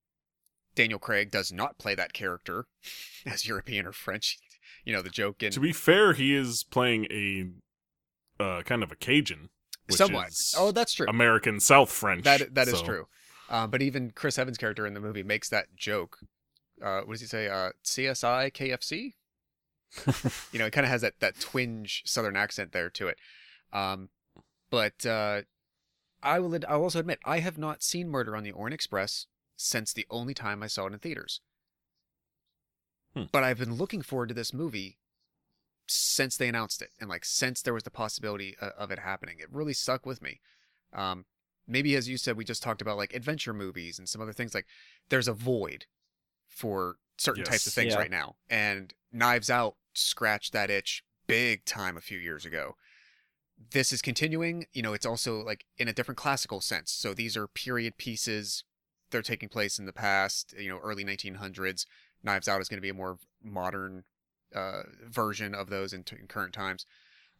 Daniel Craig does not play that character as European or French. You know the joke in To be fair, he is playing a uh, kind of a Cajun, which somewhat. is Oh, that's true. American South French. That that is so- true. Um, but even Chris Evans' character in the movie makes that joke. Uh, what does he say? Uh, CSI KFC. you know, it kind of has that that twinge Southern accent there to it. Um, but uh, I will. I'll also admit I have not seen Murder on the Orient Express since the only time I saw it in theaters. Hmm. But I've been looking forward to this movie since they announced it, and like since there was the possibility of it happening. It really stuck with me. Um, maybe as you said, we just talked about like adventure movies and some other things. Like there's a void for certain types of things Yeah. right now, and Knives Out scratched that itch big time a few years ago. This is continuing. You know, it's also like in a different classical sense. So these are period pieces. They're taking place in the past. You know, early 1900s. Knives Out is going to be a more modern uh, version of those in, t- in current times.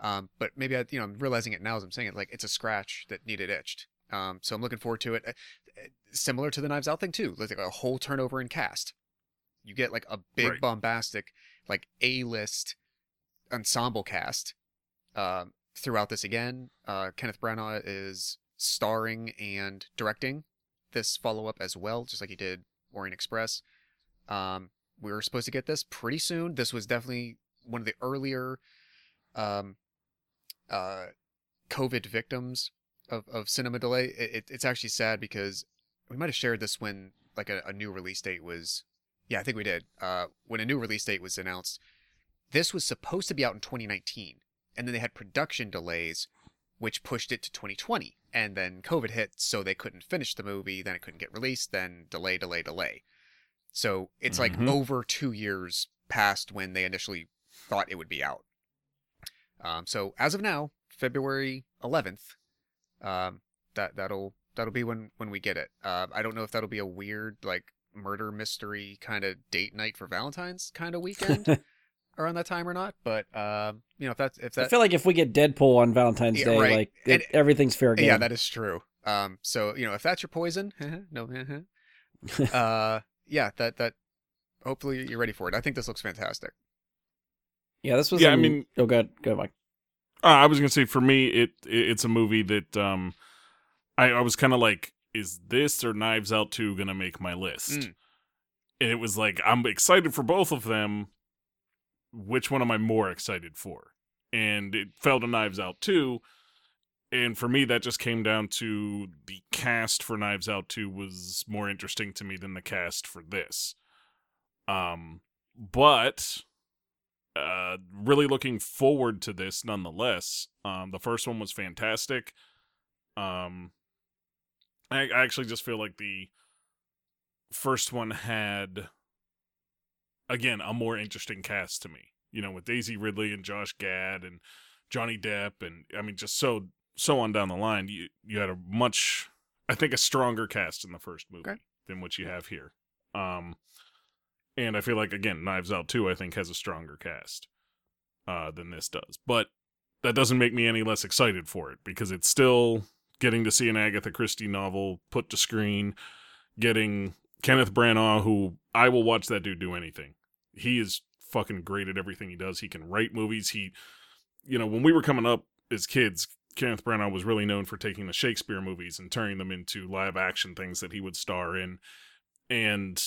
Um, but maybe I, you know, I'm realizing it now as I'm saying it, like it's a scratch that needed itched. Um, so I'm looking forward to it. Uh, uh, Similar to the Knives Out thing too, like a whole turnover in cast. You get like a big Right. bombastic, like A-list ensemble cast um, throughout this again. Uh, Kenneth Branagh is starring and directing this follow-up as well, just like he did Orient Express. Um, we were supposed to get this pretty soon. This was definitely one of the earlier um, uh, COVID victims of, of cinema delay. It, it's actually sad because we might have shared this when like a, a new release date was. Yeah, I think we did. Uh, when a new release date was announced, this was supposed to be out in 2019, and then they had production delays, which pushed it to 2020. And then COVID hit, so they couldn't finish the movie. Then it couldn't get released. Then delay, delay, delay. So it's like Mhm. over two years past when they initially thought it would be out. Um, so as of now, February 11th, um, that that'll that'll be when when we get it. Uh, I don't know if that'll be a weird like murder mystery kind of date night for Valentine's kind of weekend around that time or not. But um, you know if that's if that, I feel like if we get Deadpool on Valentine's Yeah, Day, right. like And- everything's fair game. yeah, that is true. Um, so you know if that's your poison, no, uh, yeah, that that hopefully you're ready for it. I think this looks fantastic. yeah, this was. Yeah, I mean- oh, good, go Mike. Uh, I was gonna say for me, it, it it's a movie that um, I, I was kind of like, is this or Knives Out 2 going to make my list? Mm. And it was like, I'm excited for both of them. Which one am I more excited for? And it fell to Knives Out 2. And for me, that just came down to the cast for Knives Out 2 was more interesting to me than the cast for this. Um, but uh, really looking forward to this nonetheless. Um, the first one was fantastic. Um, I, I actually just feel like the first one had, again, a more interesting cast to me. You know, with Daisy Ridley and Josh Gad and Johnny Depp, and I mean, just so so on down the line. You you had a much, I think, a stronger cast in the first movie Okay. than what you have here. Um, and I feel like again, Knives Out too. I think has a stronger cast uh, than this does, but that doesn't make me any less excited for it because it's still getting to see an Agatha Christie novel put to screen, getting Kenneth Branagh, who I will watch that dude do anything. He is fucking great at everything he does. He can write movies. He, you know, when we were coming up as kids, Kenneth Branagh was really known for taking the Shakespeare movies and turning them into live action things that he would star in. And,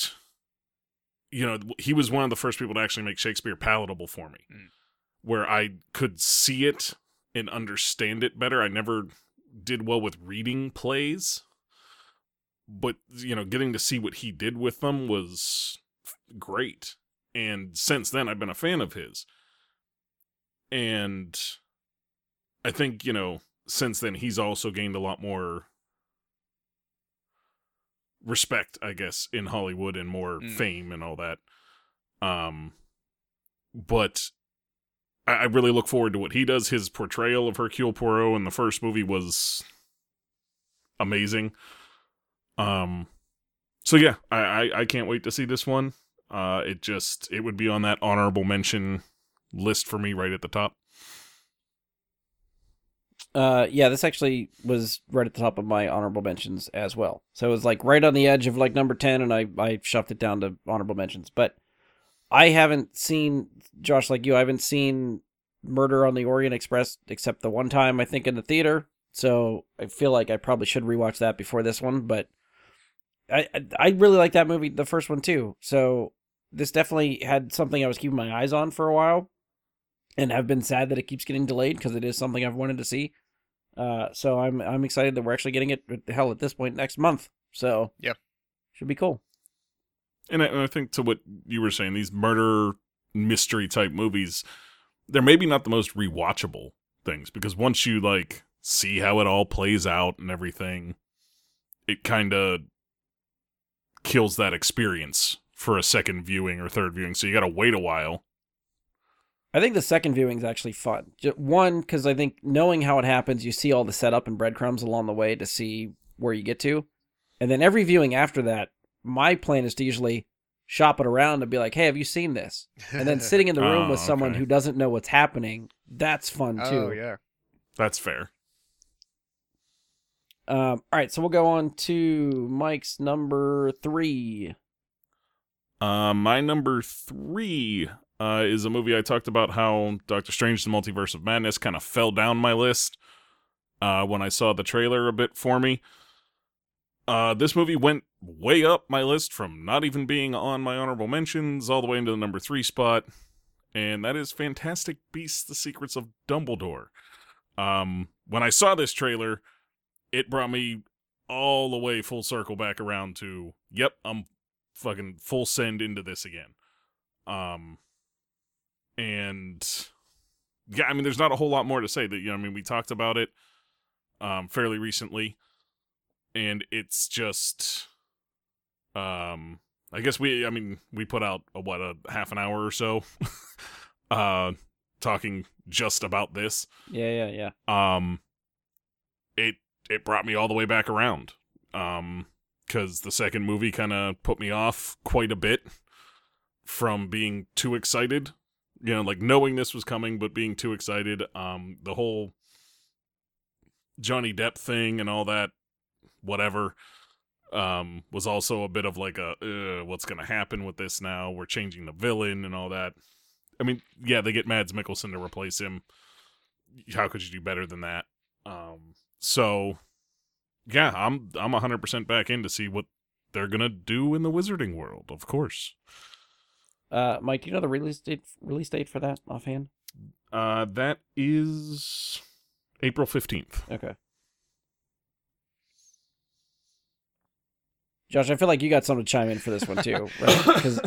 you know, he was one of the first people to actually make Shakespeare palatable for me, Mm. where I could see it and understand it better. I never did well with reading plays, but, you know, getting to see what he did with them was great. And since then, I've been a fan of his. And I think, you know, since then, he's also gained a lot more respect, I guess, in Hollywood and more Mm. fame and all that. Um, but I, I really look forward to what he does. His portrayal of Hercule Poirot in the first movie was amazing. Um, so yeah, I, I, I can't wait to see this one. Uh, it just it would be on that honorable mention list for me right at the top. Uh, yeah, this actually was right at the top of my honorable mentions as well. So it was like right on the edge of like number ten, and I I shoved it down to honorable mentions. But I haven't seen Josh like you. I haven't seen Murder on the Orient Express except the one time I think in the theater. So I feel like I probably should rewatch that before this one. But I I, really like that movie, the first one too. So this definitely had something I was keeping my eyes on for a while, and have been sad that it keeps getting delayed because it is something I've wanted to see. Uh, so I'm I'm excited that we're actually getting it. Hell, at this point next month. So Yeah. should be cool. And I, and I think to what you were saying, these murder mystery type movies, they're maybe not the most rewatchable things because once you like see how it all plays out and everything, it kind of kills that experience for a second viewing or third viewing. So you got to wait a while. I think the second viewing is actually fun. One, because I think knowing how it happens, you see all the setup and breadcrumbs along the way to see where you get to, and then every viewing after that, my plan is to usually shop it around and be like, "Hey, have you seen this?" And then sitting in the room Oh, with someone okay. who doesn't know what's happening, that's fun oh, too. oh yeah. That's fair. Um, all right, so we'll go on to Mike's number three. Uh, my number three uh, is a movie I talked about how Doctor Strange: The Multiverse of Madness kind of fell down my list uh, when I saw the trailer a bit for me. Uh, this movie went way up my list from not even being on my honorable mentions all the way into the number three spot, and that is Fantastic Beasts: The Secrets of Dumbledore. Um, when I saw this trailer, it brought me all the way full circle back around to, yep, I'm fucking full send into this again. Um and yeah, I mean there's not a whole lot more to say that you know I mean we talked about it um fairly recently and it's just um I guess we I mean we put out a, what a half an hour or so uh talking just about this Yeah, yeah, yeah. um it brought me all the way back around. Um cuz the second movie kind of put me off quite a bit from being too excited. You know like knowing this was coming but being too excited um the whole Johnny Depp thing and all that whatever um was also a bit of like a what's going to happen with this now? We're changing the villain and all that. I mean yeah they get mads mikkelsen to replace him. How could you do better than that? Um so yeah, I'm I'm 100% back in to see what they're going to do in the wizarding world, of course. Uh, Mike, do you know the release date release date for that offhand? Uh that is April 15th. Okay. Josh, I feel like you got something to chime in for this one too, right? Because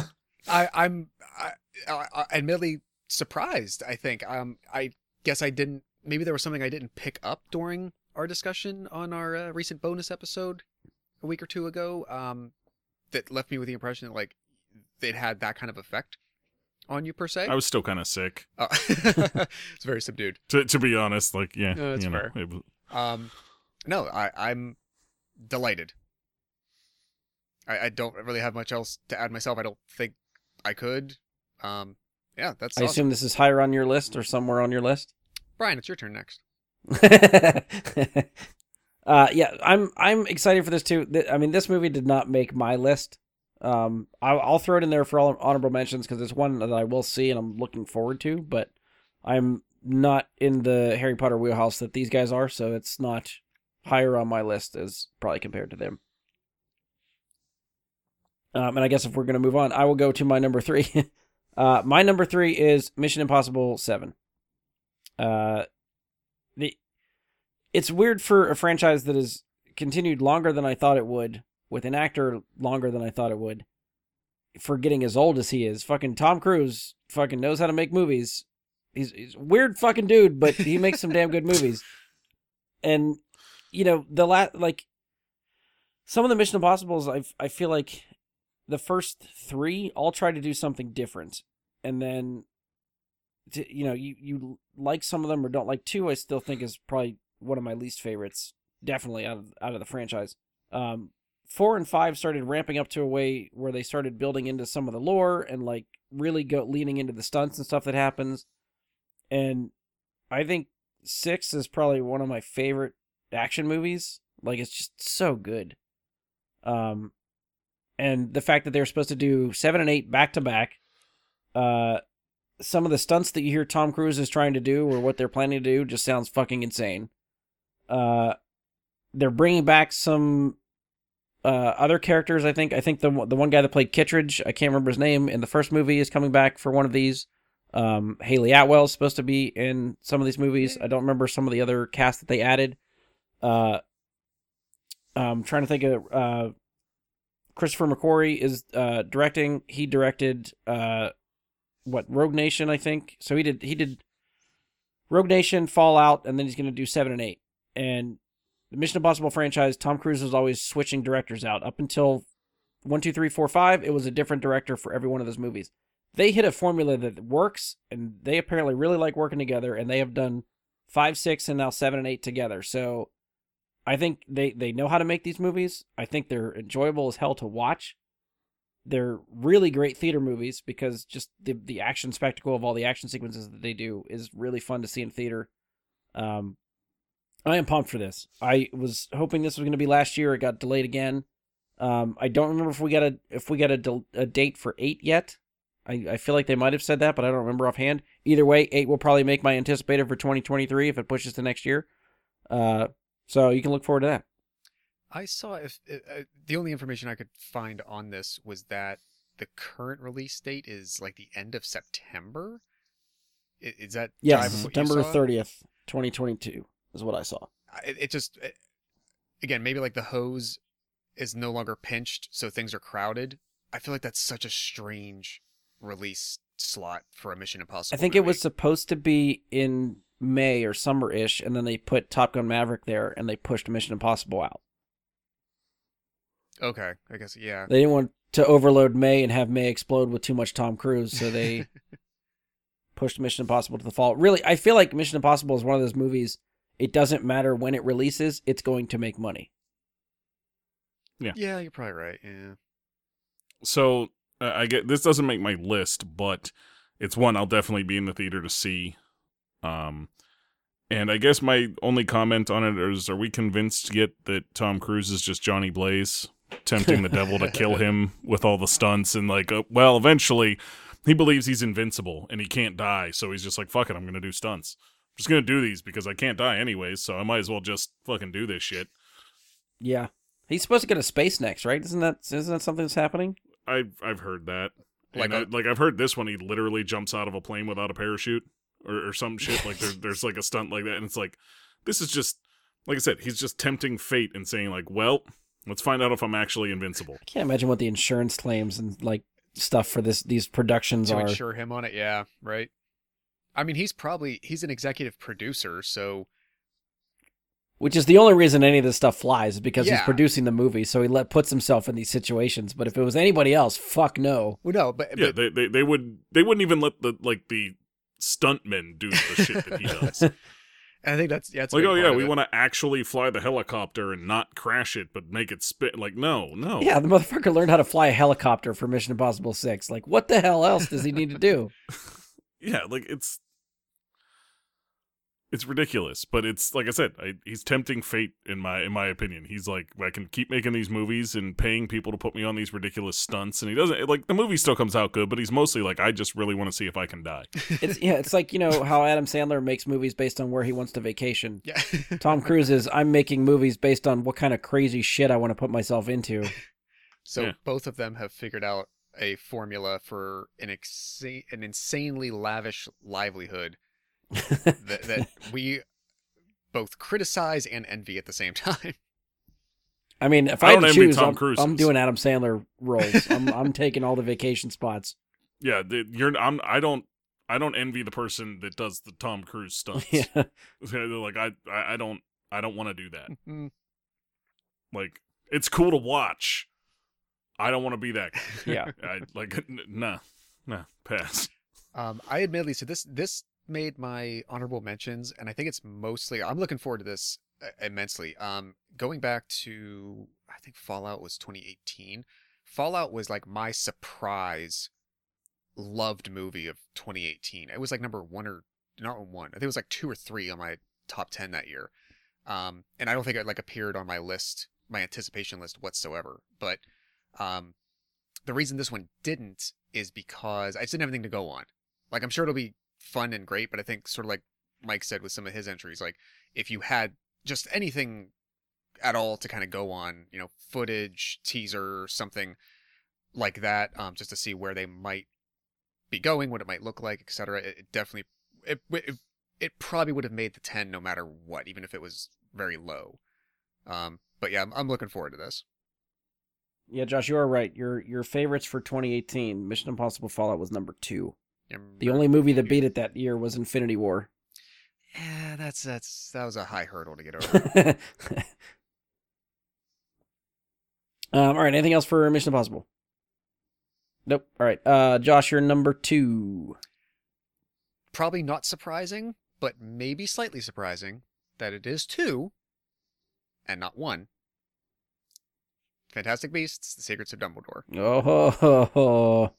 I, I'm I, I, I, admittedly surprised. I think um I guess I didn't. Maybe there was something I didn't pick up during our discussion on our uh, recent bonus episode a week or two ago. Um, that left me with the impression that like it had that kind of effect on you per se. I was still kind of sick. Oh. it's very subdued. To to be honest, like yeah, No, that's you know, fair. it was- Um, no, I, I'm delighted. I, I don't really have much else to add myself. I don't think I could. Um, yeah, that's I awesome. assume this is higher on your list or somewhere on your list. Brian, it's your turn next. uh, yeah, I'm I'm excited for this too. I mean, this movie did not make my list. Um, I'll, I'll throw it in there for all honorable mentions because it's one that I will see and I'm looking forward to. But I'm not in the Harry Potter wheelhouse that these guys are, so it's not higher on my list as probably compared to them. Um, and I guess if we're gonna move on, I will go to my number three. uh, my number three is Mission Impossible Seven. Uh, the it's weird for a franchise that has continued longer than I thought it would, with an actor longer than I thought it would, for getting as old as he is. Fucking Tom Cruise fucking knows how to make movies. He's, he's a weird fucking dude, but he makes some damn good movies. And you know the last like some of the Mission Impossibles, I I feel like the first three all try to do something different, and then to, you know you you like some of them or don't like two. I still think is probably one of my least favorites, definitely out of out of the franchise. Um, four and five started ramping up to a way where they started building into some of the lore and like really go leaning into the stunts and stuff that happens. And I think six is probably one of my favorite action movies. Like it's just so good. Um, and the fact that they're supposed to do seven and eight back to back, uh, some of the stunts that you hear Tom Cruise is trying to do or what they're planning to do just sounds fucking insane. Uh, they're bringing back some uh, other characters. I think. I think the the one guy that played Kittredge, I can't remember his name in the first movie, is coming back for one of these. Um, Hayley Atwell is supposed to be in some of these movies. I don't remember some of the other cast that they added. Uh, I'm trying to think of uh, Christopher McQuarrie is uh, directing. He directed uh, what Rogue Nation, I think. So he did he did Rogue Nation, Fallout, and then he's going to do seven and eight. And the Mission Impossible franchise, Tom Cruise was always switching directors out. Up until one, two, three, four, five, it was a different director for every one of those movies. They hit a formula that works, and they apparently really like working together. And they have done five, six, and now seven and eight together. So I think they they know how to make these movies. I think they're enjoyable as hell to watch. They're really great theater movies because just the the action spectacle of all the action sequences that they do is really fun to see in theater. Um, I am pumped for this. I was hoping this was going to be last year. It got delayed again. Um, I don't remember if we got a if we got a, del- a date for eight yet. I, I feel like they might have said that, but I don't remember offhand. Either way, eight will probably make my anticipated for 2023 if it pushes to next year. Uh, so you can look forward to that. I saw if uh, the only information I could find on this was that the current release date is like the end of September. Is that Yes, jive with what you September 30th, 2022 is what I saw. It, it just it, again maybe like the hose is no longer pinched, so things are crowded. I feel like that's such a strange release slot for a Mission Impossible. I think it was supposed to be in May or summer ish, and then they put Top Gun Maverick there and they pushed Mission Impossible out. Okay. I guess yeah. They didn't want to overload May and have May explode with too much Tom Cruise, so they pushed Mission Impossible to the fall. Really, I feel like Mission Impossible is one of those movies. It doesn't matter when it releases; it's going to make money. Yeah, Yeah, you're probably right. Yeah. So uh, I get this doesn't make my list, but it's one I'll definitely be in the theater to see. Um, and I guess my only comment on it is: Are we convinced yet that Tom Cruise is just Johnny Blaze, tempting the devil to kill him with all the stunts and like, uh, well, eventually he believes he's invincible and he can't die, so he's just like, fuck it, I'm gonna do stunts. I'm just gonna do these because I can't die anyways, so I might as well just fucking do this shit. Yeah, he's supposed to go to space next, right? Isn't that isn't that something that's happening? I've I've heard that. Like Like like I've heard this one. He literally jumps out of a plane without a parachute or, or some shit. Like there, there's like a stunt like that, and it's like this is just like I said. He's just tempting fate and saying like, well, let's find out if I'm actually invincible. I can't imagine what the insurance claims and like stuff for this these productions to are. insure him on it. Yeah, right. I mean, he's probably he's an executive producer, so Which is the only reason any of this stuff flies is because he's producing the movie, so he let puts himself in these situations. But if it was anybody else, fuck no. well, no, but, Yeah, they, they they would they wouldn't even let the like the stuntmen do the shit that he does. I think that's yeah. It's like, oh yeah, we want to actually fly the helicopter and not crash it, but make it spit. Like, no, no. Yeah, the motherfucker learned how to fly a helicopter for Mission Impossible Six. Like, what the hell else does he need to do? yeah, like it's it's ridiculous, but it's like I said, I, he's tempting fate in my in my opinion. He's like, I can keep making these movies and paying people to put me on these ridiculous stunts, and he doesn't like the movie still comes out good, but he's mostly like, I just really want to see if I can die. It's yeah, it's like you know how Adam Sandler makes movies based on where he wants to vacation. yeah. Tom Cruise is I'm making movies based on what kind of crazy shit I want to put myself into. so Yeah. both of them have figured out a formula for an exa- an insanely lavish livelihood that, that we both criticize and envy at the same time. I mean, if I I, had don't to envy choose, Tom I'm, I'm doing Adam Sandler roles. I'm I'm taking all the vacation spots. Yeah, the, you're. I'm. I don't. I don't envy the person that does the Tom Cruise stunts. yeah. Like I. I I don't. I don't want to do that. Mm. Like it's cool to watch. I don't want to be that. guy. Yeah. I like n- nah, nah, pass. Um, I admittedly, so this this made my honorable mentions, and I think it's mostly I'm looking forward to this uh, immensely. Um, going back to I think Fallout was 2018. Fallout was like my surprise loved movie of 2018. It was like number one or not one. I think it was like two or three on my top ten that year. Um, and I don't think it like appeared on my list, my anticipation list whatsoever. But um, the reason this one didn't is because I just didn't have anything to go on. Like I'm sure it'll be fun and great, but I think sort of like Mike said with some of his entries, like if you had just anything at all to kind of go on, you know, footage, teaser, something like that, um, just to see where they might be going, what it might look like, etc. It, it definitely it, it it probably would have made the ten no matter what, even if it was very low. Um, but yeah, I'm, I'm looking forward to this. Yeah, Josh, you are right. Your your favorites for 2018, Mission Impossible Fallout was number two. The only movie that beat it that year was Infinity War. Yeah, that's that's that was a high hurdle to get over. um, all right. Anything else for Mission Impossible? Nope. All right. Uh, Josh, you're number two. Probably not surprising, but maybe slightly surprising that it is two and not one. Fantastic Beasts: The Secrets of Dumbledore. Oh, ho, ho, ho.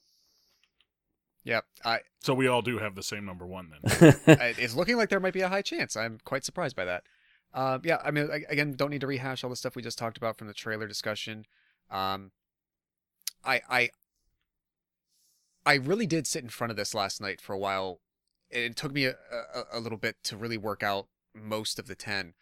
Yep, I, So we all do have the same number one then. It's looking like there might be a high chance. I'm quite surprised by that. Um, yeah, I mean, I- again, don't need to rehash all the stuff we just talked about from the trailer discussion. Um, I, I, I really did sit in front of this last night for a while. It took me a, a, a little bit to really work out most of the ten,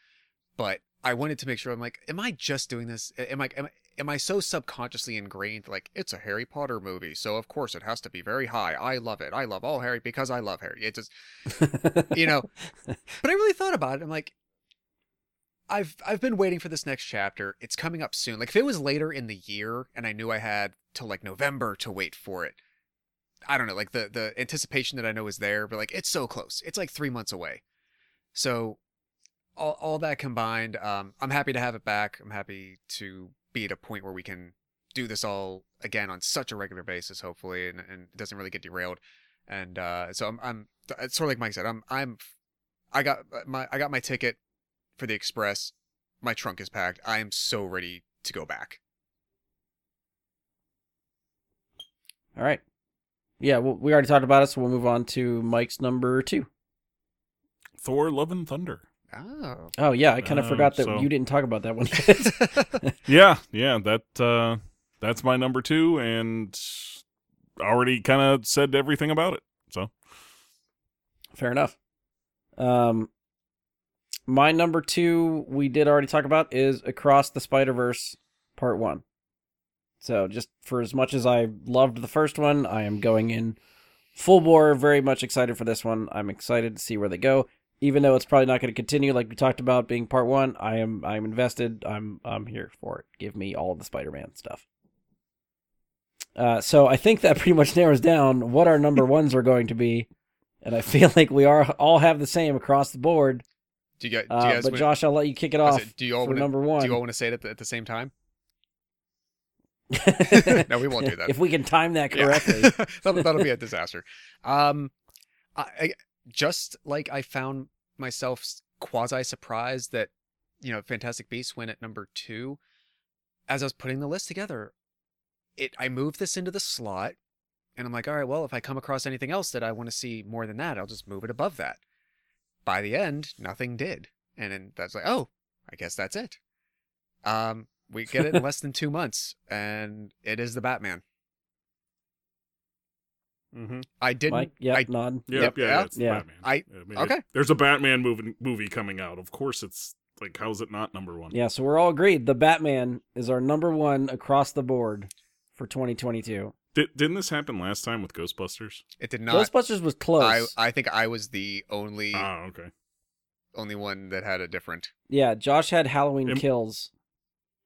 but I wanted to make sure. I'm like, am I just doing this? Am I, am I, am I so subconsciously ingrained? Like, it's a Harry Potter movie, so of course it has to be very high. I love it. I love all Harry because I love Harry. It just you know but i really thought about it i'm like i've i've been waiting for this next chapter it's coming up soon like if it was later in the year and i knew i had till like november to wait for it i don't know like the the anticipation that i know is there but like it's so close it's like three months away so all, all that combined um i'm happy to have it back i'm happy to be at a point where we can do this all again on such a regular basis hopefully and, and it doesn't really get derailed and uh so i'm i'm it's sort of like mike said i'm i'm i got my i got my ticket for the express my trunk is packed i am so ready to go back all right. Yeah, well, we already talked about it, so we'll move on to Mike's number two. Thor: Love and Thunder. Oh Oh yeah, I kind of Uh, forgot that so- you didn't talk about that one. Yeah, yeah, that uh that's my number two, and already kind of said everything about it. So Fair enough. Um, my number two, we did already talk about, is Across the Spider Verse Part One. So, just for as much as I loved the first one, I am going in full bore. Very much excited for this one. I'm excited to see where they go. Even though it's probably not going to continue, like we talked about being Part One, I am I'm invested. I'm I'm here for it. Give me all the Spider-Man stuff. Uh, so I think that pretty much narrows down what our number ones are going to be, and I feel like we are all have the same across the board. Do you, guys- do Uh, you guys but wanna- Josh, I'll let you kick it off like, do you all for wanna- number one. Do you all want to say it at the, at the same time? No, we won't do that. if we can time that Yeah. correctly. that'll, that'll be a disaster. Um, I just like I found myself quasi surprised that you know Fantastic Beasts went at number two. As I was putting the list together, it I moved this into the slot, and I'm like, all right, well, if I come across anything else that I want to see more than that, I'll just move it above that. By the end, nothing did, and then that's like, oh, I guess that's it. Um, we get it in less than two months, and it is the Batman. Mm-hmm. I didn't. Mike, yeah, I, nod. Yeah, Yep, yeah, yeah. it's Yeah. Batman. I- mean, okay. it- there's a Batman movie movie coming out. Of course, it's like how's it not number one? Yeah, so we're all agreed. The Batman is our number one across the board for 2022. Did, didn't this happen last time with Ghostbusters? It did not. Ghostbusters was close. I I think I was the only Oh, okay. only one that had a different. yeah, Josh had Halloween Im- Kills.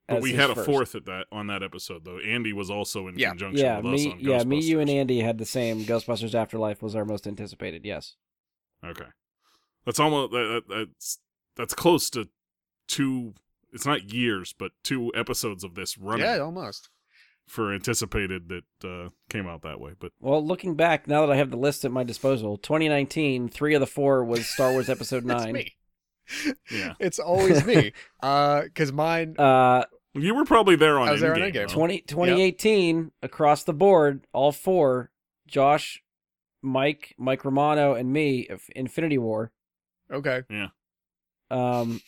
But we had a first. fourth at that on that episode though. Andy was also in Yeah. conjunction Yeah, with us me, on yeah, me, you, and Andy had the same. Ghostbusters Afterlife was our most anticipated. Yes. Okay, that's almost that, that- that's that's close to two. It's not years, but two episodes of this running Yeah, almost. for anticipated that uh, came out that way. But Well, looking back, now that I have the list at my disposal, 2019, three of the four was Star Wars Episode It's Nine. me. yeah, It's always me. Uh, because mine. Uh, you were probably there on I was there on Endgame. Endgame. 20, 2018 across the board, all four, Josh, Mike, Mike Romano, and me, of Infinity War. Okay. Yeah. Um,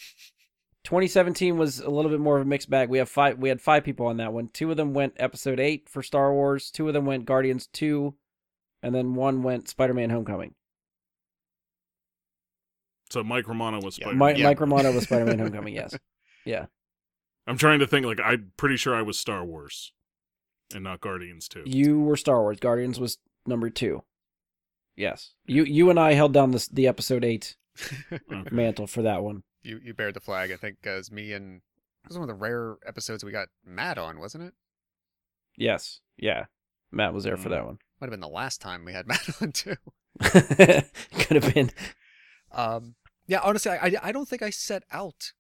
2017 was a little bit more of a mixed bag. We have five. We had five people on that one. Two of them went Episode Eight for Star Wars. Two of them went Guardians Two, and then one went Spider-Man: Homecoming. So Mike Romano was Yeah. Mike, Yeah. Mike Romano was Spider-Man: Homecoming. Yes. Yeah. I'm trying to think. Like I'm pretty sure I was Star Wars, and not Guardians too. You were Star Wars. Guardians was number two. Yes. You you and I held down this the Episode Eight Okay. mantle for that one. you you bared the flag. I think as me and it was one of the rare episodes we got Matt on, wasn't it? Yes. Yeah. Matt was there for that one. Might have been the last time we had Matt on too. Could have been. Um, yeah, honestly, I, I, I don't think I set out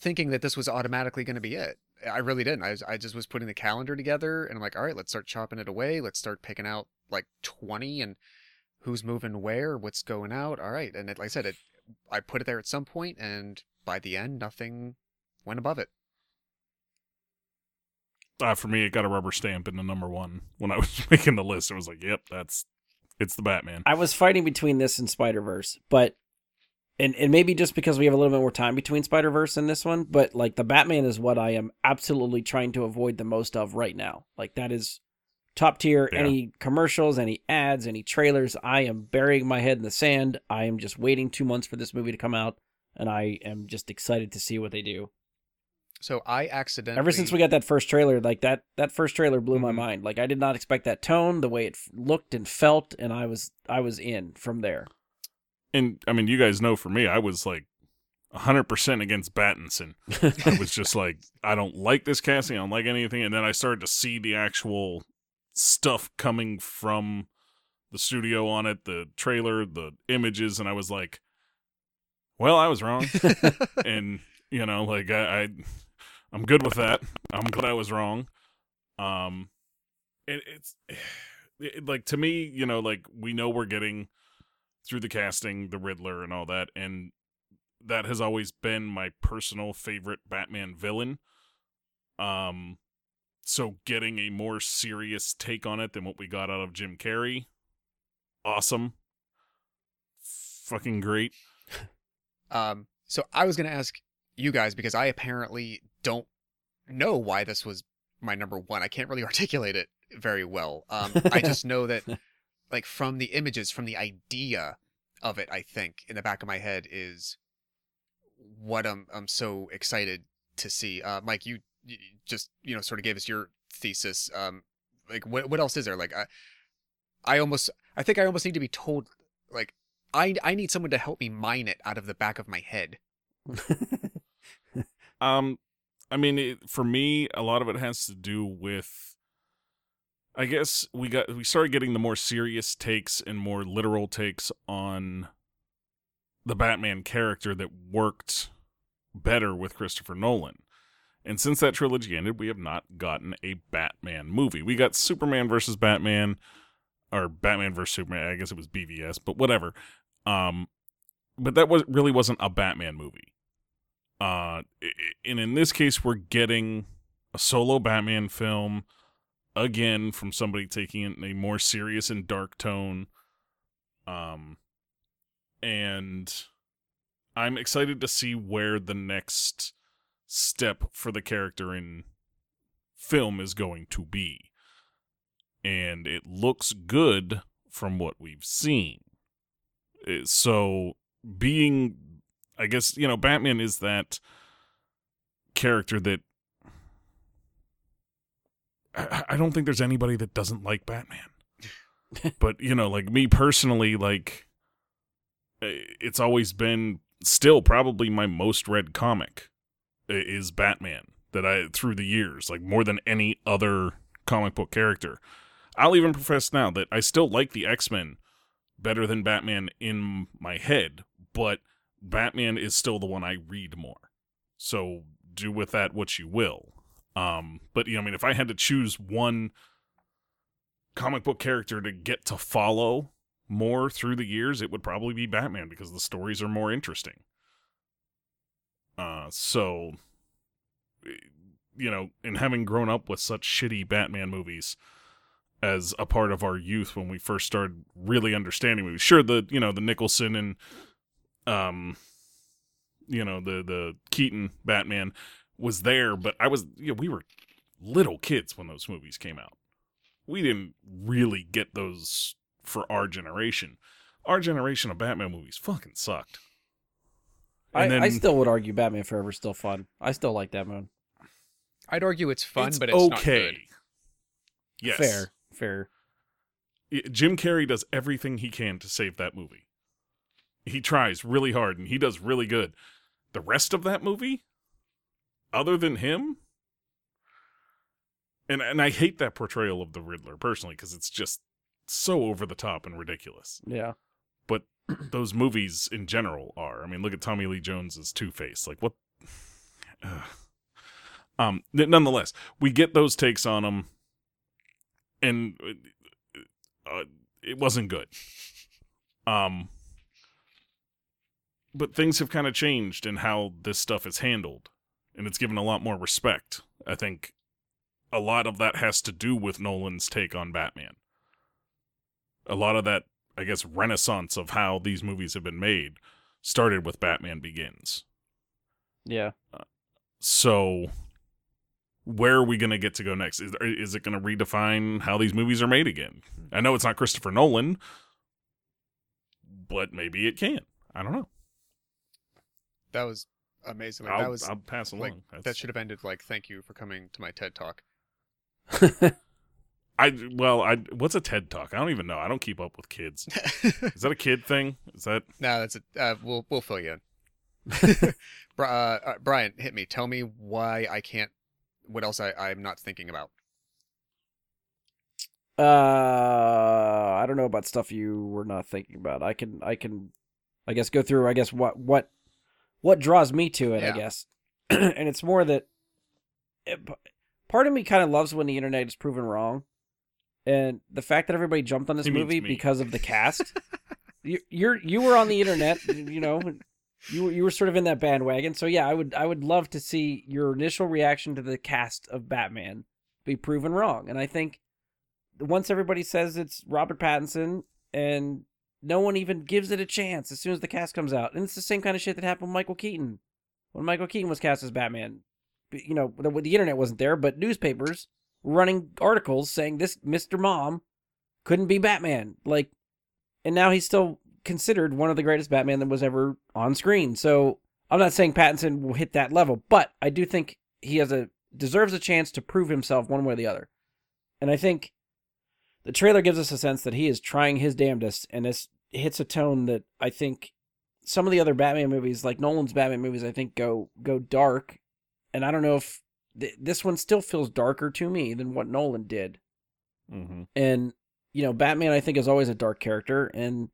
thinking that this was automatically going to be it. I really didn't. I, was- I just was putting the calendar together and I'm like, all right, let's start chopping it away. Let's start picking out like 20 and who's moving where, what's going out. All right. And it, like I said, it, I put it there at some point and by the end, nothing went above it. Uh, for me, it got a rubber stamp in the number one when I was making the list. It was like, yep, that's it's the Batman. I was fighting between this and Spider Verse, but and and maybe just because we have a little bit more time between Spider Verse and this one, but like the Batman is what I am absolutely trying to avoid the most of right now. Like that is top tier. Yeah. Any commercials, any ads, any trailers, I am burying my head in the sand. I am just waiting two months for this movie to come out, and I am just excited to see what they do. So I accidentally. Ever since we got that first trailer, like that that first trailer blew my Mhm. mind. Like I did not expect that tone, the way it looked and felt, and I was I was in from there. And I mean, you guys know for me, I was like 100% against Battinson. I was just like, I don't like this casting. I don't like anything. And then I started to see the actual stuff coming from the studio on it, the trailer, the images, and I was like, well, I was wrong. and you know, like I, I, I'm good with that. I'm glad I was wrong. Um, it, it's it, like to me, you know, like we know we're getting through the casting the Riddler and all that, and that has always been my personal favorite Batman villain. Um, so getting a more serious take on it than what we got out of Jim Carrey, awesome, fucking great. Um, so I was going to ask you guys because I apparently don't know why this was my number one. I can't really articulate it very well. Um, I just know that, like, from the images, from the idea of it, I think in the back of my head is what I'm I'm so excited to see. Uh, Mike, you, you just you know sort of gave us your thesis. Um, like what what else is there? Like I I almost I think I almost need to be told like I I need someone to help me mine it out of the back of my head. Um, I mean, it, for me, a lot of it has to do with. I guess we got we started getting the more serious takes and more literal takes on the Batman character that worked better with Christopher Nolan. And since that trilogy ended, we have not gotten a Batman movie. We got Superman versus Batman, or Batman versus Superman. I guess it was BVS, but whatever. Um, but that was really wasn't a Batman movie. Uh, and in this case, we're getting a solo Batman film again from somebody taking it in a more serious and dark tone. Um, and I'm excited to see where the next step for the character in film is going to be. And it looks good from what we've seen. Uh, So, being, I guess, you know, Batman is that character that. I don't think there's anybody that doesn't like Batman. but, you know, like me personally, like, it's always been still probably my most read comic is Batman that I through the years, like more than any other comic book character. I'll even profess now that I still like the X-Men better than Batman in my head, but Batman is still the one I read more. So do with that what you will. Um, but you know, I mean, if I had to choose one comic book character to get to follow more through the years, it would probably be Batman because the stories are more interesting. Uh, so, eh, you know, and having grown up with such shitty Batman movies as a part of our youth when we first started really understanding movies, sure, the you know the Nicholson and um, you know the the Keaton Batman was there, but I was you know we were little kids when those movies came out. We didn't really get those for our generation. Our generation of Batman movies fucking sucked. I, And I then- still would argue Batman Forever is still fun. I still like that one. I'd argue it's fun, it's but it's not okay. good. Yes. Fair, fair. Jim Carrey does everything he can to save that movie. He tries really hard and he does really good. The rest of that movie, other than him, and and I hate that portrayal of the Riddler personally because it's just so over the top and ridiculous. Yeah. But those movies in general are. I mean, look at Tommy Lee Jones's Two Face. Like what? Ugh. Um. Nonetheless, we get those takes on them, and uh, it wasn't good. Um. But things have kind of changed in how this stuff is handled, and it's given a lot more respect. I think a lot of that has to do with Nolan's take on Batman. A lot of that I guess, renaissance of how these movies have been made started with Batman Begins. Yeah. Uh, so, where are we going to get to go next? Is, is it going to redefine how these movies are made again? I know it's not Christopher Nolan, but maybe it can. I don't know. That was amazing. Like, I'll, that was I'll pass along. like That's- that should have ended like thank you for coming to my TED talk. I well, I what's a TED talk? I don't even know. I don't keep up with kids. Is that a kid thing? Is that no, that's it. Uh, we'll we'll fill you in. Uh, uh, Brian, hit me. Tell me why I can't. What else I I'm not thinking about. Uh, I don't know about stuff you were not thinking about. I can, I can, I guess go through. I guess what what what draws me to it. I guess, and it's more that eh, it, part of me kind of loves when the internet is proven wrong, and the fact that everybody jumped on this He movie because of the cast. you, you're you were on the internet, you know. You were- you were sort of in that bandwagon, so yeah, I would I would love to see your initial reaction to the cast of Batman be proven wrong, and I think once everybody says it's Robert Pattinson and no one even gives it a chance as soon as the cast comes out. And it's the same kind of shit that happened with Michael Keaton. When Michael Keaton was cast as Batman, you know, the, the internet wasn't there, but newspapers running articles saying this Mr. Mom couldn't be Batman. Like, and now he's still considered one of the greatest Batman that was ever on screen. So I'm not saying Pattinson will hit that level, but I do think he has a deserves a chance to prove himself one way or the other. And I think the trailer gives us a sense that he is trying his damnedest, and this hits a tone that I think some of the other Batman movies, like Nolan's Batman movies, I think go go dark, and I don't know if th- this one still feels darker to me than what Nolan did. Mm-hmm. And you know, Batman I think is always a dark character, and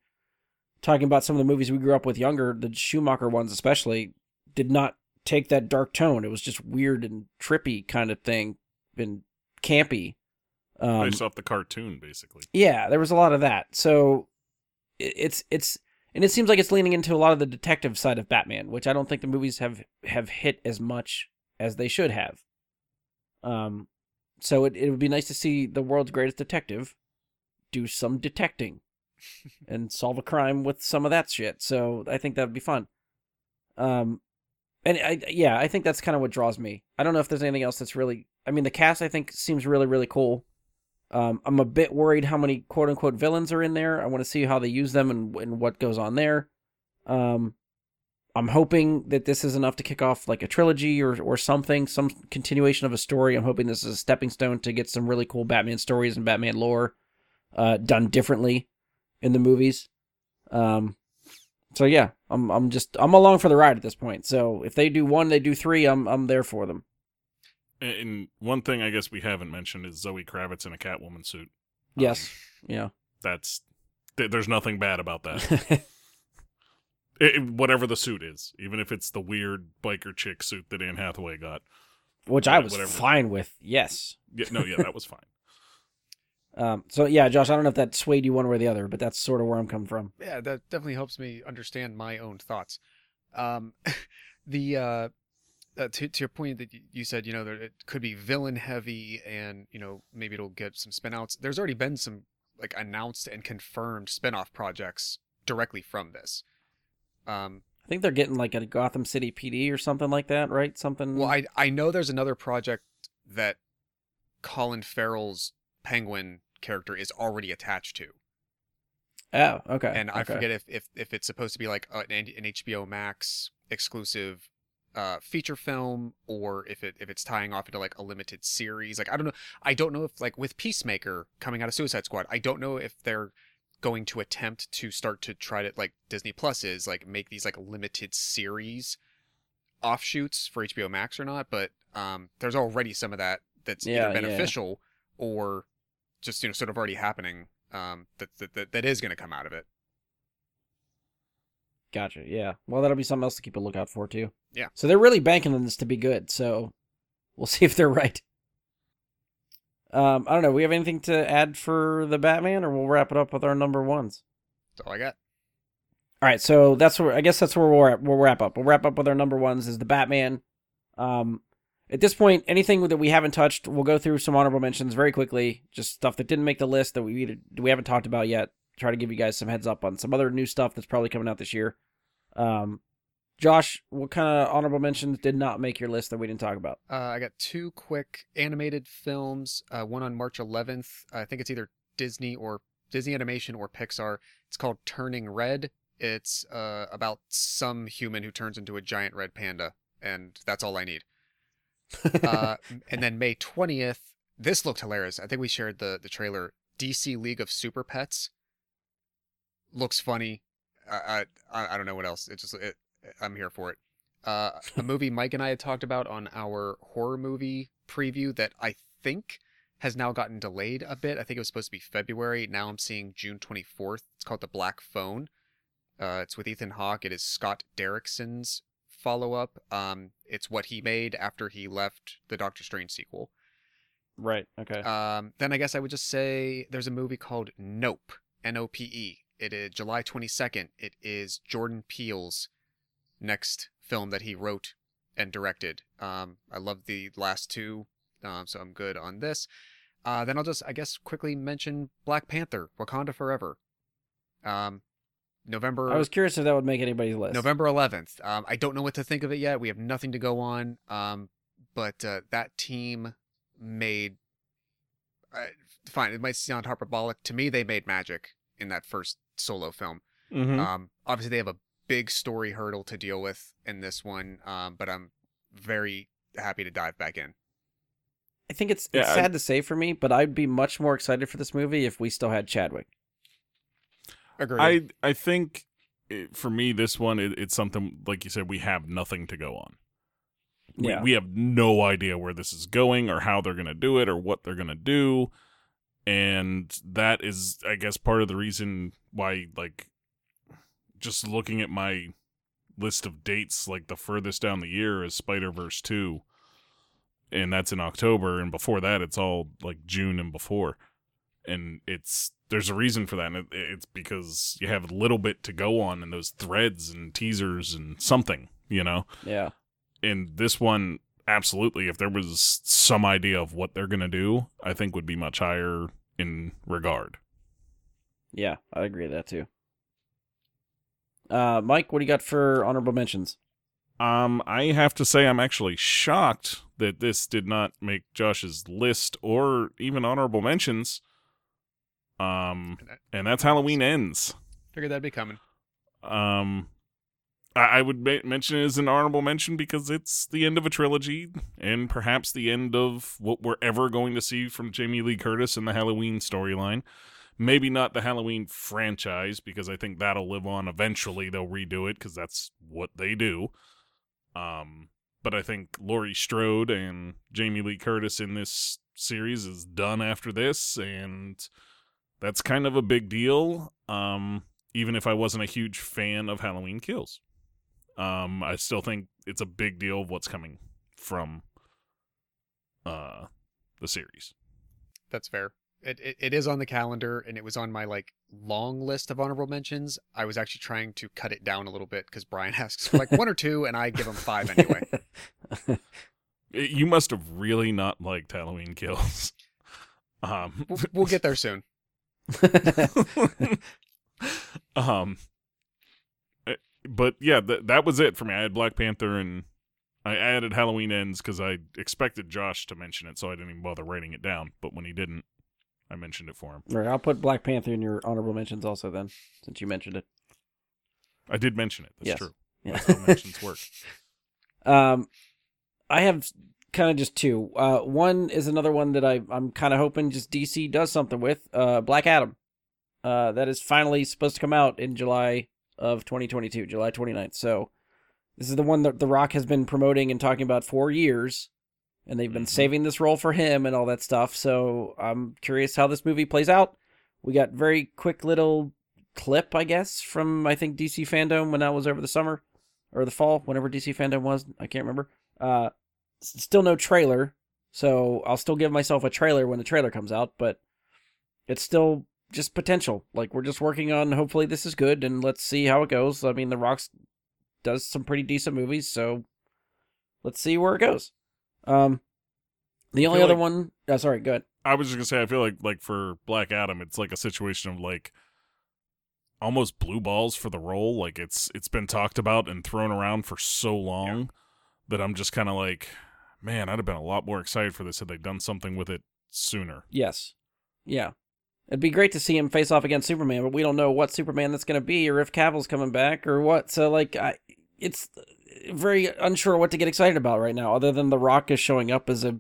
talking about some of the movies we grew up with younger, the Schumacher ones especially, did not take that dark tone. It was just weird and trippy kind of thing, and campy. Um, Based off the cartoon, basically. yeah, there was a lot of that. So it- it's it's and it seems like it's leaning into a lot of the detective side of Batman, which I don't think the movies have have hit as much as they should have. Um, so it it would be nice to see the world's greatest detective do some detecting and solve a crime with some of that shit. So I think that would be fun. Um, and I yeah, I think that's kind of what draws me. I don't know if there's anything else that's really. I mean, the cast I think seems really really cool. Um, I'm a bit worried how many quote unquote villains are in there. I want to see how they use them and, and what goes on there. Um, I'm hoping that this is enough to kick off like a trilogy or or something, some continuation of a story. I'm hoping this is a stepping stone to get some really cool Batman stories and Batman lore uh, done differently in the movies. Um, so yeah, I'm I'm just I'm along for the ride at this point. So if they do one, they do three, I'm I'm there for them. And one thing I guess we haven't mentioned is Zoe Kravitz in a Catwoman suit. Yes, yeah. That's th- there's nothing bad about that. It- it- whatever the suit is, even if it's the weird biker chick suit that Anne Hathaway got. Which I was Whatever. fine with. Yes. Yeah, no, yeah, that was fine. Um, so yeah, Josh, I don't know if that swayed you one way or the other, but that's sort of where I'm coming from. Yeah, that definitely helps me understand my own thoughts. Um, the uh, uh, to to your point that you said, you know, there, it could be villain heavy, and you know maybe it'll get some spinouts. There's already been some like announced and confirmed spin-off projects directly from this. Um, I think they're getting like a Gotham City PD or something like that, right? Something. well, I I know there's another project that Colin Farrell's Penguin character is already attached to. oh, okay. and I okay. forget if, if if it's supposed to be like an, an HBO Max exclusive uh, feature film or if it if it's tying off into like a limited series. Like I don't know. I don't know if like with Peacemaker coming out of Suicide Squad, I don't know if they're going to attempt to start to try to like Disney Plus is like make these like limited series offshoots for HBO Max or not. But um, there's already some of that that's Yeah, either yeah. beneficial or just you know sort of already happening. Um, that that that, that is going to come out of it. Gotcha. Yeah. Well, that'll be something else to keep a lookout for too. Yeah. So they're really banking on this to be good. So we'll see if they're right. Um, I don't know. We have anything to add for the Batman, or we'll wrap it up with our number ones. That's all I got. All right, so that's where I guess that's where we'll wrap, we'll wrap up. We'll wrap up with our number ones is the Batman. Um, at this point, anything that we haven't touched, we'll go through some honorable mentions very quickly. Just stuff that didn't make the list that we either, we haven't talked about yet. Try to give you guys some heads up on some other new stuff that's probably coming out this year. Um, Josh, what kind of honorable mentions did not make your list that we didn't talk about? Uh, I got two quick animated films. Uh, one on March 11th. I think it's either Disney or Disney Animation or Pixar. It's called Turning Red. It's uh, about some human who turns into a giant red panda, and that's all I need. Uh, and then May 20th. This looked hilarious. I think we shared the the trailer. DC League of Super Pets. Looks funny. I I, I don't know what else. It just it, I'm here for it. Uh, a movie Mike and I had talked about on our horror movie preview that I think has now gotten delayed a bit. I think it was supposed to be February. Now I'm seeing June 24th. It's called The Black Phone. Uh, it's with Ethan Hawke. It is Scott Derrickson's follow up. Um, it's what he made after he left the Doctor Strange sequel. right. Okay. Um, then I guess I would just say there's a movie called Nope, N O P E. It is July 22nd. It is Jordan Peele's next film that he wrote and directed. Um, I love the last two, um, so I'm good on this. Uh, then I'll just, I guess, quickly mention Black Panther, Wakanda Forever. Um, November. I was curious if that would make anybody's list. November 11th. Um, I don't know what to think of it yet. We have nothing to go on. Um, but uh, that team made. Uh, fine, it might sound hyperbolic. To me, they made magic in that first solo film. Mhm. Um, obviously, they have a big story hurdle to deal with in this one, um, but I'm very happy to dive back in. I think it's, Yeah, it's I- sad to say for me, but I'd be much more excited for this movie if we still had Chadwick. Agreed. I I think it, for me this one it, it's something like you said we have nothing to go on. We, Yeah. we have no idea where this is going or how they're going to do it or what they're going to do. And that is, I guess, part of the reason why, like, just looking at my list of dates, like, the furthest down the year is Spider Verse 2. And that's in October. And before that, it's all like June and before. And it's, there's a reason for that. And it, it's because you have a little bit to go on in those threads and teasers and something, you know? yeah. and this one absolutely if there was some idea of what they're going to do i think would be much higher in regard Yeah, I agree with that too. Uh, Mike, what do you got for honorable mentions? um i have to say i'm actually shocked that this did not make josh's list or even honorable mentions um and that's halloween ends Figured that'd be coming. um I, I would ma- mention it as an honorable mention because it's the end of a trilogy and perhaps the end of what we're ever going to see from Jamie Lee Curtis in the Halloween storyline. Maybe not the Halloween franchise because I think that'll live on eventually. They'll redo it because that's what they do. Um, but I think Laurie Strode and Jamie Lee Curtis in this series is done after this, and that's kind of a big deal. Um, even if I wasn't a huge fan of Halloween Kills. Um, I still think it's a big deal of what's coming from uh the series. That's fair. It, it it is on the calendar, and it was on my like long list of honorable mentions. I was actually trying to cut it down a little bit because Brian asks for like one or two, and I give him five anyway. You must have really not liked Halloween Kills. Um, We'll, we'll get there soon. um, eh, but yeah, th- that was it for me. I had Black Panther and I added Halloween Ends because I expected Josh to mention it, so I didn't even bother writing it down. But when he didn't, I mentioned it for him. All right, I'll put Black Panther in your honorable mentions also then, since you mentioned it. I did mention it. That's Yes. true. Yeah. That's how mentions work. Um, I have kind of just two. Uh, one is another one that I I'm kind of hoping just DC does something with. Uh, Black Adam. Uh, that is finally supposed to come out in July of 2022, July 29th. So this is the one that The Rock has been promoting and talking about for years, and they've been Mhm. saving this role for him and all that stuff. So I'm curious how this movie plays out. We got very quick little clip, I guess, from I think DC fandom when that was over the summer or the fall, whenever DC fandom was. I can't remember. Uh, still no trailer, so I'll still give myself a trailer when the trailer comes out, but it's still just potential. Like we're just working on. Hopefully, this is good, and let's see how it goes. I mean, The Rock's does some pretty decent movies, so let's see where it goes. Um, the only other like- one. Oh, sorry. Go ahead. I was just gonna say, I feel like like for Black Adam, it's like a situation of like almost blue balls for the role. Like it's it's been talked about and thrown around for so long that I'm just kind of like, man, I'd have been a lot more excited for this had they done something with it sooner. Yes. Yeah. It'd be great to see him face off against Superman, but we don't know what Superman that's going to be or if Cavill's coming back or what. So, like, I, it's very unsure what to get excited about right now, other than The Rock is showing up as a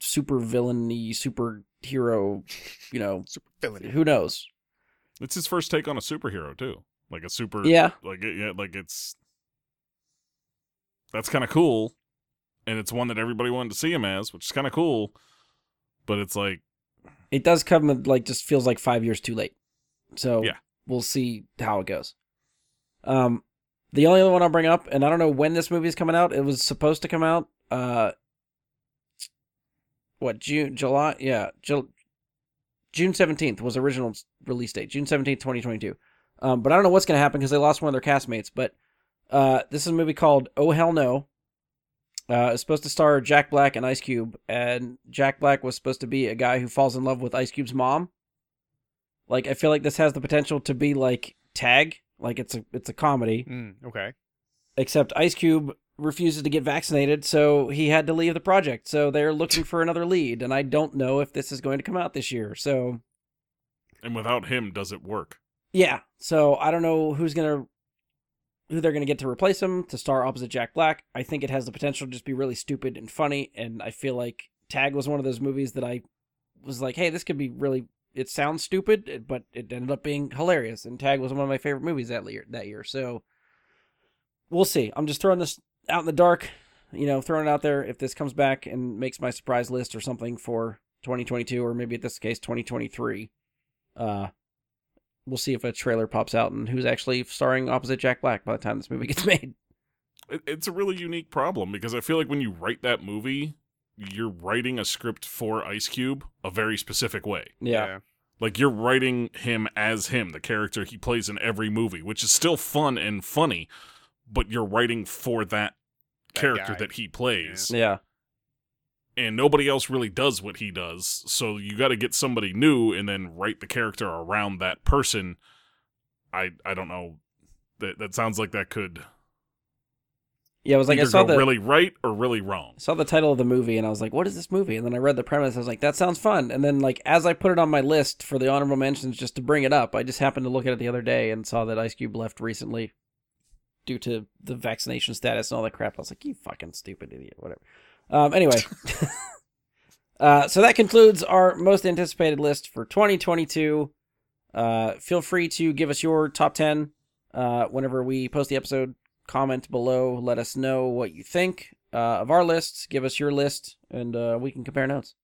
super villainy superhero. You know, Super villain. who knows? It's his first take on a superhero too, like a super Yeah. like yeah, like it's that's kind of cool, and it's one that everybody wanted to see him as, which is kind of cool. But it's like, It does come with, like, just feels like five years too late. So, Yeah. we'll see how it goes. Um, the only other one I'll bring up, and I don't know when this movie is coming out. It was supposed to come out, uh, what June, July? Yeah, Ju- June seventeenth was original release date. June seventeenth, twenty twenty two. Um, but I don't know what's gonna happen because they lost one of their castmates. But uh, this is a movie called Oh Hell No. Uh, it's supposed to star Jack Black and Ice Cube, and Jack Black was supposed to be a guy who falls in love with Ice Cube's mom. Like, I feel like this has the potential to be like Tag, like it's a it's a comedy, Mm, okay. except Ice Cube refuses to get vaccinated, so he had to leave the project. So they're looking for another lead, and I don't know if this is going to come out this year. So and without him, does it work? yeah, so I don't know who's gonna who they're going to get to replace him to star opposite Jack Black. I think it has the potential to just be really stupid and funny, and I feel like Tag was one of those movies that I was like, hey, this could be really. It sounds stupid, but it ended up being hilarious. And Tag was one of my favorite movies that year. That year, so we'll see. I'm just throwing this out in the dark, you know, throwing it out there. If this comes back and makes my surprise list or something for 2022, or maybe at this case 2023, uh, we'll see if a trailer pops out and who's actually starring opposite Jack Black by the time this movie gets made. It's a really unique problem because I feel like when you write that movie, you're writing a script for Ice Cube a very specific way. Yeah. Like you're writing him as him, the character he plays in every movie, which is still fun and funny, but you're writing for that, That character guy. that he plays. Yeah. And nobody else really does what he does. So you got to get somebody new and then write the character around that person. I I don't know. That that sounds like that could Yeah, I was like I saw the really right or really wrong. I saw the title of the movie and I was like, "What is this movie?" And then I read the premise. I was like, "That sounds fun." And then, like, as I put it on my list for the honorable mentions, just to bring it up, I just happened to look at it the other day and saw that Ice Cube left recently due to the vaccination status and all that crap. I was like, "You fucking stupid idiot!" Whatever. Um, anyway, uh, so that concludes our most anticipated list for 2022. Uh, feel free to give us your top 10 uh, whenever we post the episode. Comment below. Let us know what you think uh, of our lists. Give us your list, and uh, we can compare notes.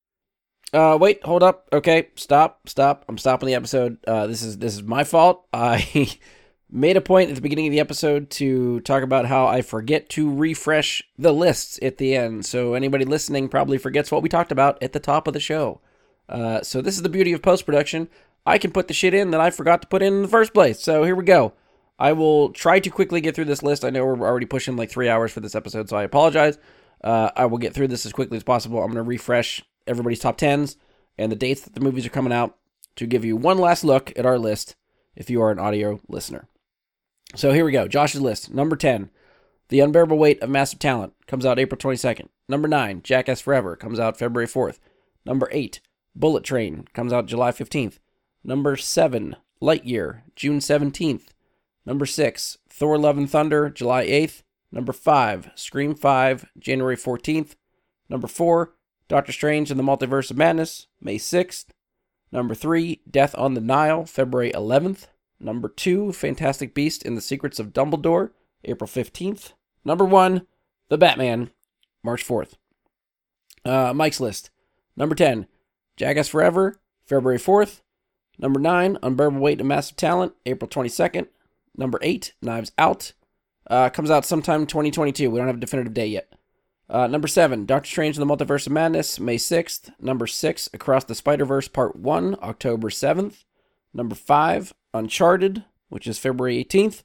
Uh, wait, hold up. Okay, stop, stop. I'm stopping the episode. Uh, this is this is my fault. I made a point at the beginning of the episode to talk about how I forget to refresh the lists at the end. So anybody listening probably forgets what we talked about at the top of the show. Uh, so this is the beauty of post production. I can put the shit in that I forgot to put in in the first place. So here we go. I will try to quickly get through this list. I know we're already pushing like three hours for this episode, so I apologize. Uh, I will get through this as quickly as possible. I'm going to refresh everybody's top 10s and the dates that the movies are coming out to give you one last look at our list if you are an audio listener. So here we go. Josh's list. Number 10, The Unbearable Weight of Massive Talent comes out April 22nd. Number 9, Jackass Forever comes out February 4th. Number 8, Bullet Train comes out July 15th. Number 7, Lightyear, June 17th. Number 6, Thor Love and Thunder, July 8th. Number 5, Scream 5, January 14th. Number 4, Doctor Strange and the Multiverse of Madness, May 6th. Number 3, Death on the Nile, February 11th. Number 2, Fantastic Beast and the Secrets of Dumbledore, April 15th. Number 1, The Batman, March 4th. Uh, Mike's list. Number 10, Jackass Forever, February 4th. Number 9, Unbearable Weight and Massive Talent, April 22nd. Number 8, Knives Out. Uh, comes out sometime 2022. We don't have a definitive date yet. Uh, number 7, Doctor Strange and the Multiverse of Madness, May 6th. Number 6, Across the Spider Verse Part 1, October 7th. Number 5, Uncharted, which is February 18th.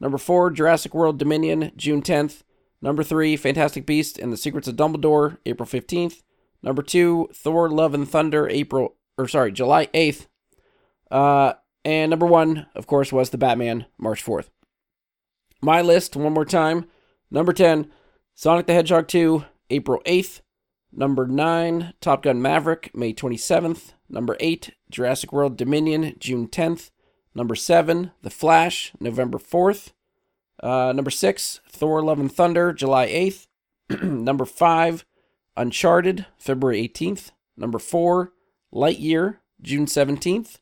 Number 4, Jurassic World Dominion, June 10th. Number 3, Fantastic Beast and the Secrets of Dumbledore, April 15th. Number 2, Thor Love and Thunder, April, or sorry, July 8th. Uh, and number 1, of course, was The Batman, March 4th. My list, one more time. Number 10, Sonic the Hedgehog 2, April 8th. Number 9, Top Gun Maverick, May 27th. Number 8, Jurassic World Dominion, June 10th. Number 7, The Flash, November 4th. Uh, number 6, Thor Love and Thunder, July 8th. number 5, Uncharted, February 18th. Number 4, Lightyear, June 17th.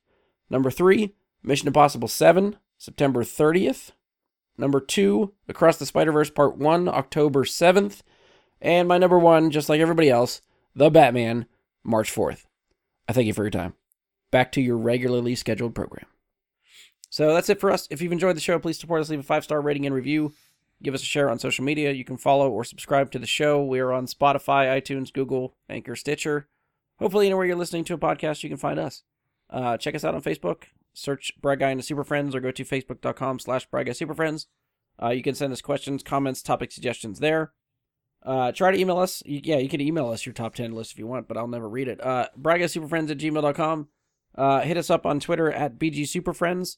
Number 3, Mission Impossible 7, September 30th. Number 2, Across the Spider Verse Part 1, October 7th. And my number 1, just like everybody else, The Batman, March 4th. I thank you for your time. Back to your regularly scheduled program. So that's it for us. If you've enjoyed the show, please support us. Leave a five star rating and review. Give us a share on social media. You can follow or subscribe to the show. We are on Spotify, iTunes, Google, Anchor, Stitcher. Hopefully, anywhere you're listening to a podcast, you can find us. Uh, check us out on Facebook. Search Brad Guy and the Super Friends or go to facebook.com slash Brad Guy Super Friends. Uh, you can send us questions, comments, topic suggestions there. Uh, try to email us. Yeah, you can email us your top 10 list if you want, but I'll never read it. Uh, BradGuySuperFriends at gmail.com. Uh, hit us up on Twitter at BGSuperFriends.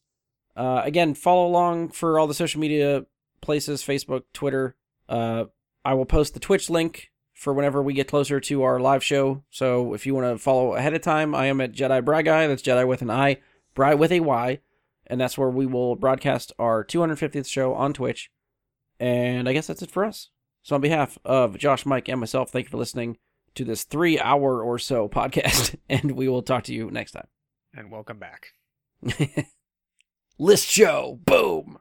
Uh, again, follow along for all the social media places Facebook, Twitter. Uh, I will post the Twitch link for whenever we get closer to our live show. So if you want to follow ahead of time, I am at Jedi Bry Guy. That's Jedi with an I, Bry with a Y. and that's where we will broadcast our 250th show on Twitch. And I guess that's it for us. So, on behalf of Josh, Mike, and myself, thank you for listening to this three hour or so podcast, and we will talk to you next time. And welcome back. List show, boom.